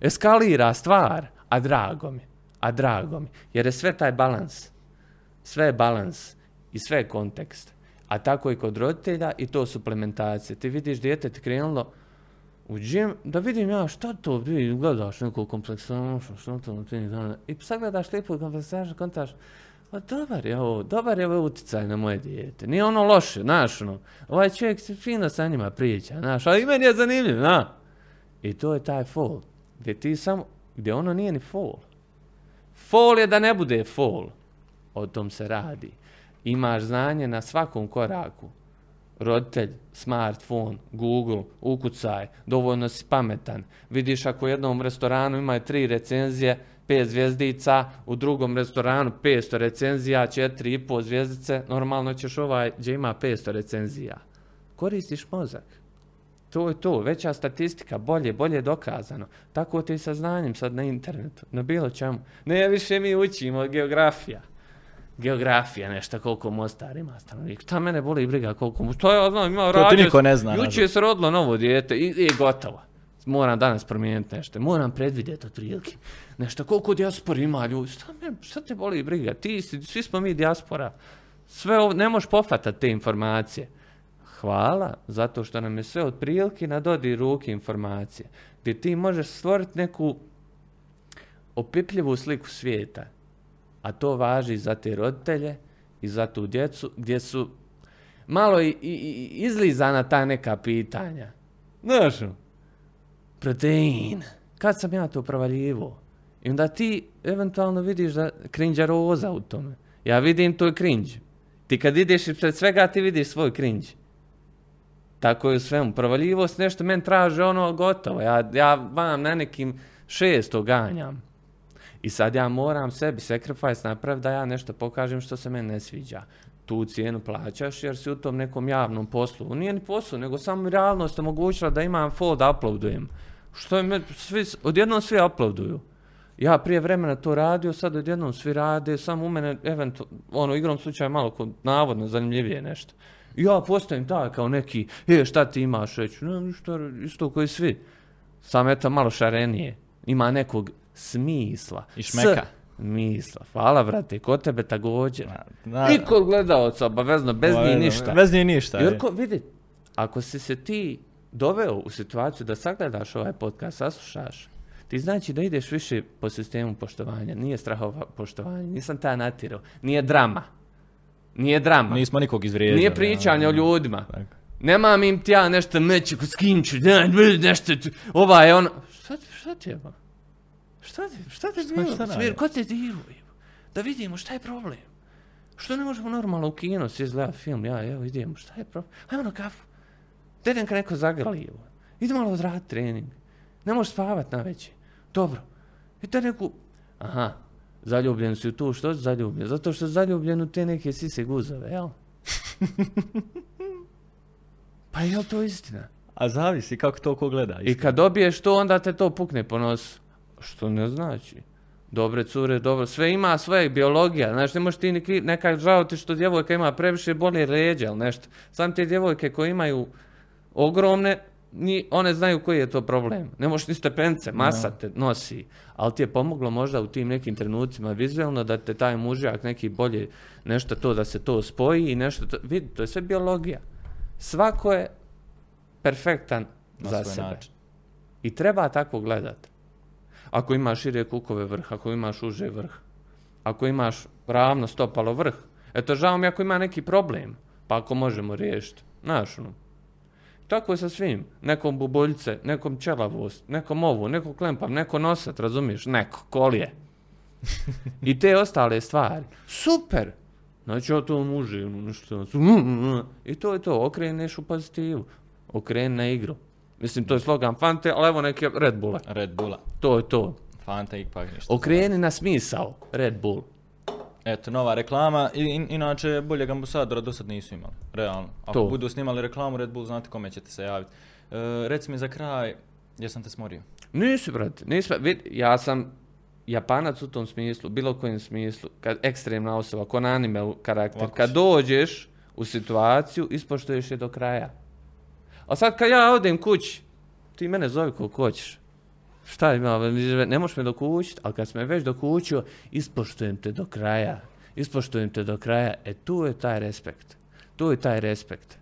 Eskalira stvar, a drago mi. A drago mi. Jer je sve taj balans. Sve je balans i sve je kontekst. A tako i kod roditelja i to suplementacije. Ti vidiš dijete ti krenulo u džim, da vidim ja šta to, vi gledaš neku kompleksanošu, šta to dana. I sad gledaš lijepu kompleksanošu, kontaš, pa dobar je ovo, dobar je ovo utjecaj na moje dijete. Nije ono loše, znaš, ono, ovaj čovjek se fino sa njima priča, znaš, ali i meni je zanimljiv, na. I to je taj fall, gdje ti samo, gdje ono nije ni fall. Fall je da ne bude fall. O tom se radi. Imaš znanje na svakom koraku. roditelj, smartphone, Google, ukucaj, dovoljno si pametan. Vidiš ako u jednom restoranu ima tri recenzije, pet zvjezdica, u drugom restoranu 500 recenzija, četiri i pol zvjezdice, normalno ćeš ovaj gdje ima 500 recenzija. Koristiš mozak. To je to, veća statistika, bolje, bolje dokazano. Tako ti sa znanjem sad na internetu, na bilo čemu. Ne, više mi učimo geografija. Geografija, nešto koliko Mostar ima stanovnika. Šta mene boli briga koliko mu... To ja znam, ima To ti radio- niko ne zna, Juče se rodilo novo dijete i, i gotovo. Moram danas promijeniti nešto. Moram predvidjeti otprilike. Nešto, koliko dijaspora ima ljudi. Šta, me, šta te boli briga? Ti si, svi smo mi dijaspora. Sve ovo, ne možeš pofatati te informacije. Hvala, zato što nam je sve otprilike na dodir ruke informacije. Gdje ti možeš stvoriti neku opipljivu sliku svijeta. A to važi za te roditelje i za tu djecu gdje su malo i, i, i izlizana ta neka pitanja. Znaš, ono, protein, kad sam ja to provaljivo? I onda ti eventualno vidiš da krinđaroza u tome. Ja vidim to je krinđ. Ti kad ideš ispred svega ti vidiš svoj krinđ. Tako je u svemu. Provaljivost nešto meni traže ono gotovo. Ja, ja vam na nekim šesto ganjam. I sad ja moram sebi sacrifice napraviti da ja nešto pokažem što se meni ne sviđa. Tu cijenu plaćaš jer si u tom nekom javnom poslu. Nije ni poslu, nego samo realnost omogućila da imam full da uploadujem. Što je me, svi, odjednom svi uploaduju. Ja prije vremena to radio, sad odjednom svi rade, samo u mene, eventu, ono, igrom slučaja malo kod navodno zanimljivije nešto. Ja postavim tak kao neki, e, šta ti imaš, reću, ne, ništa, isto koji svi. Sam eto malo šarenije. Ima nekog smisla. I šmeka. Smisla. Hvala, brate, kod tebe također. I kod gledalca, obavezno, bez Ovaj, njih ništa. Bez njih ništa. Jurko, vidi, ako si se ti doveo u situaciju da sagledaš ovaj podcast, saslušaš, ti znači da ideš više po sistemu poštovanja. Nije strahova poštovanja, nisam ta natirao. Nije drama. Nije drama. Nismo nikog izvrijeđali. Nije pričanje o ljudima. Tako. Nemam im ti ja nešto meći s kim ću, ne, ne, nešto, tu- ova je ono. Šta ti, šta ti je ba? Šta ti, šta ti šta diruje? radi? Smir, ko te diruje? Da vidimo šta je problem. Što ne možemo normalno u kino si izgledati film, ja, evo idemo, šta je problem? Ajmo na kafu. Da idem ka neko zagrli, evo. Idi malo odraditi trening. Ne možeš spavat na veće. Dobro. I da neku, aha, zaljubljen si u tu, što si zaljubljen? Zato što si zaljubljen u te neke sise guzove, jel? pa je li to istina? A zavisi kako to ko gleda. I kad dobiješ to, onda te to pukne po nosu. Što ne znači. Dobre cure, dobro, sve ima svoje biologija, znaš, ne možeš ti ni kri- neka žao ti što djevojka ima previše bolje ređe, ili nešto. Sam te djevojke koje imaju ogromne, ni, one znaju koji je to problem. Ne možeš ni stepence, masa te nosi, ali ti je pomoglo možda u tim nekim trenucima vizualno da te taj mužjak neki bolje, nešto to da se to spoji i nešto to, vidi, to je sve biologija. Svako je perfektan Na za sebe. način. I treba tako gledat. Ako imaš šire kukove vrh, ako imaš uže vrh, ako imaš ravno stopalo vrh, eto žao mi ako ima neki problem, pa ako možemo riješiti. Znaš, ono. Tako je sa svim. Nekom buboljce, nekom čelavost, nekom ovu, nekom klempav, neko nosat, razumiješ? Neko, kolje. I te ostale stvari. Super! Znači ja to ono nešto. I to je to, okreneš u pozitivu. Okreni na igru. Mislim, to je slogan Fante, ali evo neke Red Bulla. Red Bulla. To je to. Fanta ipak ništa. Okreni na smisao. Red Bull. Eto, nova reklama. I, in- inače, boljeg ambasadora do sad nisu imali. Realno. Ako To. budu snimali reklamu Red Bull, znate kome ćete se javiti. E, reci mi za kraj, jesam te smorio? Nisi, brate, nisi, vid, ja sam Japanac u tom smislu, bilo kojem smislu, kad ekstremna osoba, ko na anime karakter, Ovako kad si. dođeš u situaciju, ispoštuješ je do kraja. A sad kad ja odem kući, ti mene zove koliko hoćeš. Šta ima, ne možeš me dokućiti, ali kad si me već dokućio, ispoštujem te do kraja. Ispoštujem te do kraja. E tu je taj respekt. Tu je taj respekt.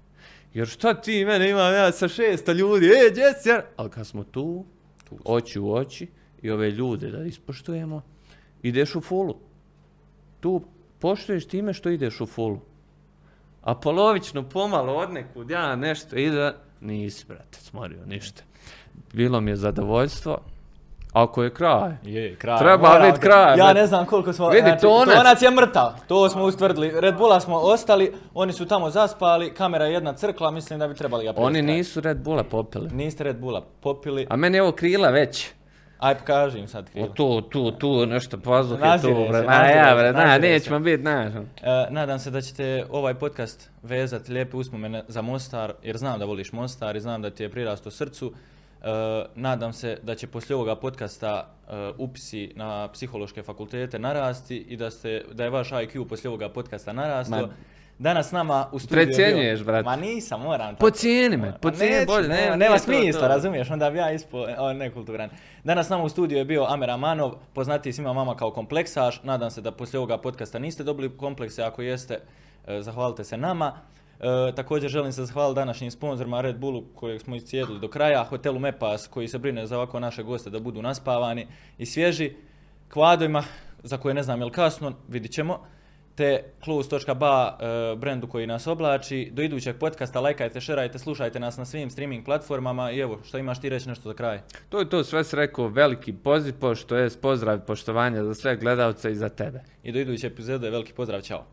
Jer šta ti mene imam ja sa šesta ljudi, e, si ja? Ali kad smo tu, oči u oči i ove ljude da ispoštujemo, ideš u fulu. Tu poštuješ time što ideš u fulu. A polovično, pomalo, od nekud, ja nešto ide, nisi, brate, smorio, ništa. Bilo mi je zadovoljstvo. Ako je kraj. Je, kraj. Treba moram bit te- kraj, Ja ne znam koliko smo... Vidi, znači, tonac. tonac je mrtav. To smo ustvrdili. Red Bulla smo ostali, oni su tamo zaspali, kamera je jedna crkla, mislim da bi trebali ga Oni nisu Red Bulla popili. Niste Red Bulla popili. A meni je ovo krila već. Aj, pokaži im sad O, krilo. tu, tu, tu, nešto pazuhe, Nazire tu, bre. Nazire ja, bre, na, nećemo biti, znaš. E, nadam se da ćete ovaj podcast vezati lijepe uspomene za Mostar, jer znam da voliš Mostar i znam da ti je prirasto srcu. E, nadam se da će poslije ovoga podcasta e, upisi na psihološke fakultete narasti i da, ste, da je vaš IQ poslije ovoga podcasta narastao. Danas s nama u studiju Precjenjuješ, brate. Ma nisam, moram. tako. Pocijeni me, pocijeni bolje, nema, nema, nema smisla, to. razumiješ, onda bi ja ispo, o, nekulturan. Danas s nama u studiju je bio Amer Amanov, poznatiji svima vama kao kompleksaš. Nadam se da poslije ovoga podcasta niste dobili komplekse, ako jeste, e, zahvalite se nama. E, također želim se zahvaliti današnjim sponzorima Red Bullu kojeg smo iscijedili do kraja, hotelu Mepas koji se brine za ovako naše goste da budu naspavani i svježi, kvadojima za koje ne znam je li kasno, vidit ćemo, te close.ba e, brendu koji nas oblači. Do idućeg podcasta lajkajte, šerajte, slušajte nas na svim streaming platformama i evo, što imaš ti reći nešto za kraj? To je to, sve si rekao, veliki poziv, pošto je pozdrav i poštovanje za sve gledalce i za tebe. I do iduće epizode veliki pozdrav, čao.